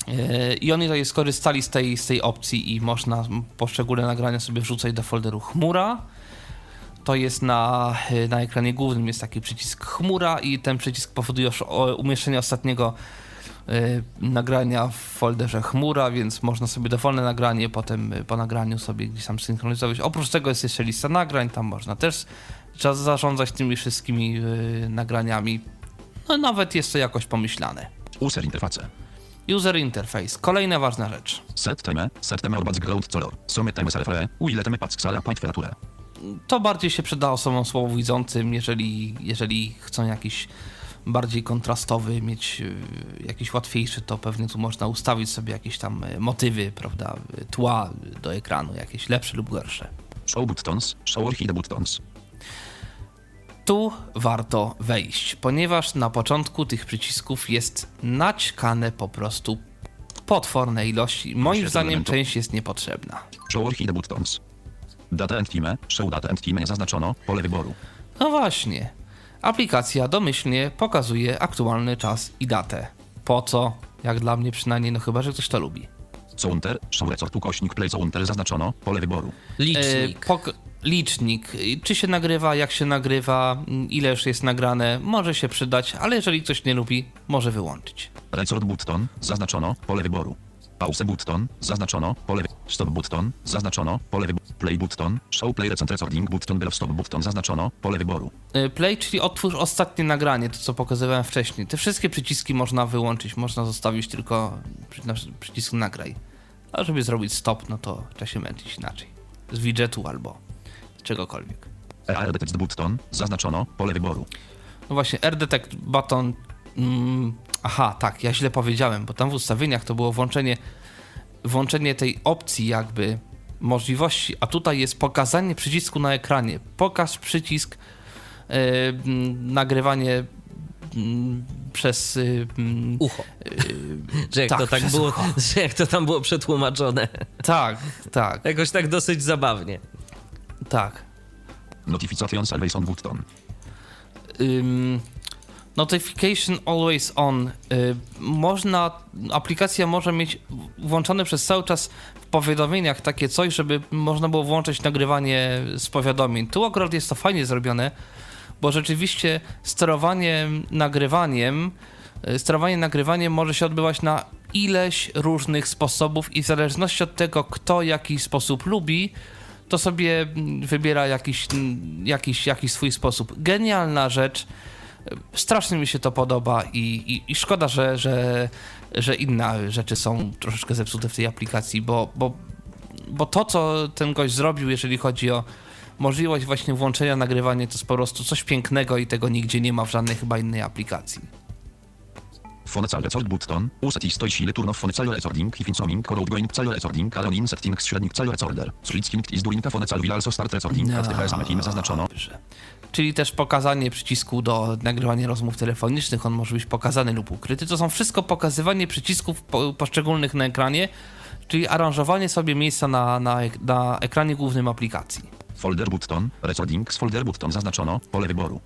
Yy, I oni tutaj skorzystali z tej, z tej opcji i można poszczególne nagrania sobie wrzucać do folderu chmura. To jest na, yy, na ekranie głównym jest taki przycisk chmura i ten przycisk powoduje umieszczenie ostatniego yy, nagrania w folderze chmura, więc można sobie dowolne nagranie potem po nagraniu sobie gdzieś tam synchronizować. Oprócz tego jest jeszcze lista nagrań, tam można też trzeba zarządzać tymi wszystkimi nagraniami. No nawet jest to jakoś pomyślane. User interface. User interface, kolejna ważna rzecz. Set time, set time orbaz growth color. Sumy time serfre, uile time pack sala point temperaturę. To bardziej się przyda osobom słabowidzącym, jeżeli, jeżeli chcą jakiś bardziej kontrastowy, mieć y, jakiś łatwiejszy, to pewnie tu można ustawić sobie jakieś tam y, motywy, prawda, y, tła do ekranu, jakieś lepsze lub gorsze. Show buttons, show hide buttons. Tu warto wejść, ponieważ na początku tych przycisków jest naćkane po prostu potworne ilości. Moim zdaniem część jest niepotrzebna. Show hide buttons. Data and time, show data and time zaznaczono, pole wyboru. No właśnie. Aplikacja domyślnie pokazuje aktualny czas i datę. Po co? Jak dla mnie przynajmniej, no chyba, że ktoś to lubi. Counter, show resort ukośnik play counter zaznaczono, pole wyboru. Licznik. E, pok- licznik. Y, Czy się nagrywa, jak się nagrywa, mm, ile już jest nagrane, może się przydać, ale jeżeli ktoś nie lubi, może wyłączyć. Resort button, zaznaczono, pole wyboru. Pause button, zaznaczono, pole wy... Stop button, zaznaczono, pole wyboru. Play button, show play recent recording button below stop button, zaznaczono, pole wyboru. Y, Play, czyli otwórz ostatnie nagranie, to co pokazywałem wcześniej. Te wszystkie przyciski można wyłączyć, można zostawić tylko przycisk nagraj. A żeby zrobić stop, no to trzeba się męczyć inaczej. Z widgetu albo czegokolwiek. Detect button, zaznaczono, pole wyboru. No właśnie, AirDetect button. Mm, aha, tak, ja źle powiedziałem, bo tam w ustawieniach to było włączenie, włączenie tej opcji, jakby możliwości, a tutaj jest pokazanie przycisku na ekranie. Pokaż przycisk, e, mm, nagrywanie mm, przez. y, mm, Ucho. że jak tak, to tak było, ucho. że jak to tam było przetłumaczone. tak, tak, Jakoś tak dosyć zabawnie. Tak. Notification always on button. Ym, notification always on. Y, można, aplikacja może mieć włączone przez cały czas w powiadomieniach takie coś, żeby można było włączyć nagrywanie z powiadomień. Tu akurat jest to fajnie zrobione, bo rzeczywiście sterowanie nagrywaniem, y, sterowanie nagrywaniem może się odbywać na ileś różnych sposobów i w zależności od tego, kto jaki sposób lubi, to sobie wybiera jakiś, jakiś, jakiś swój sposób. Genialna rzecz. Strasznie mi się to podoba i, i, i szkoda, że, że, że inne rzeczy są troszeczkę zepsute w tej aplikacji, bo, bo, bo to, co ten gość zrobił, jeżeli chodzi o możliwość właśnie włączenia nagrywania, to jest po prostu coś pięknego i tego nigdzie nie ma w żadnej chyba innej aplikacji. Fonecal resort button, uset i stoi sile turn of fonecal recording, if incoming or outgoing cal recording, ale in settings średnik cal recorder. Switching is during the fonecal will also start recording, No. PSM team zaznaczono. Dobrze. Czyli też pokazanie przycisku do nagrywania rozmów telefonicznych, on może być pokazany lub ukryty. To są wszystko pokazywanie przycisków po, poszczególnych na ekranie, czyli aranżowanie sobie miejsca na, na, na ekranie głównym aplikacji. Folder button, recording z folder button zaznaczono, pole wyboru.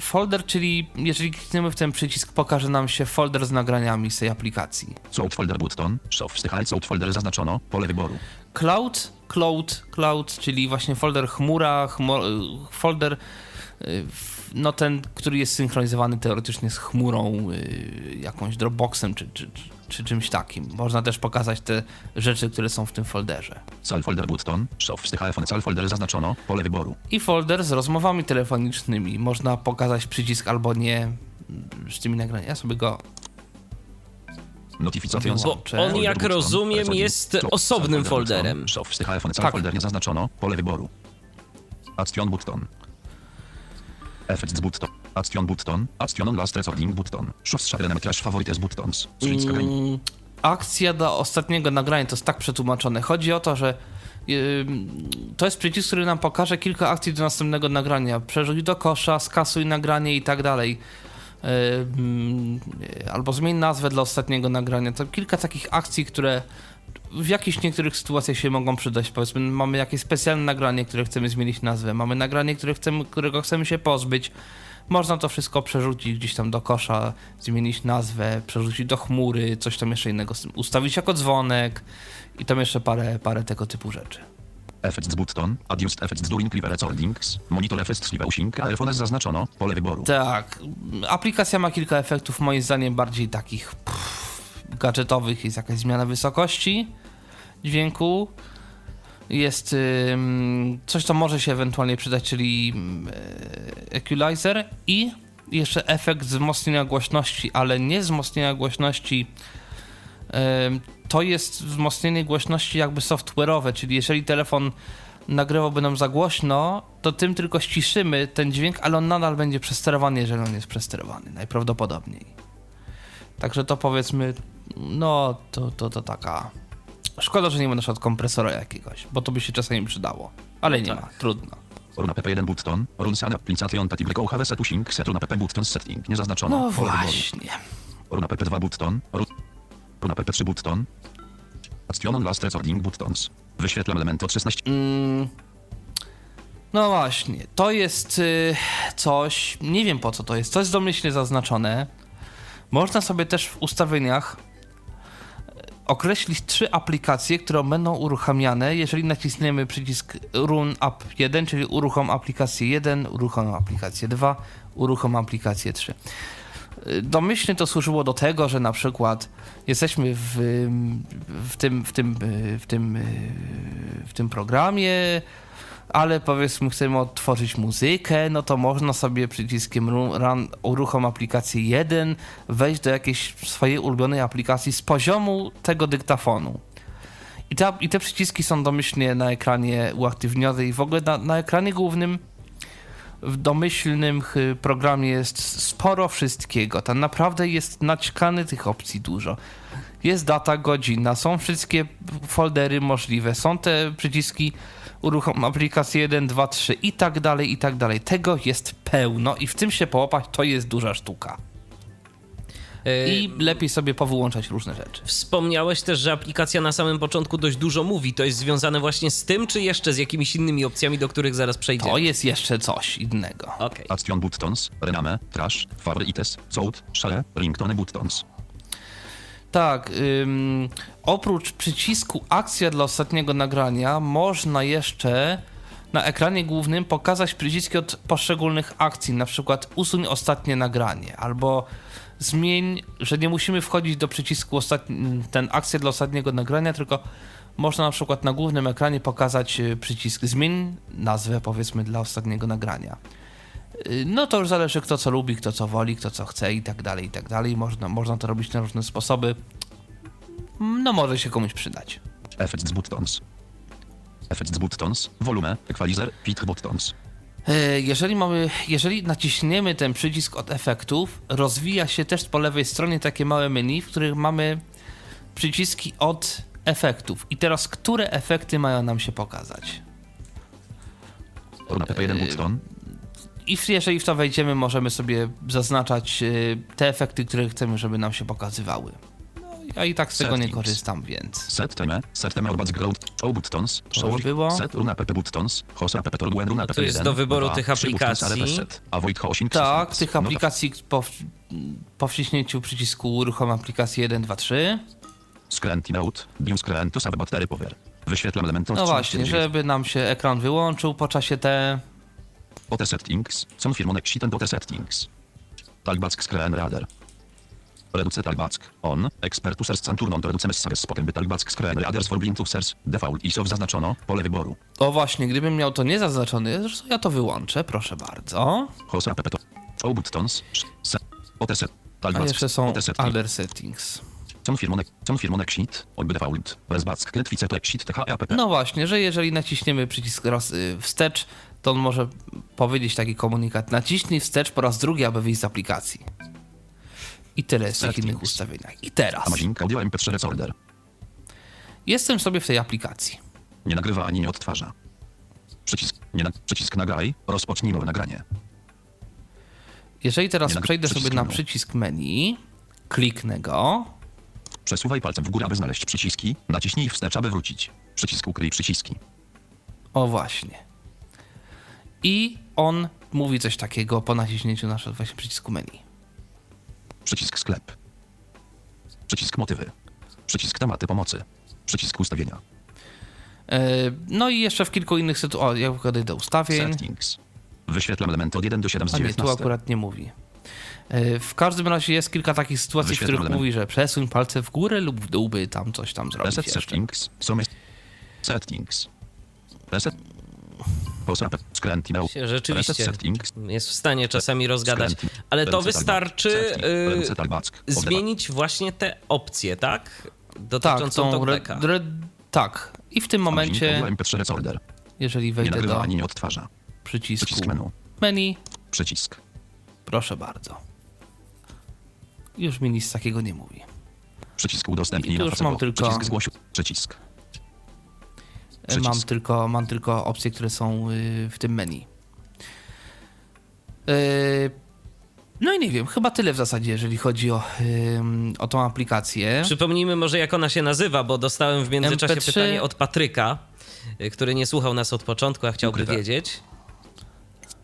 Folder, czyli jeżeli klikniemy w ten przycisk, pokaże nam się folder z nagraniami z tej aplikacji. South folder button, wstychal south folder zaznaczono, pole wyboru. Cloud, cloud, cloud, czyli właśnie folder chmura, chmo, folder, y, w- no ten, który jest synchronizowany teoretycznie z chmurą, y, jakąś Dropboxem czy, czy, czy, czy czymś takim. Można też pokazać te rzeczy, które są w tym folderze. Cal folder button, show wstychal fonecal folder zaznaczono, pole wyboru. I folder z rozmowami telefonicznymi. Można pokazać przycisk albo nie z tymi nagraniami. Ja sobie go Notification Bo on, jak rozumiem, jest osobnym folder folderem. Tak. folder nie zaznaczono, pole wyboru. Action button. Effects button. Action button. Action on last recording button. Shared trash favorites buttons. Mm, akcja do ostatniego nagrania to jest tak przetłumaczone. Chodzi o to, że to jest przycisk, który nam pokaże kilka akcji do następnego nagrania. Przerzuć do kosza, skasuj nagranie i tak dalej. Albo zmień nazwę dla ostatniego nagrania. To kilka takich akcji, które w jakichś niektórych sytuacjach się mogą przydać. Powiedzmy, mamy jakieś specjalne nagranie, które chcemy zmienić nazwę, mamy nagranie, które chcemy, którego chcemy się pozbyć. Można to wszystko przerzucić gdzieś tam do kosza, zmienić nazwę, przerzucić do chmury, coś tam jeszcze innego, ustawić jako dzwonek i tam jeszcze parę, parę tego typu rzeczy. Effects button, adjust effects during clever holdings, monitor effects sleeping, iPhone zaznaczono, pole wyboru. Tak, aplikacja ma kilka efektów, moim zdaniem bardziej takich pff, gadżetowych, jest jakaś zmiana wysokości dźwięku, jest coś, co może się ewentualnie przydać, czyli e, equalizer i jeszcze efekt wzmocnienia głośności, ale nie wzmocnienia głośności. To jest wzmocnienie głośności jakby software'owe, czyli jeżeli telefon nagrywałby nam za głośno, to tym tylko ściszymy ten dźwięk, ale on nadal będzie przesterowany, jeżeli on jest przesterowany, najprawdopodobniej. Także to powiedzmy, no to, to, to taka Szkoda, że nie ma na przykład kompresora jakiegoś, bo to by się czasami przydało. Ale nie tak. ma, trudno. Runa PP1 button, runsana application tatible have setting set runa PP button setting, nie zaznaczono. No właśnie. Runa PP2 button, runa PP3 button, action last recording buttons. Wyświetlam element od 16. Mm, no właśnie, to jest y, coś, nie wiem po co to jest, to jest domyślnie zaznaczone. Można sobie też w ustawieniach określić trzy aplikacje, które będą uruchamiane, jeżeli nacisniemy przycisk Run App 1, czyli uruchom aplikację 1, uruchom aplikację 2, uruchom aplikację 3. Domyślnie to służyło do tego, że na przykład jesteśmy w, w, tym, w, tym, w, tym, w tym programie, ale powiedzmy chcemy otworzyć muzykę, no to można sobie przyciskiem run, uruchom aplikację 1 wejść do jakiejś swojej ulubionej aplikacji z poziomu tego dyktafonu. I, I te przyciski są domyślnie na ekranie uaktywnione i w ogóle na, na ekranie głównym w domyślnym programie jest sporo wszystkiego. Tam naprawdę jest naćkany tych opcji dużo. Jest data, godzina, są wszystkie foldery możliwe, są te przyciski uruchom aplikację 1, 2, 3 i tak dalej, i tak dalej. Tego jest pełno i w tym się połapać to jest duża sztuka. I lepiej sobie powyłączać różne rzeczy. Wspomniałeś też, że aplikacja na samym początku dość dużo mówi. To jest związane właśnie z tym, czy jeszcze z jakimiś innymi opcjami, do których zaraz przejdziemy? To jest jeszcze coś innego. Okay. Action buttons, rename, trash, favorites, sound, share, ringtone buttons. Tak, ym, oprócz przycisku akcja dla ostatniego nagrania, można jeszcze na ekranie głównym pokazać przyciski od poszczególnych akcji, na przykład usuń ostatnie nagranie, albo zmień, że nie musimy wchodzić do przycisku ostatni, ten akcja dla ostatniego nagrania, tylko można na przykład na głównym ekranie pokazać y, przycisk zmień nazwę powiedzmy dla ostatniego nagrania. Y, no to już zależy kto co lubi, kto co woli, kto co chce i tak dalej, i tak dalej. Można, można to robić na różne sposoby. No może się komuś przydać. Effects buttons. Effects buttons, volume, equalizer, pitch buttons. E, jeżeli mamy, jeżeli naciśniemy ten przycisk od efektów, rozwija się też po lewej stronie takie małe menu, w których mamy przyciski od efektów. I teraz, które efekty mają nam się pokazać? Na PP1 button. I jeżeli w to wejdziemy, możemy sobie zaznaczać e, te efekty, które chcemy, żeby nam się pokazywały. No, ja i tak z tego nie korzystam, więc. Set time, set time or background, show buttons, show było. set runa pp buttons, hosa pp torguen runa pp To jest do wyboru tych aplikacji. Tak, tych aplikacji po, po wciśnięciu przycisku uruchom aplikację 1, 2, 3. Screen note, new screen to save battery power. Wyświetlam element No właśnie, żeby nam się ekran wyłączył po czasie te OT settings, są firmone ksiten OT settings. Talback screen radar. Reduce talback, on, expert users canturnon to reduce messages spoken by talback screen radars for blind users, default ISO zaznaczono, pole wyboru. O właśnie, gdybym miał to nie zaznaczone, zresztą ja to wyłączę, proszę bardzo. Hosa app to, show buttons, OT set, A jeszcze są other settings. Są firmone sheet, odby default, bezback, kletwice, sheet, THAPP. No właśnie, że jeżeli naciśniemy przycisk raz y, wstecz, to on może powiedzieć taki komunikat. Naciśnij wstecz po raz drugi, aby wyjść z aplikacji. I tyle jest w tych innych ustawieniach. I teraz. Amazing Audio MP3 Recorder. Jestem sobie w tej aplikacji. Nie nagrywa ani nie odtwarza. Przycisk, nie na, przycisk nagraj, rozpocznij nowe nagranie. Jeżeli teraz przejdę sobie na przycisk menu, kliknę go, Przesuwaj palcem w górę, aby znaleźć przyciski. Naciśnij wstecz, aby wrócić. Przycisk ukryj przyciski. o właśnie. I on mówi coś takiego po naciśnięciu na właśnie przycisku menu. Przycisk sklep. Przycisk motywy. Przycisk tematy pomocy. Przycisk ustawienia. E, No i jeszcze w kilku innych sytuacjach, o, jak wchodzę do ustawień, Settings. Wyświetlam elementy od 1 do 7 z a nie, tu 19. akurat nie mówi. E, W każdym razie jest kilka takich sytuacji, w Wyświetlam których element. mówi, że przesuń palce w górę lub w dół, by tam coś tam zrobić Reset jeszcze. settings. Settings. Reset. Rzeczywiście jest w stanie czasami rozgadać, ale to wystarczy y, zmienić właśnie te opcje, tak? Tak, Dotyczącą tą re, talkbacka. re, tak. I w tym momencie, MP3 recorder. jeżeli wejdę do ani nie odtwarza. przycisku Przycisk menu. menu, Przycisk. proszę bardzo. Już mi nic takiego nie mówi. Przycisk udostępnij I tu na już mam tylko- Przycisk zgłosił. Przycisk. E, Mam Przycisk. tylko, mam tylko opcje, które są y, w tym menu. Y, No i nie wiem, chyba tyle w zasadzie, jeżeli chodzi o, o tą aplikację. Przypomnijmy może, jak ona się nazywa, bo dostałem w międzyczasie MP3. pytanie od Patryka, y, który nie słuchał nas od początku, a chciałby Ukryte. wiedzieć.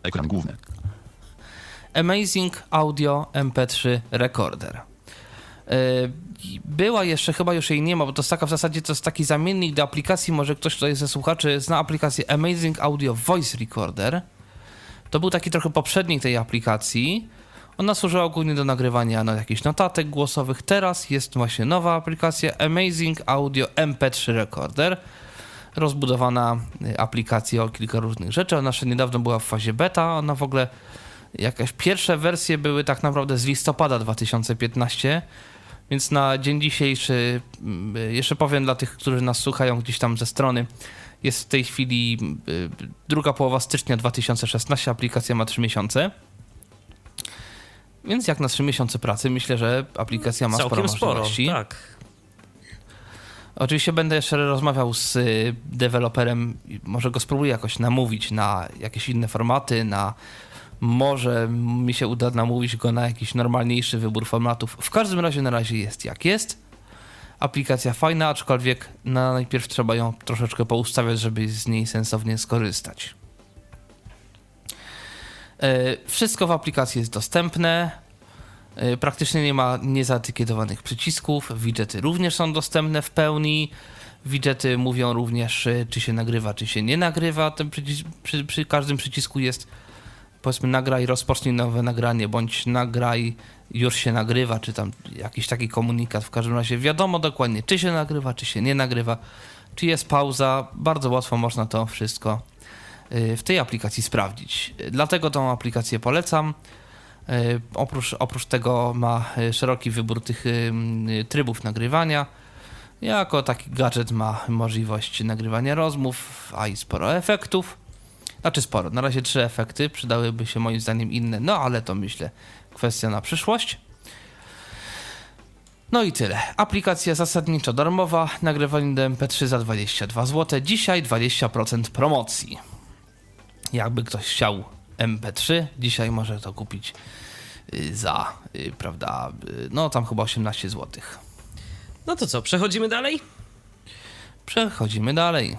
Ekran główny. Amazing Audio MP3 Recorder. Yy, Była jeszcze, chyba już jej nie ma, bo to jest taka w zasadzie to jest taki zamiennik do aplikacji. Może ktoś tutaj ze słuchaczy zna aplikację Amazing Audio Voice Recorder. To był taki trochę poprzednik tej aplikacji. Ona służyła głównie do nagrywania no, jakichś notatek głosowych. Teraz jest właśnie nowa aplikacja Amazing Audio MP3 Recorder. Rozbudowana y, aplikacja o kilka różnych rzeczy. Ona jeszcze niedawno była w fazie beta. Ona w ogóle Jakaś pierwsze wersje były tak naprawdę z listopada 2015, więc na dzień dzisiejszy, mm, jeszcze powiem dla tych, którzy nas słuchają gdzieś tam ze strony, jest w tej chwili y, druga połowa stycznia 2016, aplikacja ma 3 miesiące. Więc jak na 3 miesiące pracy, myślę, że aplikacja ma sporo Całkiem sporo, możliwości. tak. Oczywiście będę jeszcze rozmawiał z y, deweloperem, może go spróbuję jakoś namówić na jakieś inne formaty, na może mi się uda namówić go na jakiś normalniejszy wybór formatów. W każdym razie na razie jest jak jest. Aplikacja fajna, aczkolwiek na najpierw trzeba ją troszeczkę poustawiać, żeby z niej sensownie skorzystać. E, Wszystko w aplikacji jest dostępne. E, Praktycznie nie ma niezaetykietowanych przycisków. Widgety również są dostępne w pełni. Widgety mówią również, e, czy się nagrywa, czy się nie nagrywa. Przycis- przy, przy każdym przycisku jest powiedzmy nagraj, rozpocznij nowe nagranie, bądź nagraj, już się nagrywa, czy tam jakiś taki komunikat. W każdym razie wiadomo dokładnie, czy się nagrywa, czy się nie nagrywa, czy jest pauza. Bardzo łatwo można to wszystko y, w tej aplikacji sprawdzić. Dlatego tą aplikację polecam. Y, Oprócz, oprócz tego ma y, szeroki wybór tych trybów nagrywania. Jako taki gadżet ma możliwość nagrywania rozmów, a i sporo efektów. Znaczy sporo, na razie trzy efekty, przydałyby się moim zdaniem inne, no ale to myślę kwestia na przyszłość. No i tyle. Aplikacja zasadniczo darmowa, nagrywanie do MP3 za 22 zł. Dzisiaj 20% promocji. Jakby ktoś chciał MP3, dzisiaj może to kupić y, za, y, prawda, y, no tam chyba 18 zł. No to co, przechodzimy dalej? Przechodzimy dalej.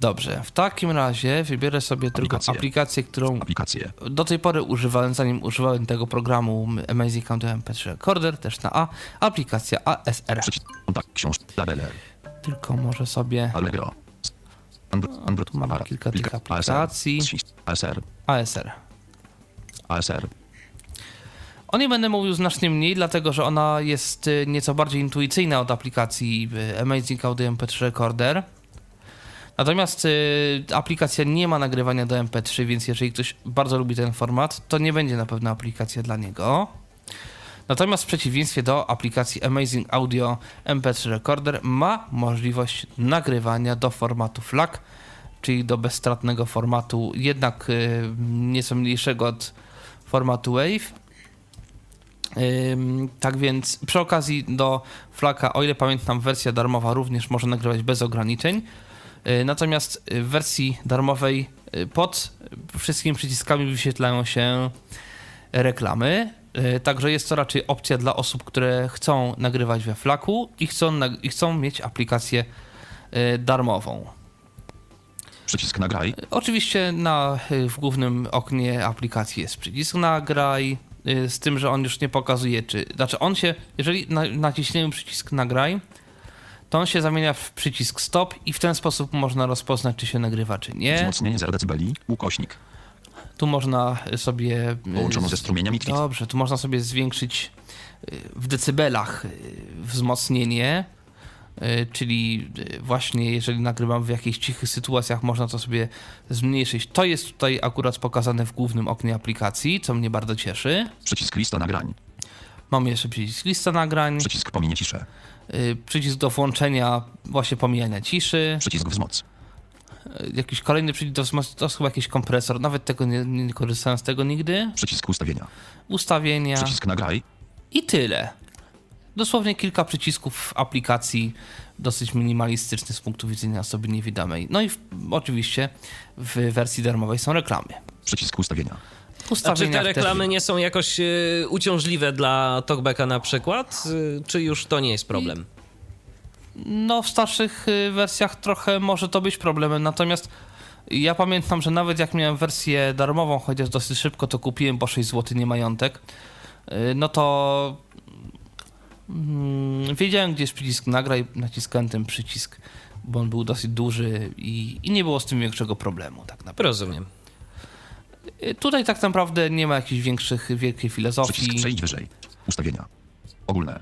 Dobrze, w takim razie wybiorę sobie tylko Aplikację. aplikację, którą Aplikacje. do tej pory używałem, zanim używałem tego programu Amazing Audio MP3 Recorder, też na A, aplikacja ASR. Labeler. Tylko może sobie Allegro. Android. Tu mamy kilka tych Plika. aplikacji. ASR. ASR. ASR. ASR. O niej będę mówił znacznie mniej, dlatego że ona jest y, nieco bardziej intuicyjna od aplikacji y, Amazing Audio MP3 Recorder. Natomiast y, aplikacja nie ma nagrywania do MP3, więc jeżeli ktoś bardzo lubi ten format, to nie będzie na pewno aplikacja dla niego. Natomiast w przeciwieństwie do aplikacji Amazing Audio MP3 Recorder ma możliwość nagrywania do formatu FLAC, czyli do bezstratnego formatu, jednak y, nieco mniejszego od formatu WAV. Ym, tak więc przy okazji do Flaka, o ile pamiętam, wersja darmowa również może nagrywać bez ograniczeń. Yy, Natomiast w wersji darmowej yy, pod wszystkimi przyciskami wyświetlają się reklamy. Także jest to raczej opcja dla osób, które chcą nagrywać we Flaku i chcą, i chcą mieć aplikację darmową. Przycisk nagraj. Oczywiście na, w głównym oknie aplikacji jest przycisk nagraj, z tym, że on już nie pokazuje, czy. Znaczy, on się, jeżeli na, naciśniemy przycisk nagraj, to on się zamienia w przycisk stop i w ten sposób można rozpoznać, czy się nagrywa, czy nie. Wzmocnienie 0 dB. Ukośnik. Tu można sobie. y, Połączono ze strumieniami tweet. Dobrze, tu można sobie zwiększyć y, w decybelach y, wzmocnienie, czyli właśnie jeżeli nagrywam w jakichś cichych sytuacjach, można to sobie zmniejszyć. To jest tutaj akurat pokazane w głównym oknie aplikacji, co mnie bardzo cieszy. Przycisk lista nagrań. Mamy jeszcze przycisk lista nagrań, Przycisk pominie ciszę. Y, przycisk do włączenia właśnie pomijania ciszy, Przycisk wzmoc. y, jakiś kolejny przycisk do wzmocnienia, to jest chyba jakiś kompresor, nawet tego nie, nie korzystałem z tego nigdy. Przycisk ustawienia. Ustawienia. Przycisk nagraj. I tyle. Dosłownie kilka przycisków w aplikacji, dosyć minimalistyczny z punktu widzenia osoby niewidomej. No i w, oczywiście w wersji darmowej są reklamy. Przycisk ustawienia. A czy te reklamy nie są jakoś y, uciążliwe dla Talkbacka na przykład? Y, czy już to nie jest problem? No w starszych y, wersjach trochę może to być problemem, natomiast ja pamiętam, że nawet jak miałem wersję darmową, chociaż dosyć szybko to kupiłem, bo 6 zł nie majątek, no to mm, wiedziałem, gdzie jest przycisk nagraj, naciskałem ten przycisk, bo on był dosyć duży i, i nie było z tym większego problemu tak naprawdę. Rozumiem. Y, Tutaj tak naprawdę nie ma jakichś większych, wielkiej Przycisk filozofii. przejść wyżej. Ustawienia. Ogólne.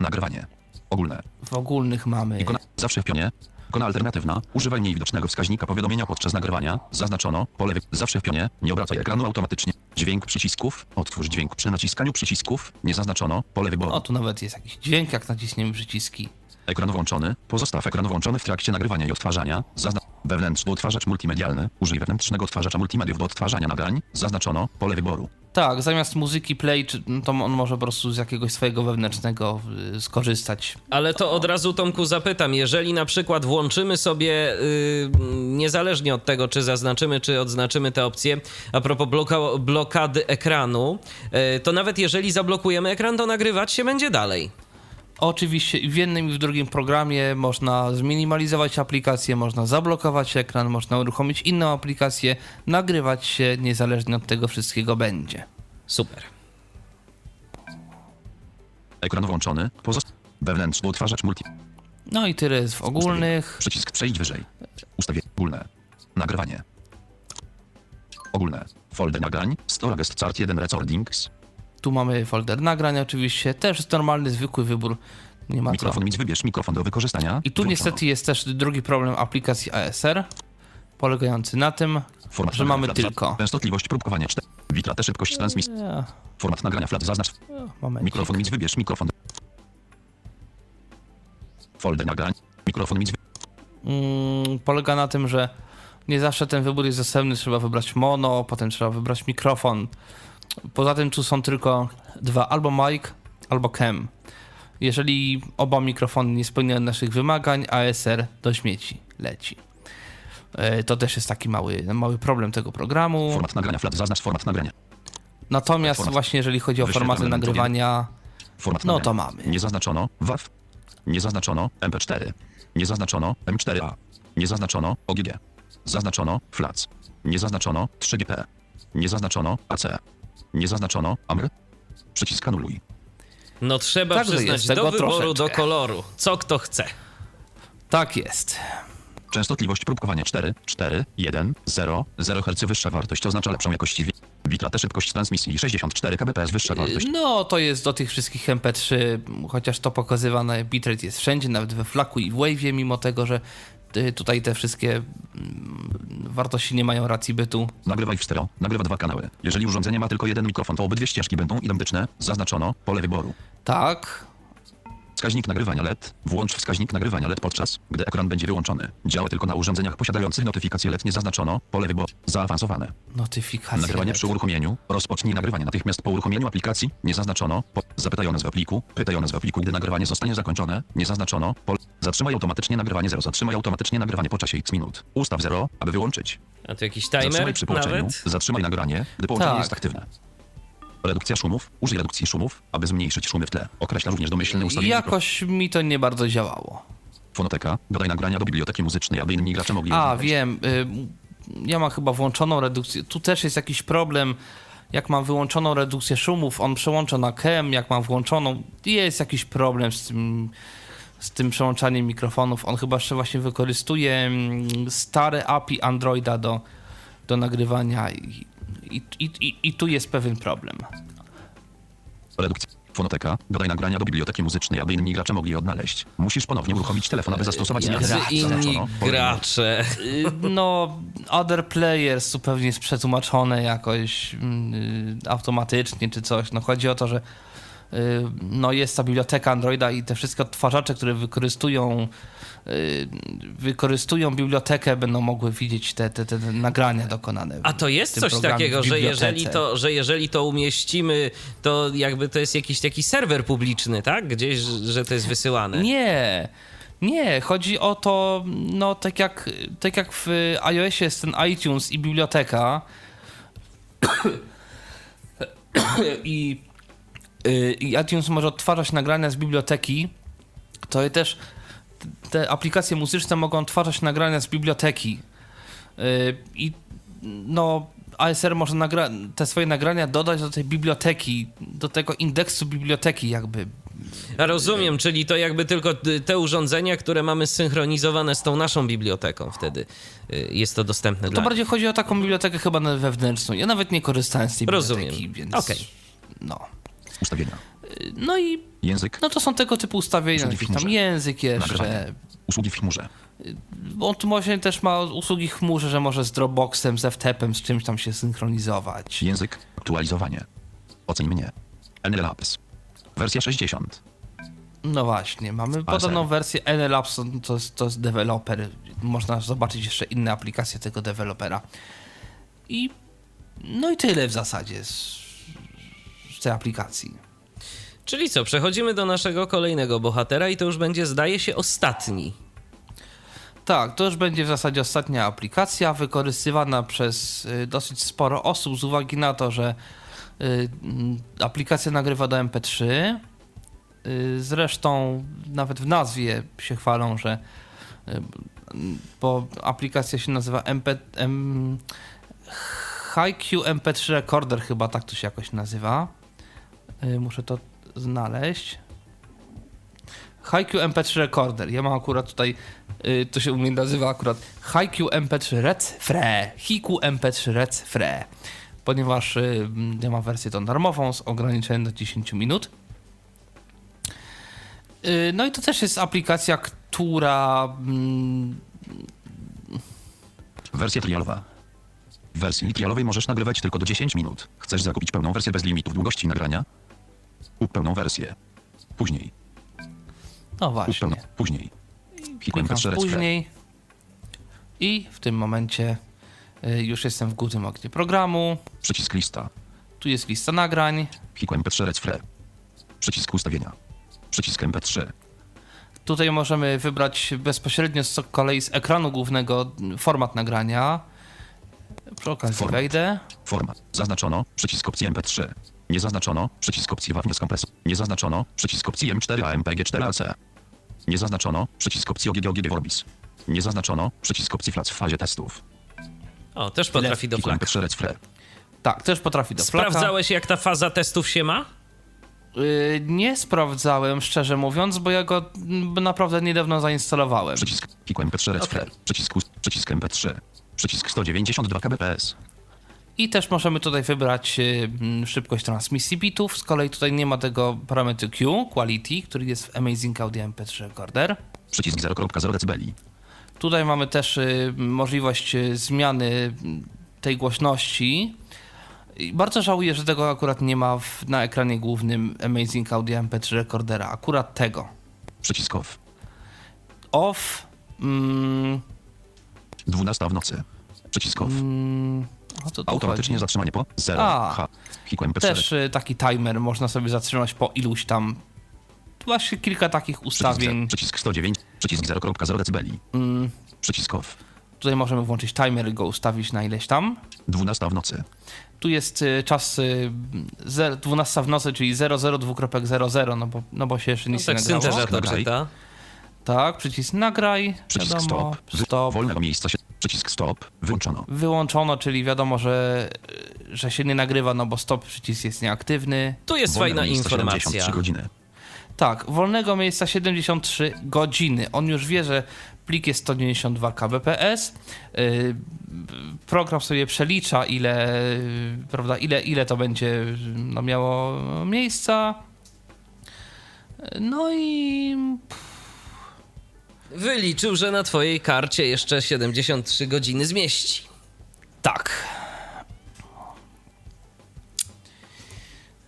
Nagrywanie. Ogólne. W ogólnych mamy Ikona zawsze w pionie. Ikona alternatywna. Używaj mniej widocznego wskaźnika powiadomienia podczas nagrywania. Zaznaczono. Pole wy... zawsze w pionie. Nie obracaj ekranu automatycznie. Dźwięk przycisków. Odtwórz dźwięk przy naciskaniu przycisków. Nie zaznaczono. Pole wyboru. O, tu nawet jest jakiś dźwięk, jak naciśniemy przyciski. Ekran włączony. Pozostaw ekran włączony w trakcie nagrywania i odtwarzania. Zazna... Wewnętrzny odtwarzacz multimedialny. Użyj wewnętrznego odtwarzacza multimediów do odtwarzania nagrań. Zaznaczono. Pole wyboru. Tak, zamiast muzyki play, czy, no to on może po prostu z jakiegoś swojego wewnętrznego y, skorzystać. Ale to od razu Tomku zapytam, jeżeli na przykład włączymy sobie, y, niezależnie od tego, czy zaznaczymy, czy odznaczymy te opcje, a propos bloka- blokady ekranu, y, to nawet jeżeli zablokujemy ekran, to nagrywać się będzie dalej. Oczywiście i w jednym i w drugim programie można zminimalizować aplikację, można zablokować ekran, można uruchomić inną aplikację, nagrywać się niezależnie od tego wszystkiego będzie. Super. Ekran włączony. Pozostaw... Wewnętrzny odtwarzacz multi... No i tyle jest w ogólnych. Przycisk przejść wyżej. Ustawię ogólne. Nagrywanie. Ogólne. Folder nagrań. Store Guest Chart 1 Recordings. Tu mamy folder nagrań oczywiście, też jest normalny, zwykły wybór, nie ma co. Mikrofon mic wybierz mikrofon do wykorzystania. I tu Włączono. niestety jest też drugi problem aplikacji ASR, polegający na tym, Format że mamy tylko... Częstotliwość próbkowania 4. Witratę szybkość transmisji. Ja, Format nagrania flat zaznacz. Mikrofon mic wybierz mikrofon. Folder nagrań. Mikrofon mic mm, polega na tym, że nie zawsze ten wybór jest dostępny. Trzeba wybrać mono, potem trzeba wybrać mikrofon. Poza tym tu są tylko dwa, albo mic, albo cam. Jeżeli oba mikrofony nie spełniają naszych wymagań, ASR do śmieci leci. E, To też jest taki mały, mały problem tego programu. Format nagrania flat zaznacz format nagrania. Natomiast Format- właśnie jeżeli chodzi o formaty nagrywania, Format No to mamy. Nie zaznaczono WAV. Nie zaznaczono MP4. Nie zaznaczono M4A. Nie zaznaczono OGG. Zaznaczono FLAC. Nie zaznaczono 3GP. Nie zaznaczono AC. Nie zaznaczono AMR. Przycisk anuluj. No trzeba Także przyznać, do wyboru, troszeczkę. do koloru. Co kto chce. tak jest. Częstotliwość próbkowania 4, 4, 1, 0, 0 Hz wyższa wartość oznacza lepszą jakość Witratę szybkość transmisji 64 kbps wyższa wartość. No, to jest do tych wszystkich MP3, chociaż to pokazywane bitrate jest wszędzie, nawet we Flaku i w Wave'ie, mimo tego, że tutaj te wszystkie mm, wartości nie mają racji bytu. Nagrywaj w stereo. Nagrywa dwa kanały. Jeżeli urządzenie ma tylko jeden mikrofon, to obydwie ścieżki będą identyczne. Zaznaczono pole wyboru. Tak, Wskaźnik nagrywania LED. Włącz wskaźnik nagrywania LED podczas, gdy ekran będzie wyłączony. Działa tylko na urządzeniach posiadających notyfikacje LED nie zaznaczono. Pole wyboru. Zaawansowane. Notyfikacje. Nagrywanie LED. przy uruchomieniu. Rozpocznij nagrywanie natychmiast po uruchomieniu aplikacji. Nie zaznaczono. Po... Zapytaj o nazwę pliku. Pytaj o nazwę pliku, gdy nagrywanie zostanie zakończone. Nie zaznaczono. Pol... Zatrzymaj automatycznie nagrywanie 0. Zatrzymaj automatycznie nagrywanie po czasie x minut. Ustaw 0, aby wyłączyć. A tu jakiś timer Zatrzymaj przy połączeniu. nawet? Zatrzymaj nagranie, gdy połączenie Tak. jest aktywne. Redukcja szumów. Użyj redukcji szumów, aby zmniejszyć szumy w tle. Określa również domyślne ustawienie Jakoś mi to nie bardzo działało. Fonoteka. Dodaj nagrania do biblioteki muzycznej, aby inni gracze mogli A, wiem. Y, ja mam chyba włączoną redukcję. Tu też jest jakiś problem. Jak mam wyłączoną redukcję szumów, on przełącza na KEM, jak mam włączoną, jest jakiś problem z tym, z tym przełączaniem mikrofonów. On chyba jeszcze właśnie wykorzystuje mm, stare API Androida do, do nagrywania i, i, i, i, i tu jest pewien problem. Redukcja. Fonoteka. Dodaj nagrania do biblioteki muzycznej, aby inni gracze mogli je odnaleźć. Musisz ponownie uruchomić telefon, aby zastosować zmianę. Jacy inni gracze. Y, No, other players tu pewnie jest przetłumaczone jakoś mm, y, automatycznie czy coś. No chodzi o to, że y, no jest ta biblioteka Androida i te wszystkie odtwarzacze, które wykorzystują y, wykorzystują bibliotekę, będą mogły widzieć te, te, te nagrania dokonane. A to jest coś takiego, że jeżeli, to, że jeżeli to umieścimy, to jakby to jest jakiś taki serwer publiczny, tak? Gdzieś, że to jest wysyłane. Nie. Nie, chodzi o to, no tak jak, tak jak w iOSie jest ten iTunes i biblioteka i, y, i iTunes może odtwarzać nagrania z biblioteki, to i też te aplikacje muzyczne mogą odtwarzać nagrania z biblioteki Y, i no ASR może te swoje nagrania dodać do tej biblioteki, do tego indeksu biblioteki jakby Rozumiem, czyli to jakby tylko y, te urządzenia, które mamy zsynchronizowane z tą naszą biblioteką wtedy y, jest to dostępne To dla bardziej chodzi o taką bibliotekę chyba wewnętrzną. Ja nawet nie korzystałem z tej Rozumiem. biblioteki, więc... Okej. No. Ustawienia. no i Język. no to są tego typu ustawienia, Usługi tam język jeszcze. Nagrywanie. Usługi w chmurze. On tu może też ma usługi w chmurze, że może z Dropboxem, z FTP-em, z czymś tam się synchronizować. Język. Aktualizowanie. Oceń mnie. NLAPS. Wersja 60. No właśnie, mamy podobną wersję NLabs, to, jest- to jest deweloper. Można zobaczyć jeszcze inne aplikacje tego dewelopera. I no i tyle w zasadzie aplikacji. Czyli co, przechodzimy do naszego kolejnego bohatera i to już będzie, zdaje się, ostatni. Tak, to już będzie w zasadzie ostatnia aplikacja, wykorzystywana przez y, dosyć sporo osób z uwagi na to, że y, mm, aplikacja nagrywa do MP3. Y, Zresztą nawet w nazwie się chwalą, że bo aplikacja się nazywa MP, M, HiQ MP3 Recorder, chyba tak to się jakoś nazywa. Y, Muszę to znaleźć. HiQ MP3 Recorder. Ja mam akurat tutaj, y, to się u mnie nazywa akurat HiQ MP3 Red Fre. HiQ MP3 Red Fre. Ponieważ y, ja mam wersję tą darmową z ograniczeniem do 10 minut. Y, no i to też jest aplikacja, która mm, Wersja trialowa. W wersji trialowej możesz nagrywać tylko do 10 minut. Chcesz zakupić pełną wersję bez limitów długości nagrania? Pełną wersję. Później. no właśnie. pełną. Później. Klikam P3 Red później i w tym momencie y, już jestem w głównym oknie programu. Przycisk lista. Tu jest lista nagrań. Klikłem P3 Red Fre. Przycisk ustawienia. Przycisk MP3. Tutaj możemy wybrać bezpośrednio z kolei z ekranu głównego format nagrania. Przy okazji Format. wejdę. Format. Zaznaczono. Przycisk opcji MP3. Nie zaznaczono. Przycisk opcji WAV kompresor. Nie zaznaczono. Przycisk opcji M4 AMPG 4AC. Nie zaznaczono. Przycisk opcji OGG OGG Vorbis. Nie zaznaczono. Przycisk opcji FLAC w fazie testów. O, też potrafi do flaka. P3 Red Fre. Tak, też potrafi do flaka. Sprawdzałeś, jak ta faza testów się ma? Y, nie sprawdzałem, szczerze mówiąc, bo ja go naprawdę niedawno zainstalowałem. Przycisk. Klikłem P3 Red Fre. Przycisk, przycisk MP3. Przycisk 192 kbps. I też możemy tutaj wybrać y, mm, szybkość transmisji bitów. Z kolei tutaj nie ma tego parametru Q, quality, który jest w Amazing Audio MP3 Recorder. Przycisk 0.0 dB. Tutaj mamy też y, możliwość y, zmiany y, tej głośności. Bardzo żałuję, że tego akurat nie ma w, na ekranie głównym Amazing Audio MP3 Recordera. Akurat tego. Przycisk off. Off. Mm, 12 w nocy. Przycisk off. mm, Automatycznie chodzi? zatrzymanie po 0. A. H. Hikłem P4. Też y, taki timer można sobie zatrzymać po iluś tam. Właśnie kilka takich Przycisk, ustawień. Przycisk 109. Przycisk 0.0 decybeli. Mm, Przycisk off. tutaj możemy włączyć timer i go ustawić na ileś tam. 12 w nocy. Tu jest y, czas y, zer- 12 w nocy, czyli 00.00, no bo, no bo się jeszcze No nic tak nie nagrało. syntezator czyta. Tak, przycisk nagraj, Przycisk wiadomo, stop. Stop. Wolnego miejsca się. Przycisk stop. Wyłączono. Wyłączono, czyli wiadomo, że, że się nie nagrywa, no bo stop przycisk jest nieaktywny. Tu jest Wolnego fajna miejsca informacja. 73 godziny. Tak, wolnego miejsca 73 godziny. On już wie, że plik jest 192 kbps. Yy, program sobie przelicza, ile, prawda, ile, ile to będzie no, miało miejsca. No i Wyliczył, że na twojej karcie jeszcze 73 godziny zmieści. tak.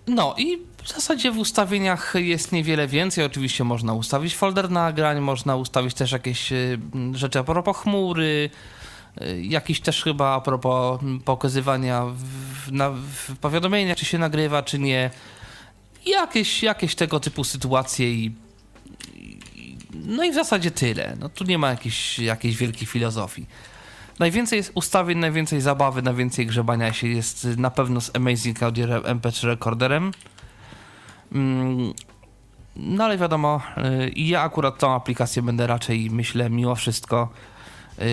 No i w zasadzie w ustawieniach jest niewiele więcej. Oczywiście można ustawić folder nagrań, można ustawić też jakieś y, rzeczy a propos chmury, y, jakiś też chyba a propos pokazywania w, na, w powiadomieniach, czy się nagrywa, czy nie. Jakieś, jakieś tego typu sytuacje i no i w zasadzie tyle. No tu nie ma jakiejś, jakiejś wielkiej filozofii. Najwięcej jest ustawień, najwięcej zabawy, najwięcej grzebania się jest y, na pewno z Amazing Audio MP3 Recorderem. Mm, No ale wiadomo, y, i ja akurat tą aplikację będę raczej, myślę, mimo wszystko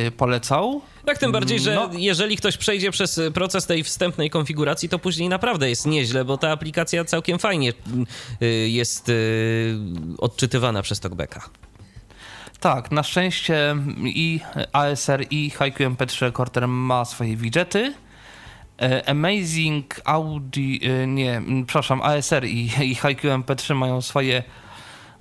y, polecał. Tak, tym bardziej, że No. jeżeli ktoś przejdzie przez y, proces tej wstępnej konfiguracji, to później naprawdę jest nieźle, bo ta aplikacja całkiem fajnie y, jest y, odczytywana przez TalkBacka. Tak, na szczęście i ASR i Haiku MP3 Recorder ma swoje widgety. E, Amazing Audi, e, nie, przepraszam, ASR i, i Haiku MP3 mają swoje,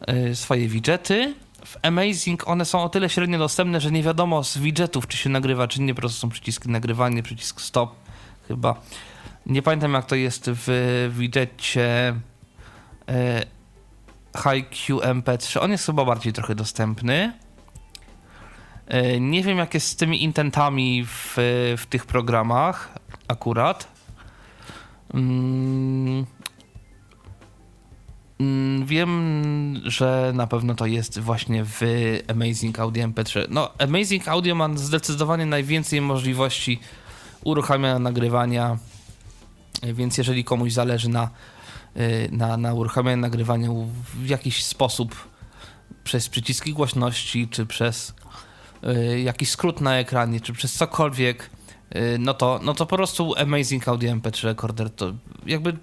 e, swoje widgety. W Amazing one są o tyle średnio dostępne, że nie wiadomo z widgetów, czy się nagrywa, czy nie. Po prostu są przyciski nagrywanie, przycisk stop chyba. Nie pamiętam jak to jest w widżecie HiQMP3. On jest chyba bardziej trochę dostępny. E, nie wiem, jak jest z tymi intentami w, w tych programach akurat. Mm. Mm, wiem, że na pewno to jest właśnie w Amazing Audio MP3. No, Amazing Audio ma zdecydowanie najwięcej możliwości uruchamiania nagrywania, więc jeżeli komuś zależy na na, na uruchamianiu nagrywania w jakiś sposób przez przyciski głośności, czy przez y, jakiś skrót na ekranie, czy przez cokolwiek, y, no to, no to po prostu Amazing Audio MP3 Recorder to jakby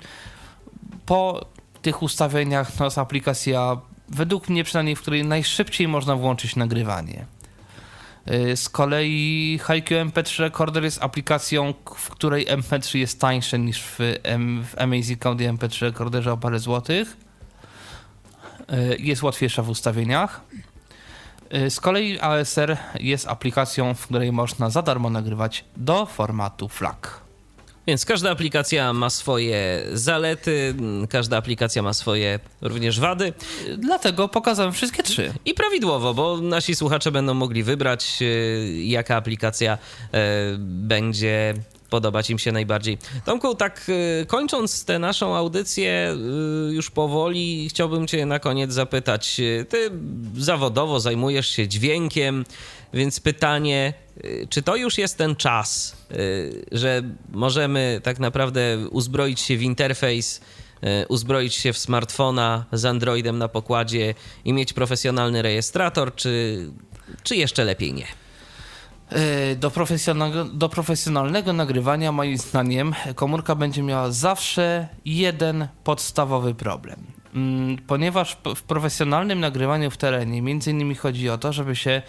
po tych ustawieniach to jest aplikacja, według mnie przynajmniej, w której najszybciej można włączyć nagrywanie. Y, Z kolei HiQ MP3 Recorder jest aplikacją, w której MP3 jest tańsze niż w, w Amazing Audio MP3 Recorderze o parę złotych. Y, Jest łatwiejsza w ustawieniach. Y, Z kolei ASR jest aplikacją, w której można za darmo nagrywać do formatu FLAC. Więc każda aplikacja ma swoje zalety, każda aplikacja ma swoje również wady. Dlatego pokazałem wszystkie trzy. I prawidłowo, bo nasi słuchacze będą mogli wybrać, y, jaka aplikacja y, będzie podobać im się najbardziej. Tomku, tak y, kończąc tę naszą audycję już powoli, chciałbym cię na koniec zapytać. Ty zawodowo zajmujesz się dźwiękiem, więc pytanie, czy to już jest ten czas, że możemy tak naprawdę uzbroić się w interfejs, y, uzbroić się w smartfona z Androidem na pokładzie i mieć profesjonalny rejestrator, czy, czy jeszcze lepiej nie? Y, Do profesjonalnego, do profesjonalnego nagrywania, moim zdaniem, komórka będzie miała zawsze jeden podstawowy problem. Mm, Ponieważ w profesjonalnym nagrywaniu w terenie, między innymi chodzi o to, żeby się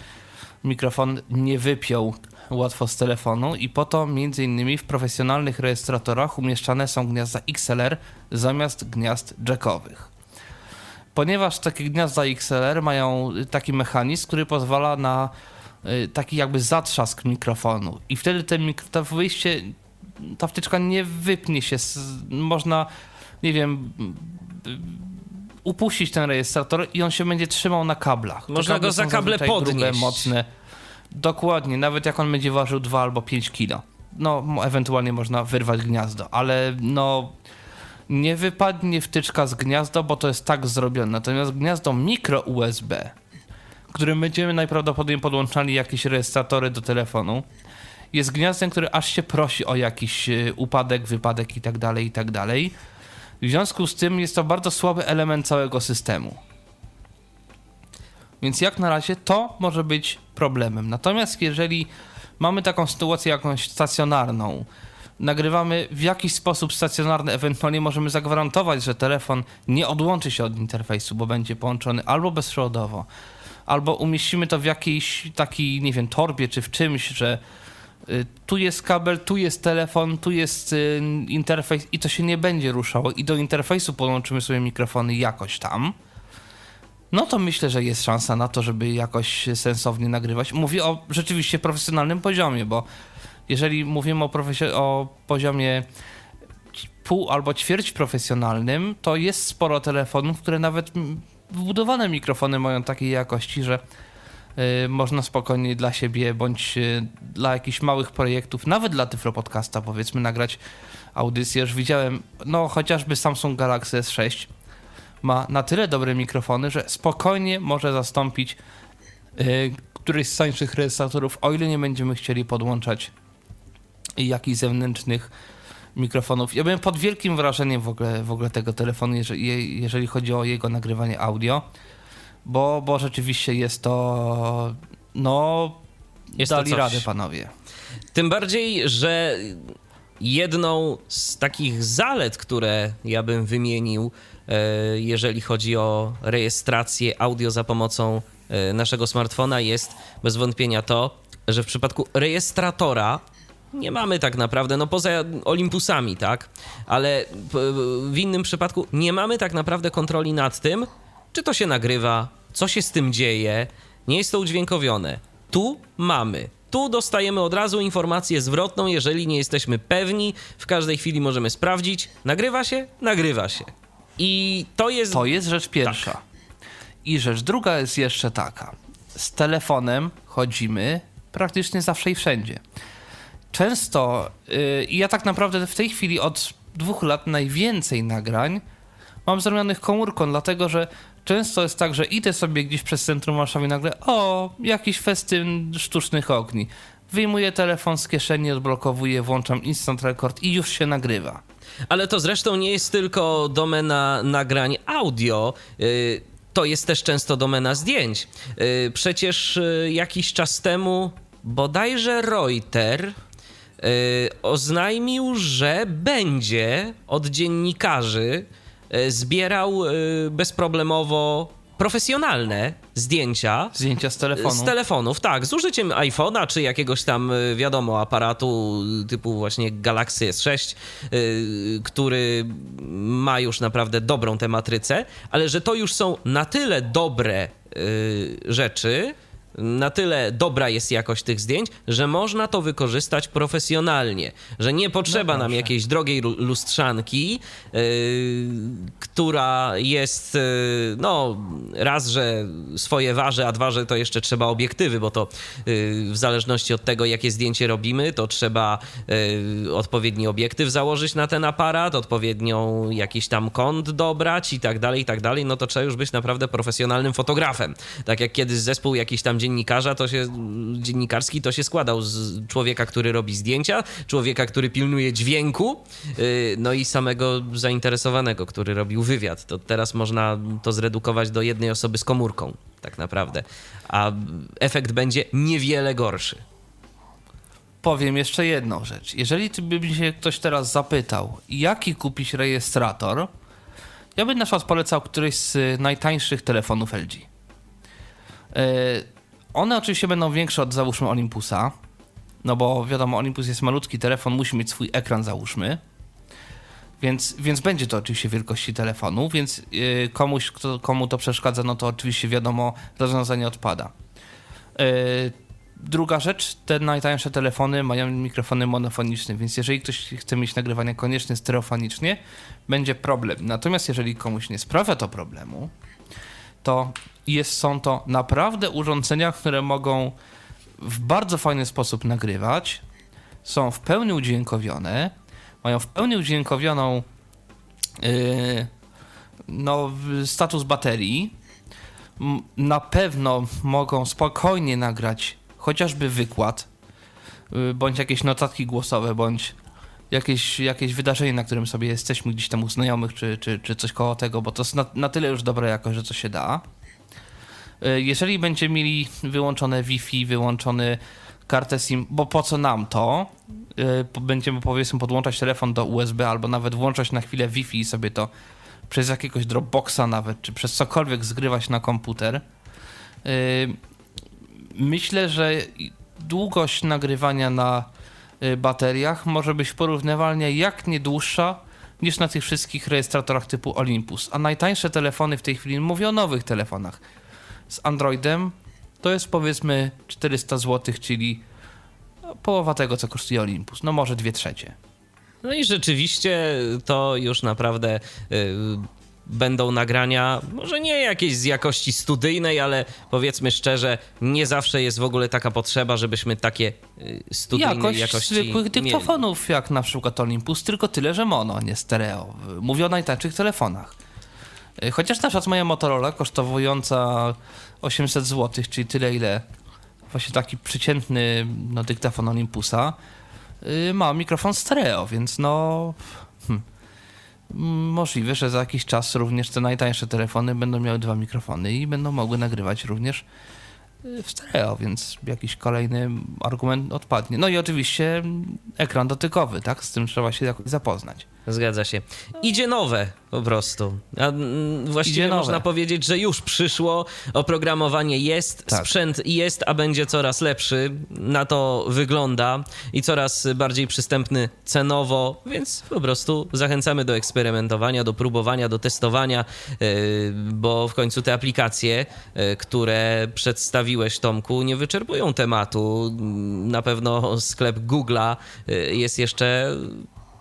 mikrofon nie wypiął łatwo z telefonu i po to między innymi w profesjonalnych rejestratorach umieszczane są gniazda XLR zamiast gniazd jackowych ponieważ takie gniazda XLR mają taki mechanizm, który pozwala na y, taki jakby zatrzask mikrofonu i wtedy ten mik- to wyjście, ta wtyczka nie wypnie się, można, nie wiem, y, upuścić ten rejestrator i on się będzie trzymał na kablach. Można go za kable zazwyczaj grube, podnieść. mocne. Dokładnie, nawet jak on będzie ważył 2 albo 5 kilo. No, ewentualnie można wyrwać gniazdo, ale no nie wypadnie wtyczka z gniazda, bo to jest tak zrobione. Natomiast gniazdo mikro USB, którym będziemy najprawdopodobniej podłączali jakieś rejestratory do telefonu, jest gniazdem, który aż się prosi o jakiś y, upadek, wypadek i tak dalej, i tak. W związku z tym jest to bardzo słaby element całego systemu. Więc jak na razie to może być problemem. Natomiast jeżeli mamy taką sytuację jakąś stacjonarną, nagrywamy w jakiś sposób stacjonarny, ewentualnie możemy zagwarantować, że telefon nie odłączy się od interfejsu, bo będzie połączony albo bezprzewodowo, albo umieścimy to w jakiejś takiej, nie wiem, torbie czy w czymś, że y, tu jest kabel, tu jest telefon, tu jest y, interfejs i to się nie będzie ruszało i do interfejsu podłączymy sobie mikrofony jakoś tam, no to myślę, że jest szansa na to, żeby jakoś sensownie nagrywać. Mówię o rzeczywiście profesjonalnym poziomie, bo jeżeli mówimy o, o poziomie pół albo ćwierć profesjonalnym, to jest sporo telefonów, które nawet wbudowane mikrofony mają takiej jakości, że y, można spokojnie dla siebie bądź y, dla jakichś małych projektów, nawet dla Tyflo Podcasta powiedzmy nagrać audycję. Już widziałem, no chociażby Samsung Galaxy S6 ma na tyle dobre mikrofony, że spokojnie może zastąpić y, któryś z tańszych rejestratorów, o ile nie będziemy chcieli podłączać jakichś zewnętrznych mikrofonów. Ja byłem pod wielkim wrażeniem w ogóle, w ogóle tego telefonu, jeżeli, jeżeli chodzi o jego nagrywanie audio, bo, bo rzeczywiście jest to, no, Jest to dali coś. radę panowie. Tym bardziej, że jedną z takich zalet, które ja bym wymienił, jeżeli chodzi o rejestrację audio za pomocą e, naszego smartfona, jest bez wątpienia to, że w przypadku rejestratora nie mamy tak naprawdę, no poza Olympusami, tak, ale p- w innym przypadku nie mamy tak naprawdę kontroli nad tym, czy to się nagrywa, co się z tym dzieje, nie jest to udźwiękowione. Tu mamy. Tu dostajemy od razu informację zwrotną, jeżeli nie jesteśmy pewni. W każdej chwili możemy sprawdzić. Nagrywa się? Nagrywa się. I to jest. To jest rzecz pierwsza. Tak. I rzecz druga jest jeszcze taka. Z telefonem chodzimy praktycznie zawsze i wszędzie. Często, yy, i ja tak naprawdę w tej chwili od dwóch lat najwięcej nagrań mam zrobionych komórką, dlatego że często jest tak, że idę sobie gdzieś przez centrum Warszawy i nagle, o, jakiś festyn sztucznych ogni. Wyjmuję telefon z kieszeni, odblokowuję, włączam instant record i już się nagrywa. Ale to zresztą nie jest tylko domena nagrań audio. yy, To jest też często domena zdjęć. Yy, Przecież yy, jakiś czas temu bodajże Reuter oznajmił, że będzie od dziennikarzy zbierał bezproblemowo profesjonalne zdjęcia Zdjęcia z telefonu. z telefonów, tak, z użyciem iPhone'a czy jakiegoś tam, y, wiadomo, aparatu typu właśnie Galaxy S6, y, który ma już naprawdę dobrą tę matrycę, ale że to już są na tyle dobre y, rzeczy, na tyle dobra jest jakość tych zdjęć, że można to wykorzystać profesjonalnie, że nie potrzeba nam jakiejś drogiej lu- lustrzanki, yy, która jest, yy, no, raz, że swoje waży, a dwa, że to jeszcze trzeba obiektywy, bo to yy, w zależności od tego, jakie zdjęcie robimy, to trzeba yy, odpowiedni obiektyw założyć na ten aparat, odpowiednią jakiś tam kąt dobrać i tak dalej, i tak dalej, no to trzeba już być naprawdę profesjonalnym fotografem. Tak jak kiedyś zespół jakiś tam dziennikarza, to się, dziennikarski, to się składał z człowieka, który robi zdjęcia, człowieka, który pilnuje dźwięku, yy, no i samego zainteresowanego, który robił wywiad. To teraz można to zredukować do jednej osoby z komórką, tak naprawdę. A efekt będzie niewiele gorszy. Powiem jeszcze jedną rzecz. Jeżeli by się ktoś teraz zapytał, jaki kupić rejestrator, ja bym na przykład polecał któryś z y, najtańszych telefonów LG. One oczywiście będą większe od załóżmy Olympusa, no bo wiadomo, Olympus jest malutki telefon, musi mieć swój ekran załóżmy. Więc, więc będzie to oczywiście wielkości telefonu, więc yy, komuś, kto, komu to przeszkadza, no to oczywiście wiadomo, rozwiązanie odpada. Yy, druga rzecz, te najtańsze telefony mają mikrofony monofoniczne, więc jeżeli ktoś chce mieć nagrywanie koniecznie stereofonicznie, będzie problem. Natomiast jeżeli komuś nie sprawia to problemu, to jest, są to naprawdę urządzenia, które mogą w bardzo fajny sposób nagrywać, są w pełni udźwiękowione, mają w pełni udźwiękowioną yy, no, status baterii. Na pewno mogą spokojnie nagrać chociażby wykład, yy, bądź jakieś notatki głosowe, bądź jakieś, jakieś wydarzenie, na którym sobie jesteśmy gdzieś tam u znajomych, czy, czy, czy coś koło tego, bo to jest na, na tyle już dobre jakoś, że to się da. Yy, Jeżeli będziemy mieli wyłączone Wi-Fi, wyłączony kartę SIM, bo po co nam to? Po- Będziemy powiedzmy podłączać telefon do USB albo nawet włączać na chwilę Wi-Fi i sobie to przez jakiegoś Dropboxa nawet, czy przez cokolwiek zgrywać na komputer. Yy, Myślę, że długość nagrywania na y, bateriach może być porównywalnie jak nie dłuższa niż na tych wszystkich rejestratorach typu Olympus. A najtańsze telefony w tej chwili, mówię o nowych telefonach z Androidem, to jest powiedzmy 400 zł, czyli połowa tego, co kosztuje Olympus. No może dwie trzecie. No i rzeczywiście to już naprawdę y, będą nagrania, może nie jakieś z jakości studyjnej, ale powiedzmy szczerze, nie zawsze jest w ogóle taka potrzeba, żebyśmy takie y, studyjnej Jakość jakości zwykłych mieli. dyktofonów, jak na przykład Olympus, tylko tyle, że mono, nie stereo. Mówię o najtańszych telefonach. Y, Chociaż na przykład moja Motorola kosztowująca 800 zł, czyli tyle ile właśnie taki przeciętny no, dyktafon Olympusa, y, ma mikrofon stereo, więc no... Hmm. Możliwe, że za jakiś czas również te najtańsze telefony będą miały dwa mikrofony i będą mogły nagrywać również y, w stereo, więc jakiś kolejny argument odpadnie. No i oczywiście ekran dotykowy, tak? Z tym trzeba się jakoś zapoznać. Zgadza się. Idzie nowe po prostu. A, mm, właściwie Idzie nowe. można powiedzieć, że już przyszło, oprogramowanie jest, Tak. sprzęt jest, a będzie coraz lepszy. Na to wygląda i coraz bardziej przystępny cenowo, więc po prostu zachęcamy do eksperymentowania, do próbowania, do testowania, yy, bo w końcu te aplikacje, yy, które przedstawiłeś, Tomku, nie wyczerpują tematu. Na pewno sklep Google'a yy, jest jeszcze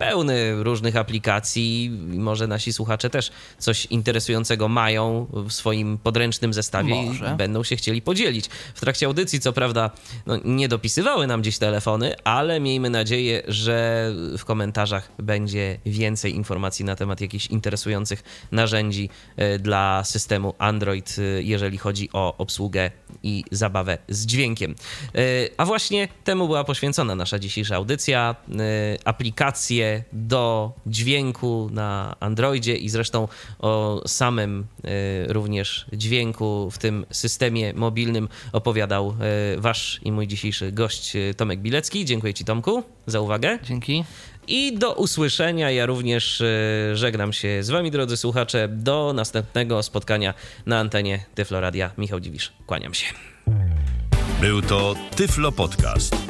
pełny różnych aplikacji. Może nasi słuchacze też coś interesującego mają w swoim podręcznym zestawie Może. i będą się chcieli podzielić. W trakcie audycji, co prawda, no, nie dopisywały nam dziś telefony, ale miejmy nadzieję, że w komentarzach będzie więcej informacji na temat jakichś interesujących narzędzi e, dla systemu Android, e, jeżeli chodzi o obsługę i zabawę z dźwiękiem. E, A właśnie temu była poświęcona nasza dzisiejsza audycja. E, Do dźwięku na Androidzie i zresztą o samym e, również dźwięku w tym systemie mobilnym opowiadał e, wasz i mój dzisiejszy gość e, Tomek Bilecki. Dziękuję ci Tomku za uwagę. Dzięki. I do usłyszenia. Ja również żegnam się z wami, drodzy słuchacze. Do następnego spotkania na antenie Tyfloradia. Michał Dziwisz. Kłaniam się. Był to Tyflo Podcast.